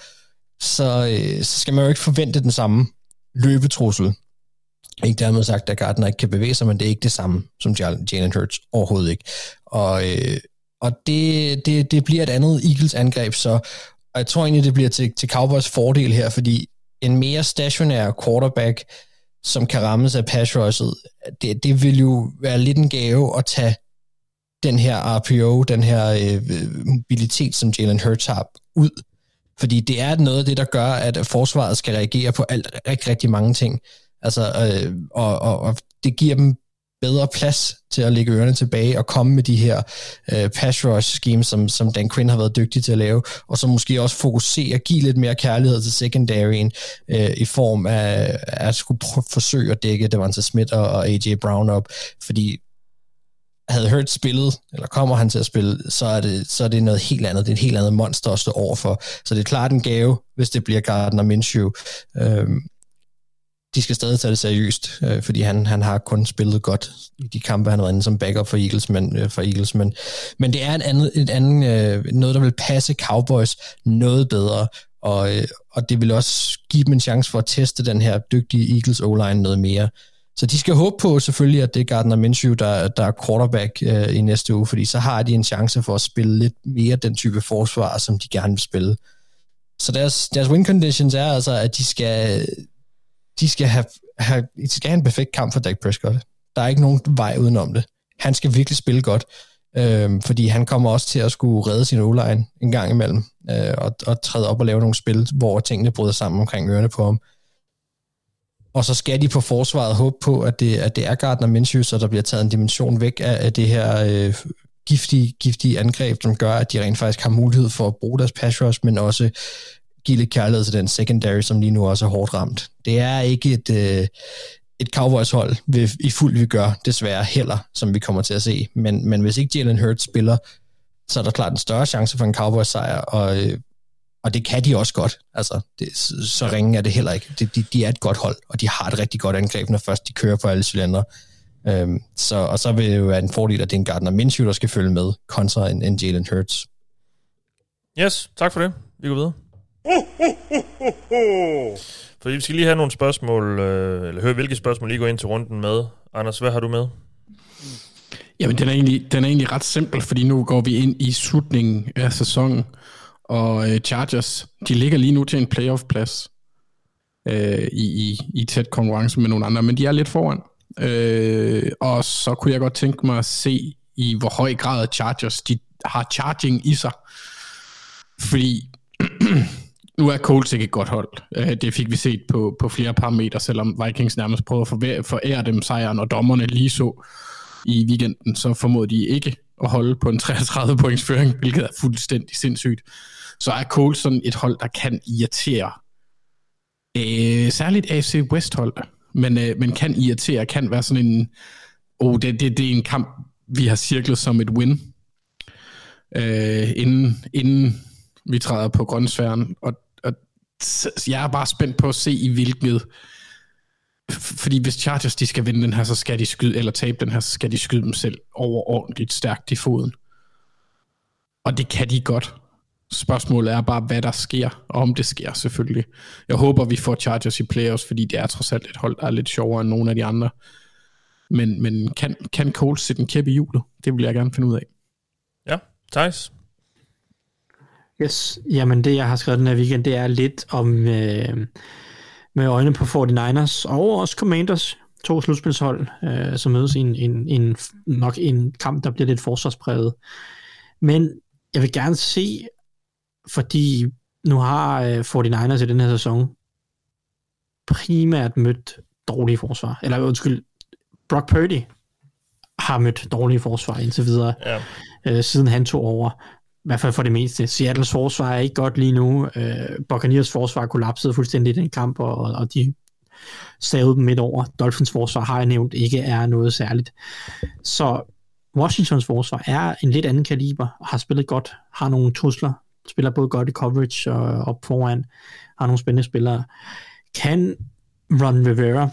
så, øh, så skal man jo ikke forvente den samme løbetrussel. Ikke dermed sagt, at Gardner ikke kan bevæge sig, men det er ikke det samme som Jalen Hurts overhovedet ikke. Og, øh, og det, det, det bliver et andet Eagles angreb, så og jeg tror egentlig, det bliver til, til Cowboys fordel her, fordi en mere stationær quarterback, som kan rammes af pass rushet, det, det vil jo være lidt en gave at tage den her RPO, den her øh, øh, mobilitet, som Jalen Hurts har, ud fordi det er noget af det, der gør, at forsvaret skal reagere på alt, rigtig, rigtig mange ting. Altså, øh, og, og, og det giver dem bedre plads til at lægge ørerne tilbage og komme med de her øh, pass rush schemes, som, som Dan Quinn har været dygtig til at lave, og så måske også fokusere, og give lidt mere kærlighed til secondaryen øh, i form af at skulle forsøge at dække Devonta Smith og, og AJ Brown op, fordi havde hørt spillet, eller kommer han til at spille, så er, det, så er det noget helt andet. Det er et helt andet monster at stå overfor. Så det er klart en gave, hvis det bliver Gardner Minshew. Øhm, de skal stadig tage det seriøst, øh, fordi han, han har kun spillet godt i de kampe, han har været inde som backup for Eagles, men, øh, for Eagles, men, men det er en anden, et anden, øh, noget, der vil passe Cowboys noget bedre, og, øh, og det vil også give dem en chance for at teste den her dygtige Eagles O-line noget mere. Så de skal håbe på selvfølgelig, at det er Gardner Minshew, der, der er quarterback øh, i næste uge, fordi så har de en chance for at spille lidt mere den type forsvar, som de gerne vil spille. Så deres, deres win conditions er altså, at de skal, de skal have, have, de skal have en perfekt kamp for Dak Prescott. Der er ikke nogen vej udenom det. Han skal virkelig spille godt, øh, fordi han kommer også til at skulle redde sin o en gang imellem, øh, og, og træde op og lave nogle spil, hvor tingene bryder sammen omkring ørerne på ham. Og så skal de på forsvaret håbe på, at det, at det er Gardner Minshew, så der bliver taget en dimension væk af, af det her øh, giftige, giftige angreb, som gør, at de rent faktisk har mulighed for at bruge deres pass rush, men også give lidt kærlighed til den secondary, som lige nu også er hårdt ramt. Det er ikke et, øh, et Cowboys-hold vi, i fuld vi gør, desværre heller, som vi kommer til at se. Men, men hvis ikke Jalen Hurts spiller, så er der klart en større chance for en Cowboys-sejr, og, øh, og det kan de også godt. Altså, det, så ringe er det heller ikke. De, de, de er et godt hold, og de har et rigtig godt angreb, når først de kører på alle cylindre. Øhm, så, og så vil det jo være en fordel, at det er en Gardner Minshew, der skal følge med, kontra en, en Jalen Hurts. Yes, tak for det. Vi går videre. Fordi vi skal lige have nogle spørgsmål, øh, eller høre, hvilke spørgsmål I går ind til runden med. Anders, hvad har du med? Jamen, den er, egentlig, den er egentlig ret simpel, fordi nu går vi ind i slutningen af sæsonen, og øh, Chargers, de ligger lige nu til en playoff-plads øh, i, i, i tæt konkurrence med nogle andre, men de er lidt foran. Øh, og så kunne jeg godt tænke mig at se, i hvor høj grad Chargers de har charging i sig. Fordi nu er Colts ikke et godt hold. Øh, det fik vi set på, på flere parametre, selvom Vikings nærmest prøvede at forære dem sejren, og dommerne lige så i weekenden, så formodede de ikke at holde på en 33 points føring, hvilket er fuldstændig sindssygt. Så er Colts sådan et hold, der kan irritere. Øh, særligt AFC West hold, men, øh, men kan irritere, kan være sådan en, oh, det, det, det er en kamp, vi har cirklet som et win, øh, inden, inden vi træder på grønnsfæren, og, og jeg er bare spændt på at se i hvilket fordi hvis Chargers de skal vinde den her, så skal de skyde, eller tabe den her, så skal de skyde dem selv overordentligt stærkt i foden. Og det kan de godt. Spørgsmålet er bare, hvad der sker, og om det sker selvfølgelig. Jeg håber, vi får Chargers i playoffs, fordi det er trods alt et hold, der er lidt sjovere end nogle af de andre. Men, men kan, kan Colts sætte en kæp i hjulet? Det vil jeg gerne finde ud af. Ja, Thijs? Yes, jamen det, jeg har skrevet den her weekend, det er lidt om øh, med øjne på 49ers og også Commanders, to slutspilshold, øh, som mødes i en, en, en, nok en kamp, der bliver lidt forsvarspræget. Men jeg vil gerne se, fordi nu har øh, 49ers i den her sæson primært mødt dårlige forsvar. Eller undskyld, Brock Purdy har mødt dårlige forsvar indtil videre, ja. øh, siden han tog over i hvert fald for det meste. Seattles forsvar er ikke godt lige nu. Øh, Buccaneers forsvar kollapsede fuldstændig i den kamp, og, og de savede dem midt over. Dolphins forsvar har jeg nævnt ikke er noget særligt. Så Washingtons forsvar er en lidt anden kaliber, har spillet godt, har nogle trusler, spiller både godt i coverage og op foran, har nogle spændende spillere. Kan Ron Rivera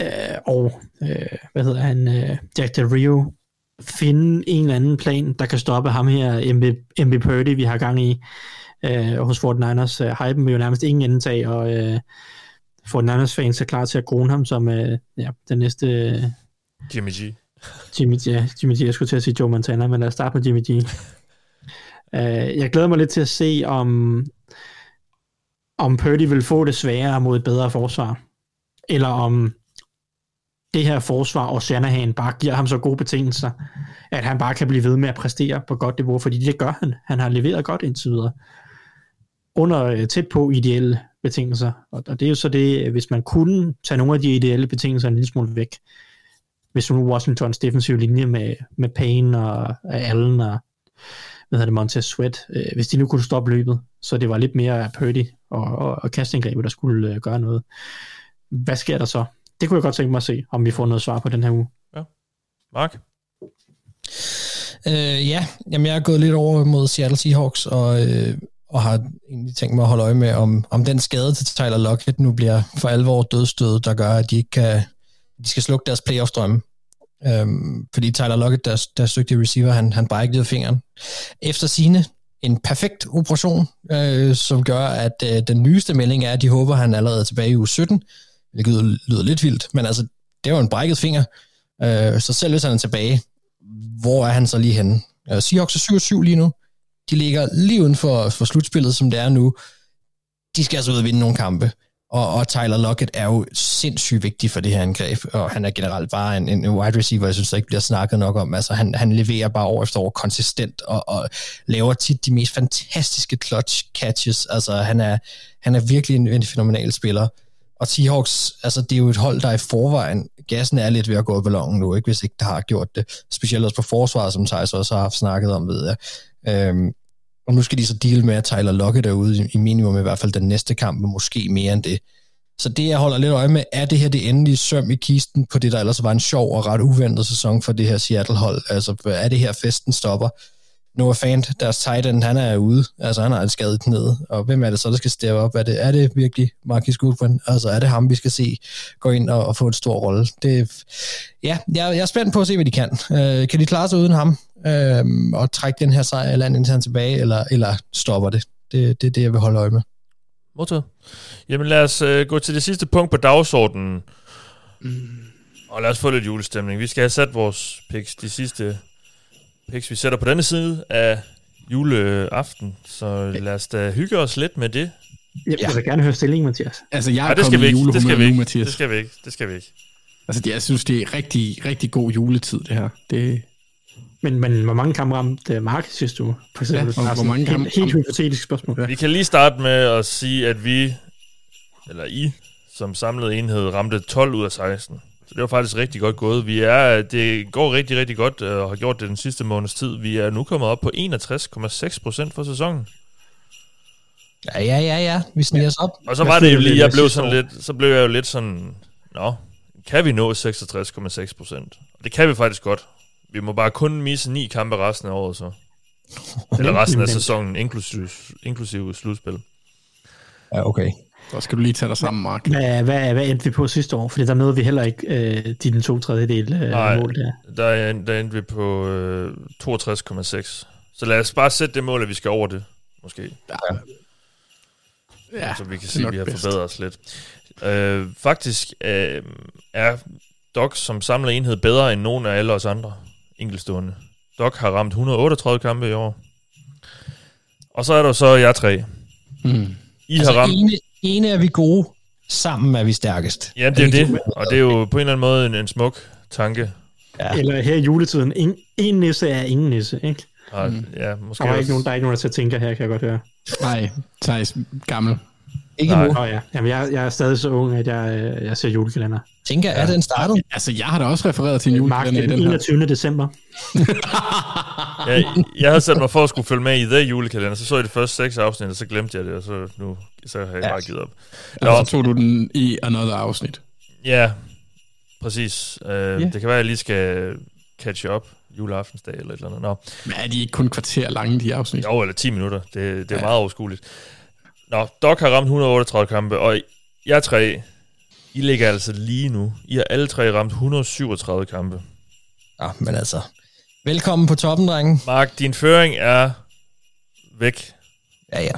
øh, og, øh, hvad hedder han, øh, Jack Del Rio finde en eller anden plan, der kan stoppe ham her, MB, MB Purdy, vi har gang i øh, hos 49ers. Øh, hypen vil jo nærmest ingen indtag, og øh, 49ers fans er klar til at krone ham som øh, ja, den næste... Øh, Jimmy G. Jimmy, ja, Jimmy G. Jeg skulle til at sige Joe Montana, men lad os starte med Jimmy G øh, jeg glæder mig lidt til at se, om, om Purdy vil få det sværere mod et bedre forsvar, eller om det her forsvar og Shanahan bare giver ham så gode betingelser, at han bare kan blive ved med at præstere på godt niveau, fordi det gør han. Han har leveret godt indtil videre. Under øh, tæt på ideelle betingelser. Og, det er jo så det, øh, hvis man kunne tage nogle af de ideelle betingelser en lille smule væk. Hvis nu Washingtons defensive linje med, med Payne og Allen og hvad hedder det, Montez Sweat, øh, hvis de nu kunne stoppe løbet, så det var lidt mere Purdy og, og, og kastindgrebet, der skulle øh, gøre noget. Hvad sker der så? det kunne jeg godt tænke mig at se, om vi får noget svar på den her uge. Ja. Mark? Øh, ja, jamen jeg er gået lidt over mod Seattle Seahawks, og, øh, og har egentlig tænkt mig at holde øje med, om, om den skade til Tyler Lockett nu bliver for alvor dødstød, der gør, at de ikke kan, de skal slukke deres playoff-drømme. Øhm, fordi Tyler Lockett, deres, deres dygtige receiver, han, han brækkede fingeren. Efter sine en perfekt operation, øh, som gør, at øh, den nyeste melding er, at de håber, at han allerede er tilbage i uge 17, Det lyder, lyder lidt vildt, men altså, det var en brækket finger, øh, så selv hvis han er tilbage, hvor er han så lige henne? Øh, Seahawks er 7-7 lige nu, de ligger lige uden for, for slutspillet, som det er nu. De skal altså ud og vinde nogle kampe. Og, og Tyler Lockett er jo sindssygt vigtig for det her angreb, og han er generelt bare en, en wide receiver, jeg synes, der ikke bliver snakket nok om. Altså, han, han leverer bare år efter år konsistent, og, og laver tit de mest fantastiske clutch catches. Altså, han er, han er virkelig en, en fænomenal spiller. Og Seahawks, altså det er jo et hold, der i forvejen, gassen er lidt ved at gå i ballonen nu, ikke, hvis ikke der har gjort det. Specielt også på forsvaret, som Thijs også har haft snakket om, ved jeg. Øhm, og nu skal de så deal med, at Tyler Lockett er ude i minimum i hvert fald den næste kamp, og måske mere end det. Så det, jeg holder lidt øje med, er det her det endelige søm i kisten på det, der ellers var en sjov og ret uventet sæson for det her Seattle-hold? Altså, er det her festen stopper? Noah Fant, deres tight end, han er ude. Altså, han har en skadet ned. Og hvem er det så, der skal steppe op? Er det, er det virkelig Marcus Goodwin? Altså, er det ham, vi skal se gå ind og, og få en stor rolle? Det, ja, jeg, jeg er spændt på at se, hvad de kan. Øh, kan de klare sig uden ham? Øh, og trække den her sejr eller anden han tilbage, eller, eller stopper det? Det, det er det, jeg vil holde øje med. Modtaget. Jamen lad os øh, gå til det sidste punkt på dagsordenen. Mm. Og lad os få lidt julestemning. Vi skal have sat vores picks, de sidste picks, vi sætter på denne side af juleaften. Så lad os da hygge os lidt med det. Jeg vil ja. gerne høre stillingen, Mathias. Altså, jeg er Nej, det skal vi ikke. Det skal vi ikke. Nu, Mathias. Det skal vi ikke. Det skal vi ikke. Altså, jeg synes, det er rigtig, rigtig god juletid, det her. Det... Men, men hvor mange kampe ramte Mark sidste uge? For eksempel, ja, hvor mange kampe? Helt, helt hypotetisk spørgsmål. Ja. Vi kan lige starte med at sige, at vi, eller I, som samlet enhed, ramte 12 ud af 16. Så det var faktisk rigtig godt gået. Vi er, det går rigtig, rigtig godt, og har gjort det den sidste måneds tid. Vi er nu kommet op på 61,6 procent for sæsonen. Ja, ja, ja, ja. Vi sniger os op. Og så var det jo lige, jeg blev sådan lidt, så blev jeg jo lidt sådan, nå, kan vi nå 66,6 procent? Og det kan vi faktisk godt. Vi må bare kun misse ni kampe resten af året så. Eller resten af sæsonen, inklusive, inklusive slutspil. Ja, okay. Så skal du lige tage dig sammen, Mark. Hvad, hvad, hvad endte vi på sidste år? Fordi der nåede vi heller ikke øh, de den to tredjedel øh, Nej, mål der. Der, der endte vi på øh, 62,6. Så lad os bare sætte det mål, at vi skal over det, måske. Ja. Ja, så vi kan se, at vi har bedst. forbedret os lidt. Øh, faktisk øh, er Doc som samler enhed bedre end nogen af alle os andre enkeltstående. Doc har ramt 138 kampe i år. Og så er der så jer tre. Mm. I altså har ramt... Ene, ene er vi gode, sammen er vi stærkest. Ja, det er, er det. Og det er jo på en eller anden måde en, en smuk tanke. Ja. Eller her i juletiden, en, en nisse er ingen nisse, ikke? Ja, mm. ja måske der er, ikke nogen, der er ikke nogen, der tænker her, kan jeg godt høre. Nej, Thijs, gammel. Ikke nu. Oh, ja. Jamen, jeg, jeg er stadig så ung, at jeg, øh, jeg ser julekalender. Tænker, er den startet? Altså, jeg har da også refereret til en julekalender i den 21. Her. december. ja, jeg havde sat mig for at skulle følge med i The julekalender, så så jeg de første seks afsnit, og så glemte jeg det, og så nu så har jeg ja. bare givet op. Nå. Og så tog du den i another afsnit. Ja, præcis. Uh, yeah. Det kan være, at jeg lige skal catch up juleaftensdag eller et eller andet. Nå. Men er de ikke kun kvarter lange, de afsnit? Jo, eller 10 minutter. Det, det er ja. meget overskueligt. Nå, Doc har ramt 138 kampe, og jeg tre, I ligger altså lige nu. I har alle tre ramt 137 kampe. Ja, men altså, velkommen på toppen, drenge. Mark, din føring er væk. Ja, ja.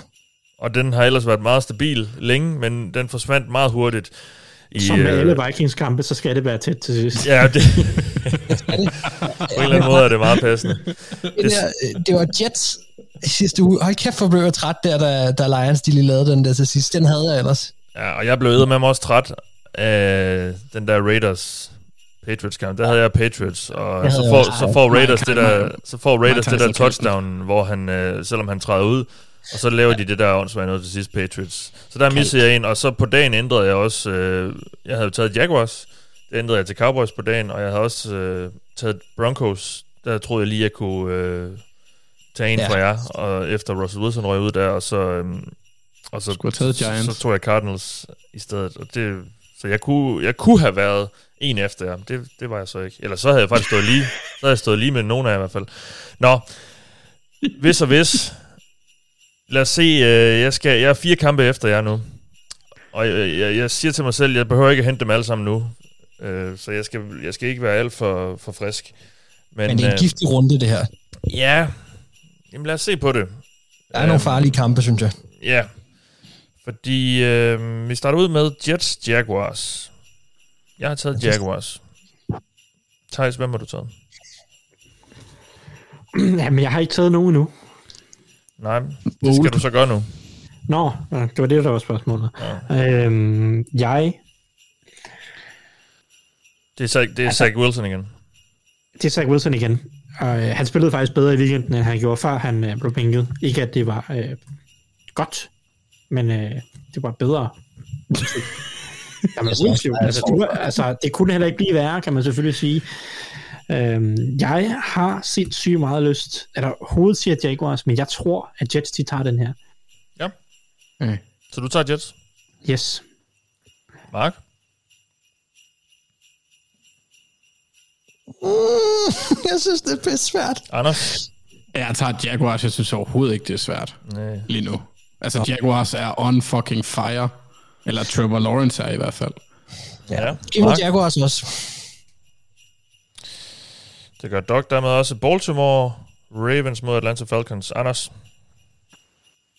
Og den har ellers været meget stabil længe, men den forsvandt meget hurtigt. I, Som med øh, alle Vikings kampe, så skal det være tæt til sidst. Ja, det, på en eller anden måde er det meget passende. Det, det var Jets sidste uge. Hold kæft, hvor blev jeg træt der, da, da Lions de lige lavede den der til sidst. Den havde jeg ellers. Ja, og jeg blev med mig også træt af den der Raiders Patriots kamp. Der havde jeg Patriots, og så får, så får Raiders det der, så får Raiders det der touchdown, hvor han, øh, selvom han træder ud, og så laver de det der åndsvagt noget til sidst Patriots. Så der missede jeg en, og så på dagen ændrede jeg også, øh, jeg havde taget Jaguars, det ændrede jeg til Cowboys på dagen, og jeg havde også øh, taget Broncos, der troede jeg lige, jeg kunne øh, tage en ja. fra jer, og efter Russell Wilson røg ud der, og så, øhm, og så, taget Giants. så tog jeg Cardinals i stedet, og det, Så jeg kunne, jeg kunne have været en efter jer. Det, det var jeg så ikke. Eller så havde jeg faktisk stået lige, så havde jeg stået lige med nogen af jer i hvert fald. Nå, hvis og hvis. Lad os se, øh, jeg, skal, jeg er fire kampe efter jer nu. Og jeg, jeg, jeg siger til mig selv, jeg behøver ikke at hente dem alle sammen nu. Øh, så jeg skal, jeg skal ikke være alt for, for frisk. Men, Men det er en øh, giftig runde, det her. Ja, jamen lad os se på det. Der er nogle Øhm, farlige kampe, synes jeg. Ja, fordi øh, vi starter ud med Jets Jaguars. Jeg har taget Jaguars. Thijs, hvem har du taget? Jamen, jeg har ikke taget nogen endnu. Nej, det skal du så gøre nu. Nå, det var det, der var spørgsmålet. Ja. Øhm, jeg, Det er, Zach, det er altså, Zach Wilson igen. det er Zach Wilson igen. Og, øh, han spillede faktisk bedre i weekenden, end han gjorde før han øh, blev bænket. Ikke at det var øh, godt, men øh, det var bedre. Jamen, altså, du, altså, det kunne heller ikke blive værre, kan man selvfølgelig sige. Øhm, jeg har sindssygt meget lyst, eller hovedet siger Jaguars, men jeg tror, at Jets de tager den her. Ja. Okay. Så du tager Jets. Yes. Mark? jeg synes, det er pisse svært. Anders? Jeg tager Jaguars. Jeg synes overhovedet ikke, det er svært Nej. lige nu. Altså, Jaguars er on fucking fire. Eller Trevor Lawrence er i hvert fald. Ja. Giv mig? Jaguars også. Det gør Doc dermed også. Baltimore Ravens mod Atlanta Falcons. Anders?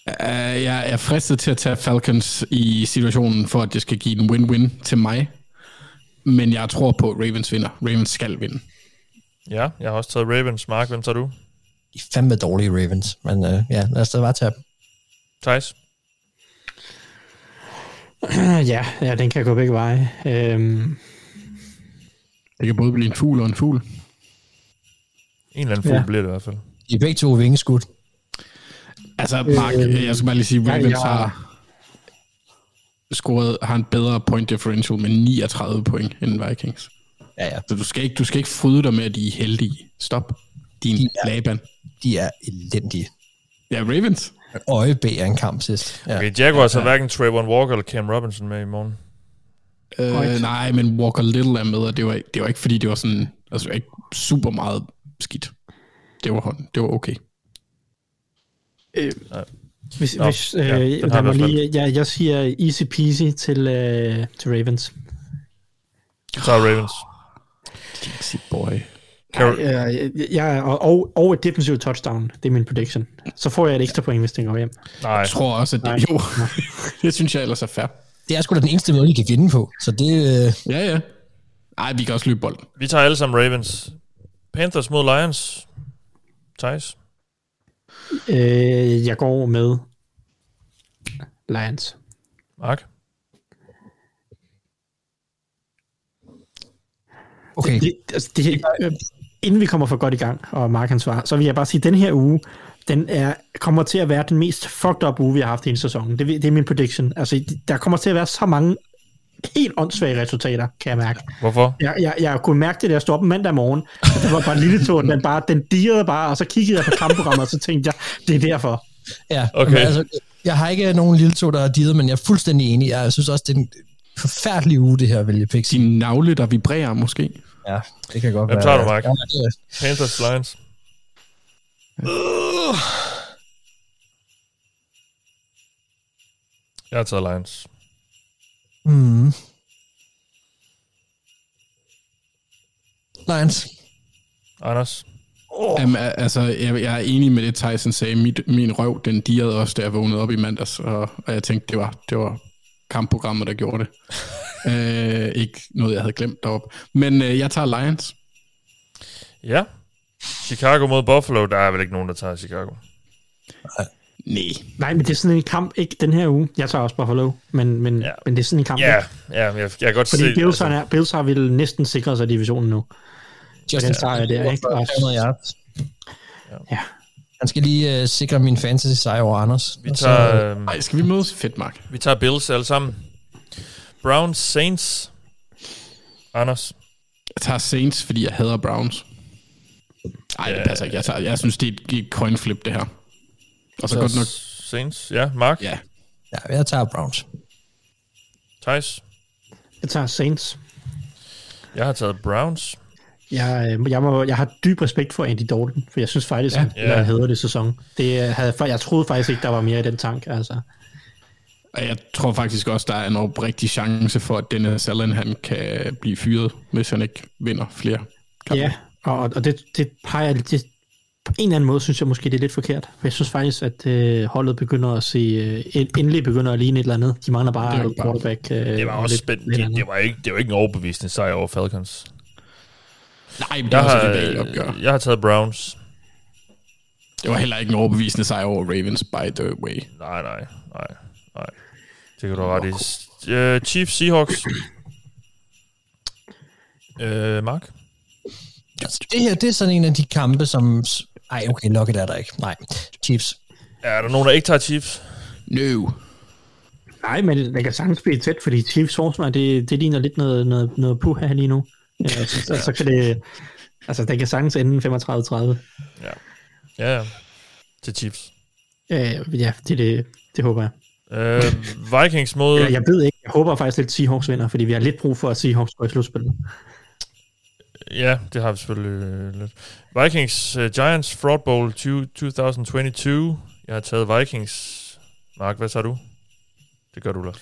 Uh, jeg er fristet til at tage Falcons i situationen, for at det skal give en win-win til mig. Men jeg tror på, at Ravens vinder. Ravens skal vinde. Ja, jeg har også taget Ravens. Mark, hvem tager du? De er fandme dårlige Ravens, men øh, ja, lad os da bare tage dem. Thijs? ja, ja, den kan gå begge veje. Øhm, Det kan både blive en fugl og en fugl. En eller anden fugl Ja. bliver det i hvert fald. Er begge to vingeskud. Altså, Mark, jeg skal bare lige sige, ja, Ravens jeg- har scoret, har en bedre point differential med 39 point end Vikings. Ja, ja. Så du skal ikke, du skal ikke fryde dig med, at de er heldige. Stop. Din De er- Laban. De er elendige. Ja, Ravens. Øje bag er en kamp sidst. Ja. Okay, Jaguars har hverken Trayvon Walker eller Cam Robinson med i morgen. Øh, nej, men Walker Little er med, og det var, det var ikke, fordi det var sådan, altså ikke super meget skidt. Det var, hånd- det var okay. hvis, Nå, hvis, øh, ja, ja, hvert lige, jeg, jeg siger easy peasy til, øh, til Ravens. Du tager Ravens. Dixie boy. Carol- Ja, jeg, jeg, og, og, og et defensive touchdown, det er min prediction. Så får jeg et ekstra point, hvis den går hjem. Nej, Jeg tror også, at det jo, det synes jeg ellers er fair. Det er sgu da den eneste måde, de kan vinde på. Så det, øh, Ja, ja. Ej, vi kan også løbe bolden. vi tager alle sammen Ravens. Panthers mod Lions. Thijs? Øh, jeg går med Lions. Mark? okay. Det, altså, det, øh, inden vi kommer for godt i gang, og Mark han svarer, så vil jeg bare sige, at den her uge, den er, kommer til at være den mest fucked up uge, vi har haft i en sæson. Det, det er min prediction. Altså, der kommer til at være så mange helt åndssvage resultater, kan jeg mærke. Hvorfor? Jeg, jeg, jeg kunne mærke det, da jeg stod op mandag morgen. Det var bare en lille tog, den, bare, den dirrede bare, og så kiggede jeg på kampprogrammet, og så tænkte jeg, det er derfor. Ja, Okay. men altså, jeg har ikke nogen lille to, der er divet, men jeg er fuldstændig enig. Jeg synes også, det er en forfærdelig uge, det her, at vælge picks. Din navle, der vibrerer måske. Ja, det kan godt Hvem være. tager du, Mark? Ja, det er, Panthers, Lions. Jeg har taget Lions. Mm. Lions. Anders? Oh. Jamen, al- altså, jeg, jeg er enig med det, Tyson sagde. Mit, min røv, den dirrede også, da jeg vågnede op i mandags, og, og jeg tænkte, det var, det var kampprogrammet, der gjorde det. øh, ikke noget, jeg havde glemt deroppe. Men øh, jeg tager Lions. Ja. Chicago mod Buffalo. Der er vel ikke nogen, der tager Chicago. Nej. Nej, men det er sådan en kamp, ikke den her uge. Jeg tager også Buffalo, men, men, Ja. ja. men det er sådan en kamp. Ja, ikke? ja jeg, jeg kan godt Fordi se... Bills, altså, er, Bills har vel næsten sikret sig divisionen nu. Just den sejr der, ikke? Og- 300 yards. Ja. Han skal lige uh, sikre min fantasy sejr over Anders. vi Og så- tager, øh, Ej, skal vi mødes? Fedt, Mark. vi tager Bills alle sammen. Browns, Saints. Anders? Jeg tager Saints, fordi jeg hader Browns. Nej, det passer ikke. Jeg, tager, jeg synes, det er et coin flip, det her. Og så godt nok... Saints. Ja, Mark? Ja, Ja, jeg tager Browns. Thijs? Jeg tager Saints. Jeg har taget Browns. Jeg, øh, jeg, må, jeg har dyb respekt for Andy Dalton, for jeg synes faktisk, ja. Ja. han hedder det sæson. Det øh, havde, jeg troede faktisk ikke, der var mere i den tank. Altså. Og jeg tror faktisk også, der er en oprigtig chance for, at Dennis Allen han kan blive fyret, hvis han ikke vinder flere kampe. Ja, og, og det, det peger det, på en eller anden måde, synes jeg måske, det er lidt forkert. For jeg synes faktisk, at øh, holdet begynder at se, øh, en- endelig begynder at ligne et eller andet. De mangler Det bare bare- quarterback. Øh, Det var og også spændende. Det, det, var ikke, det var ikke en overbevisende sejr over Falcons. Nej, men det er Jeg også har, et opgør. jeg har taget Browns. Det var heller ikke en overbevisende sejr over Ravens, by the way. Nej, nej, nej, nej. Det kan du have ret i. Uh, Chiefs Seahawks. Uh, Mark? Det her, det er sådan en af de kampe, som... Ej, okay, Lockett er der ikke. Nej, Chiefs. Er der nogen, der ikke tager Chiefs? No. Nej, men det kan sagtens blive tæt, fordi Chiefs forsvar, det, det ligner lidt noget, noget, noget puha lige nu. Ja, så, så, så kan det... Altså, det kan sagtens ende 35-30. Ja. Ja, ja. Til Chiefs. Øh, ja, det, det, det håber jeg. Uh, Vikings mod... Jeg, jeg ved ikke, jeg håber faktisk lidt, at Seahawks vinder, fordi vi har lidt brug for, at Seahawks går i slutspillet. Ja, det har vi selvfølgelig øh, lidt. Vikings uh, Giants Fraud Bowl 20, 2022. Jeg har taget Vikings. Mark, hvad tager du? Det gør du, Lars.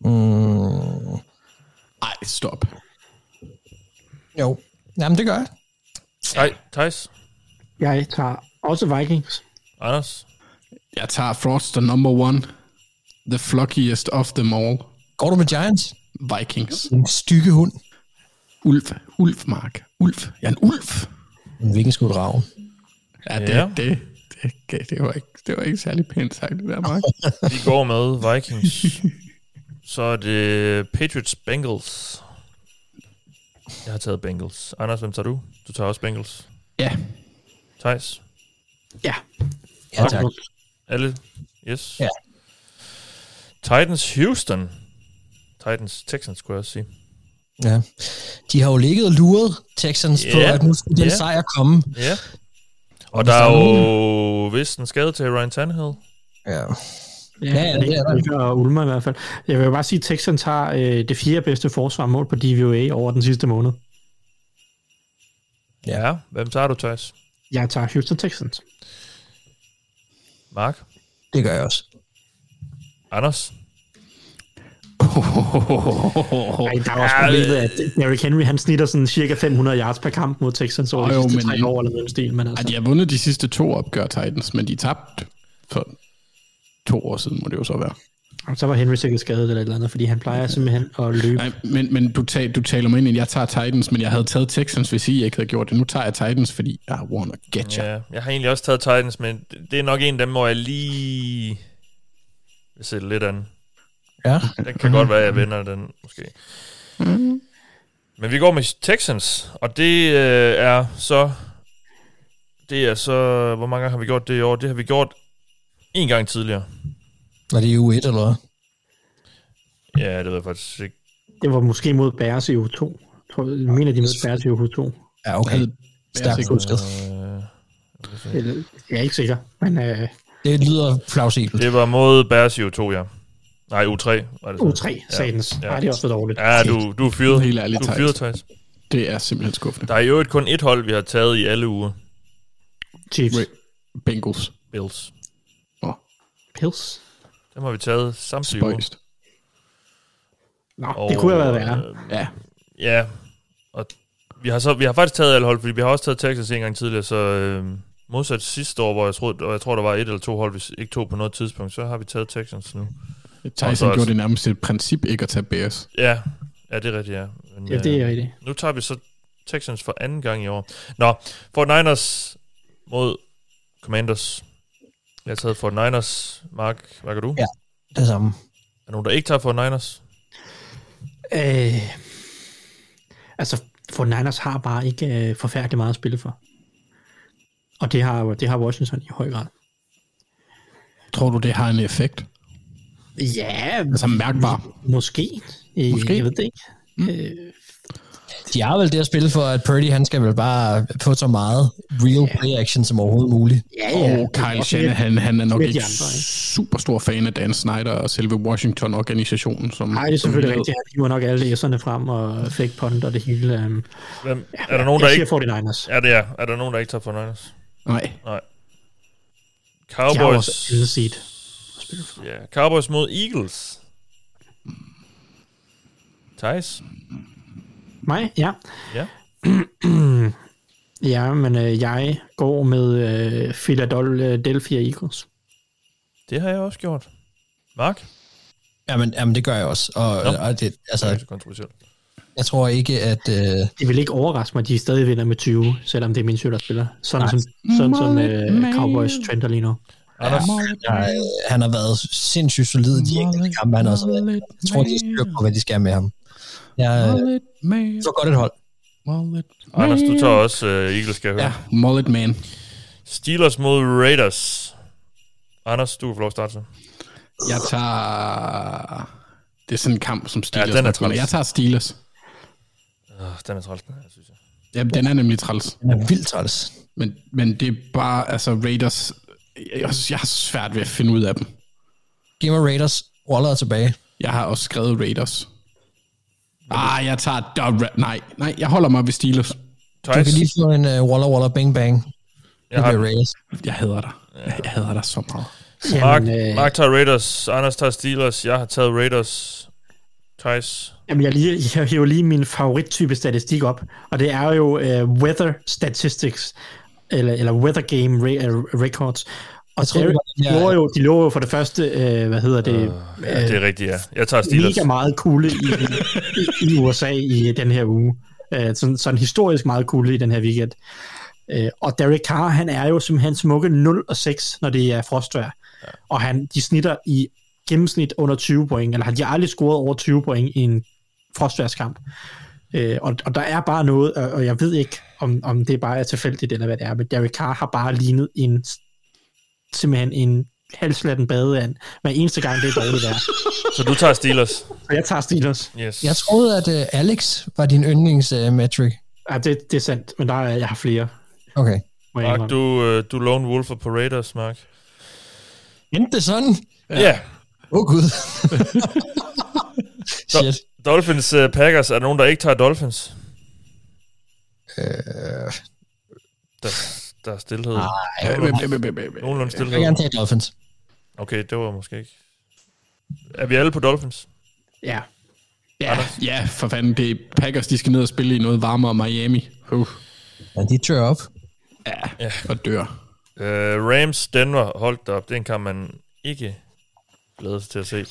Mm, Ej, stop. jo. Jamen, det gør jeg. Nej, Thijs. Jeg tager også Vikings. Anders. Jeg tager Frost, the number one. The flockiest of them all. Går du med Giants? Vikings. En stykke hund. Ulf. Ulf, Mark. Ulf. Jeg er en ulf. En hvilken skulle drage. Ja, det, Ja. ja. det, det, det, det, var ikke, det var ikke særlig pænt sagt, det der, Mark. Vi går med Vikings. Så er det Patriots Bengals. Jeg har taget Bengals. Anders, hvem tager du? Du tager også Bengals. ja. Thijs. Ja. Ja, tak. Alle? Yes. Ja. Titans Houston. Titans Texans, skulle jeg også sige. Ja. De har jo ligget og luret Texans på, Ja. at nu skulle den Ja. sejr komme. Ja. Og der er jo vist en skade til Ryan Tannehill. Ja. Ja, Ja, ja, det er der. og Ulmer i hvert fald. Jeg vil jo bare sige, at Texans har øh, det fjerde bedste forsvar mål på DVOA over den sidste måned. Ja. Hvem tager du, Thijs? Jeg tager Houston Texans. Mark? Det gør jeg også. Anders? Ej, der er også problemet, at Derrick Henry, han snitter sådan cirka 500 yards per kamp mod Texans over Åh, de sidste men- tre år eller noget stil, men altså, de har vundet de sidste to opgør, Titans, men de tabte for to år siden, må det jo så være. så var Henry sikkert skadet eller et eller andet, fordi han plejer simpelthen at løbe. Nej, men, men du, tal, du taler mig ind i, at jeg tager Titans, men jeg havde taget Texans, hvis I ikke havde gjort det. Nu tager jeg Titans, fordi I wanna get you. Ja, jeg har egentlig også taget Titans, men det er nok en af dem, hvor jeg lige vil sætte lidt an. Ja. Det kan godt være, at jeg vinder den, måske. Men vi går med Texans, og det øh, er så... Det er så... Hvor mange gange har vi gjort det i år? Det har vi gjort en gang tidligere. Var det i U1 eller hvad? Ja, det ved jeg faktisk ikke. Det var måske mod Bears i U2. Jeg tror, jeg mener, de mødte Bears i U2. Ja, okay. Havde Stærkt husket. Øh, jeg er ikke sikker, men øh, Det lyder plausibelt. det var mod Bears i U2, ja. Nej, U3 var det så. U3, satans. Ja. Ja. Nej, det er også for dårligt. Ja, du, du er fyret. Helt ærligt, du er fyret, Thijs. Det er simpelthen skuffende. Der er jo kun et hold, vi har taget i alle uger. Chiefs. Ra- Bengals. Bills. Åh, Pills. Dem har vi taget samtlige uger. spøjst. Nå, det kunne have været værre. øh, Ja, Ja, og vi har, så, vi har faktisk taget alle hold, fordi vi har også taget Texas en gang tidligere, så øh, modsat sidste år, hvor jeg, troede, og jeg tror, der var et eller to hold, hvis ikke to på noget tidspunkt, så har vi taget Texans nu. Tyson også- gjorde det nærmest et princip ikke at tage Bears. Ja, ja det er rigtigt, ja. Men, Ja, det er øh, rigtigt. Nu tager vi så Texans for anden gang i år. Nå, Fort Niners mod Commanders. Jeg har taget Fort Niners. Mark, hvad gør du? Ja. Det samme. Er der nogen, der ikke tager Fort Niners? Øh, altså, for Niners har bare ikke øh, forfærdeligt meget at spille for. Og det har, det har Washington i høj grad. Tror du, det har en effekt? Ja, Altså mærkbar. måske. Øh, Måske. Jeg ved det ikke. Øh, De har vel det at spille for, at Purdy han skal vel bare få så meget real play action som overhovedet muligt. Ja, Og Kyle Shanahan, han er nok ikke de andre, ikke? super stor fan af Dan Snyder og selve Washington-organisationen. Som, Nej, det er selvfølgelig som rigtigt. Han hiver nok alle læserne frem og fake punt og det hele. Um, Hvem, er der nogen, der jeg ikke... siger 49ers. Ja, det er. Er der nogen, der ikke tager for Niners? Nej, Nej. Har Cowboys... også Ja, Cowboys mod Eagles. Thijs? Mig? Ja. Ja. Ja, men øh, jeg går med øh, Philadelphia Eagles. Det har jeg også gjort. Mark? Jamen, jamen det gør jeg også. Og, Nå. og det, Altså, det er kontroversielt. jeg tror ikke, at... Øh, Det vil ikke overraske mig, at de stadig vinder med 20, selvom det er min der spiller. Sådan som, sådan som øh, Cowboys trender lige nu. Anders? jeg, han har været sindssygt solid i de enkelte kampe. Han også været, jeg tror, de styr på, hvad de skal med ham. Jeg øh, så godt et hold. Anders, du tager også uh, Eagles, skal jeg høre. Ja, Mullet Man. Steelers mod Raiders. Anders, du kan få lov at starte så. Jeg tager... Det er sådan en kamp, som Steelers Ja, den er træls. Jeg tager Steelers. Uh, den er træls, den her, synes jeg. Ja, den er nemlig træls. Han er vildt træls. Men, men det er bare, altså Raiders... Jeg, jeg har svært ved at finde ud af dem. Giv mig Raiders. Waller er tilbage. Jeg har også skrevet Raiders. Ah, jeg tager... Dub- nej, nej, jeg holder mig ved Steelers. Du Thijs? kan lige få en uh, Waller Waller Bang Bang. Jeg Det har, Raiders. Jeg hader dig. Jeg, jeg hader dig så meget. Mark, Jamen, øh, Mark tager Raiders, Anders tager Steelers, jeg har taget Raiders. Thijs? Jamen, jeg, lige, jeg hiver lige min favorittype statistik op, og det er jo uh, weather statistics, eller, eller weather game re- uh, records. Og tror, var de, lover jo, de lover jo for det første, uh, hvad hedder det, uh, Ja, det er rigtigt, ja. Jeg tager Steelers. mega meget kulde i, i, i USA i den her uge. Uh, sådan, sådan historisk meget kulde i den her weekend. Uh, og Derek Carr, han er jo simpelthen smukke 0 og 6, når det er frostvejr. Ja. Og han, de snitter i gennemsnit under 20 point, eller har de aldrig scoret over 20 point i en frostværskamp. Øh, og, og der er bare noget, og, og jeg ved ikke, om, om det bare er tilfældigt, eller hvad det er, men Derek Carr har bare lignet en simpelthen en halslatten badeand, hver eneste gang det er dårligt vejr. Så du tager Steelers. Så jeg tager Steelers. Yes. Jeg troede, at uh, Alex var din yndlingsmetric. Ja, det, det er sandt, men der er, jeg har flere. Okay. Mark, indrømme. du, øh, du lone wolfer på Raiders, Mark. Endte det sådan? Ja. Yeah. Åh, oh, Gud. Shit. Dolphins uh, Packers. Er der nogen, der ikke tager Dolphins? Øh, Der, der er stillhed. nej, Nogenlunde jeg stillhed. vil gerne tage Dolphins. Okay, det var måske ikke. Er vi alle på Dolphins? Ja. Ja, ja, for fanden. Det er Packers, de skal ned og spille i noget varmere Miami. Uh. Ja, de tør op. Ja, ja, og dør. Uh, Rams Denver, holdt op. Det er en kamp, man ikke glæder sig til at se.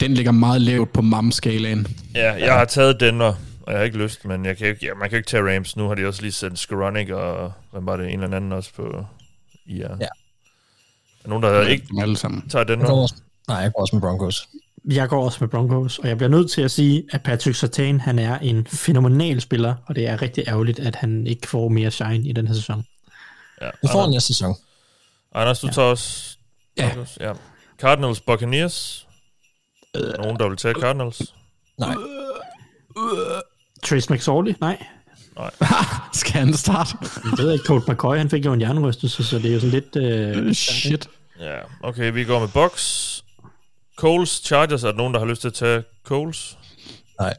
Den ligger meget lavt på mam-skalaen. Ja, jeg har taget Denver, og jeg har ikke lyst, men jeg kan ikke, ja, man kan ikke tage Rams. Nu har de også lige sendt Skoranek og hvem var det, en eller anden også på IR. Ja. Er der nogen, der ikke Dem alle sammen. tager Denver? også, nej, jeg går også med Broncos. Jeg går også med Broncos, og jeg bliver nødt til at sige, at Patrick Sertan, han er en fænomenal spiller, og det er rigtig ærgerligt, at han ikke får mere shine i den her sæson. Ja. Vi får Anders, næste sæson. Anders, du tager også... Ja. Broncos? ja. Cardinals Buccaneers. Nogen, der vil tage Cardinals? Nej. Trace McSorley? Nej. Skal han starte? Jeg ved ikke, Colt McCoy, han fik jo en jernrystelse, så det er jo sådan lidt... Øh, Shit. Ja, okay, vi går med Bucks. Coles, Chargers, er der nogen, der har lyst til at tage Coles? Nej.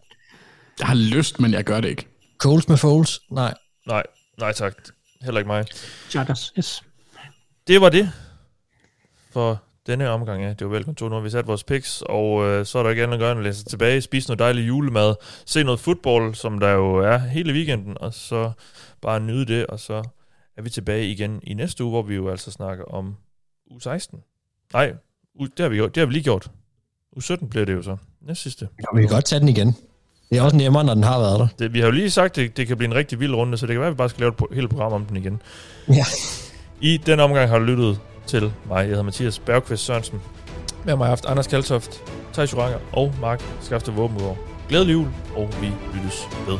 Jeg har lyst, men jeg gør det ikke. Coles med Foles? Nej. Nej, nej tak. Heller ikke mig. Chargers, yes. Det var det for denne omgang af Det var velkommen. Nu har vi sat vores picks, og øh, så er der ikke andet at gøre end at læse tilbage, spise noget dejlig julemad, se noget fodbold, som der jo er hele weekenden, og så bare nyde det, og så er vi tilbage igen i næste uge, hvor vi jo altså snakker om u 16. Nej, u- det har vi, gjort. det har vi lige gjort. U 17 bliver det jo så. Næste sidste. Vi kan godt tage den igen. Det er også nemmere, når den har været der. Det, vi har jo lige sagt, at det, det kan blive en rigtig vild runde, så det kan være, at vi bare skal lave et pro- helt program om den igen. Ja. I den omgang har du lyttet til mig. Jeg hedder Mathias Bergqvist Sørensen. Med mig har jeg haft Anders Kaltoft, Thijs Joranger og Mark Skafte Våbengaard. Glædelig jul, og vi lyttes ved.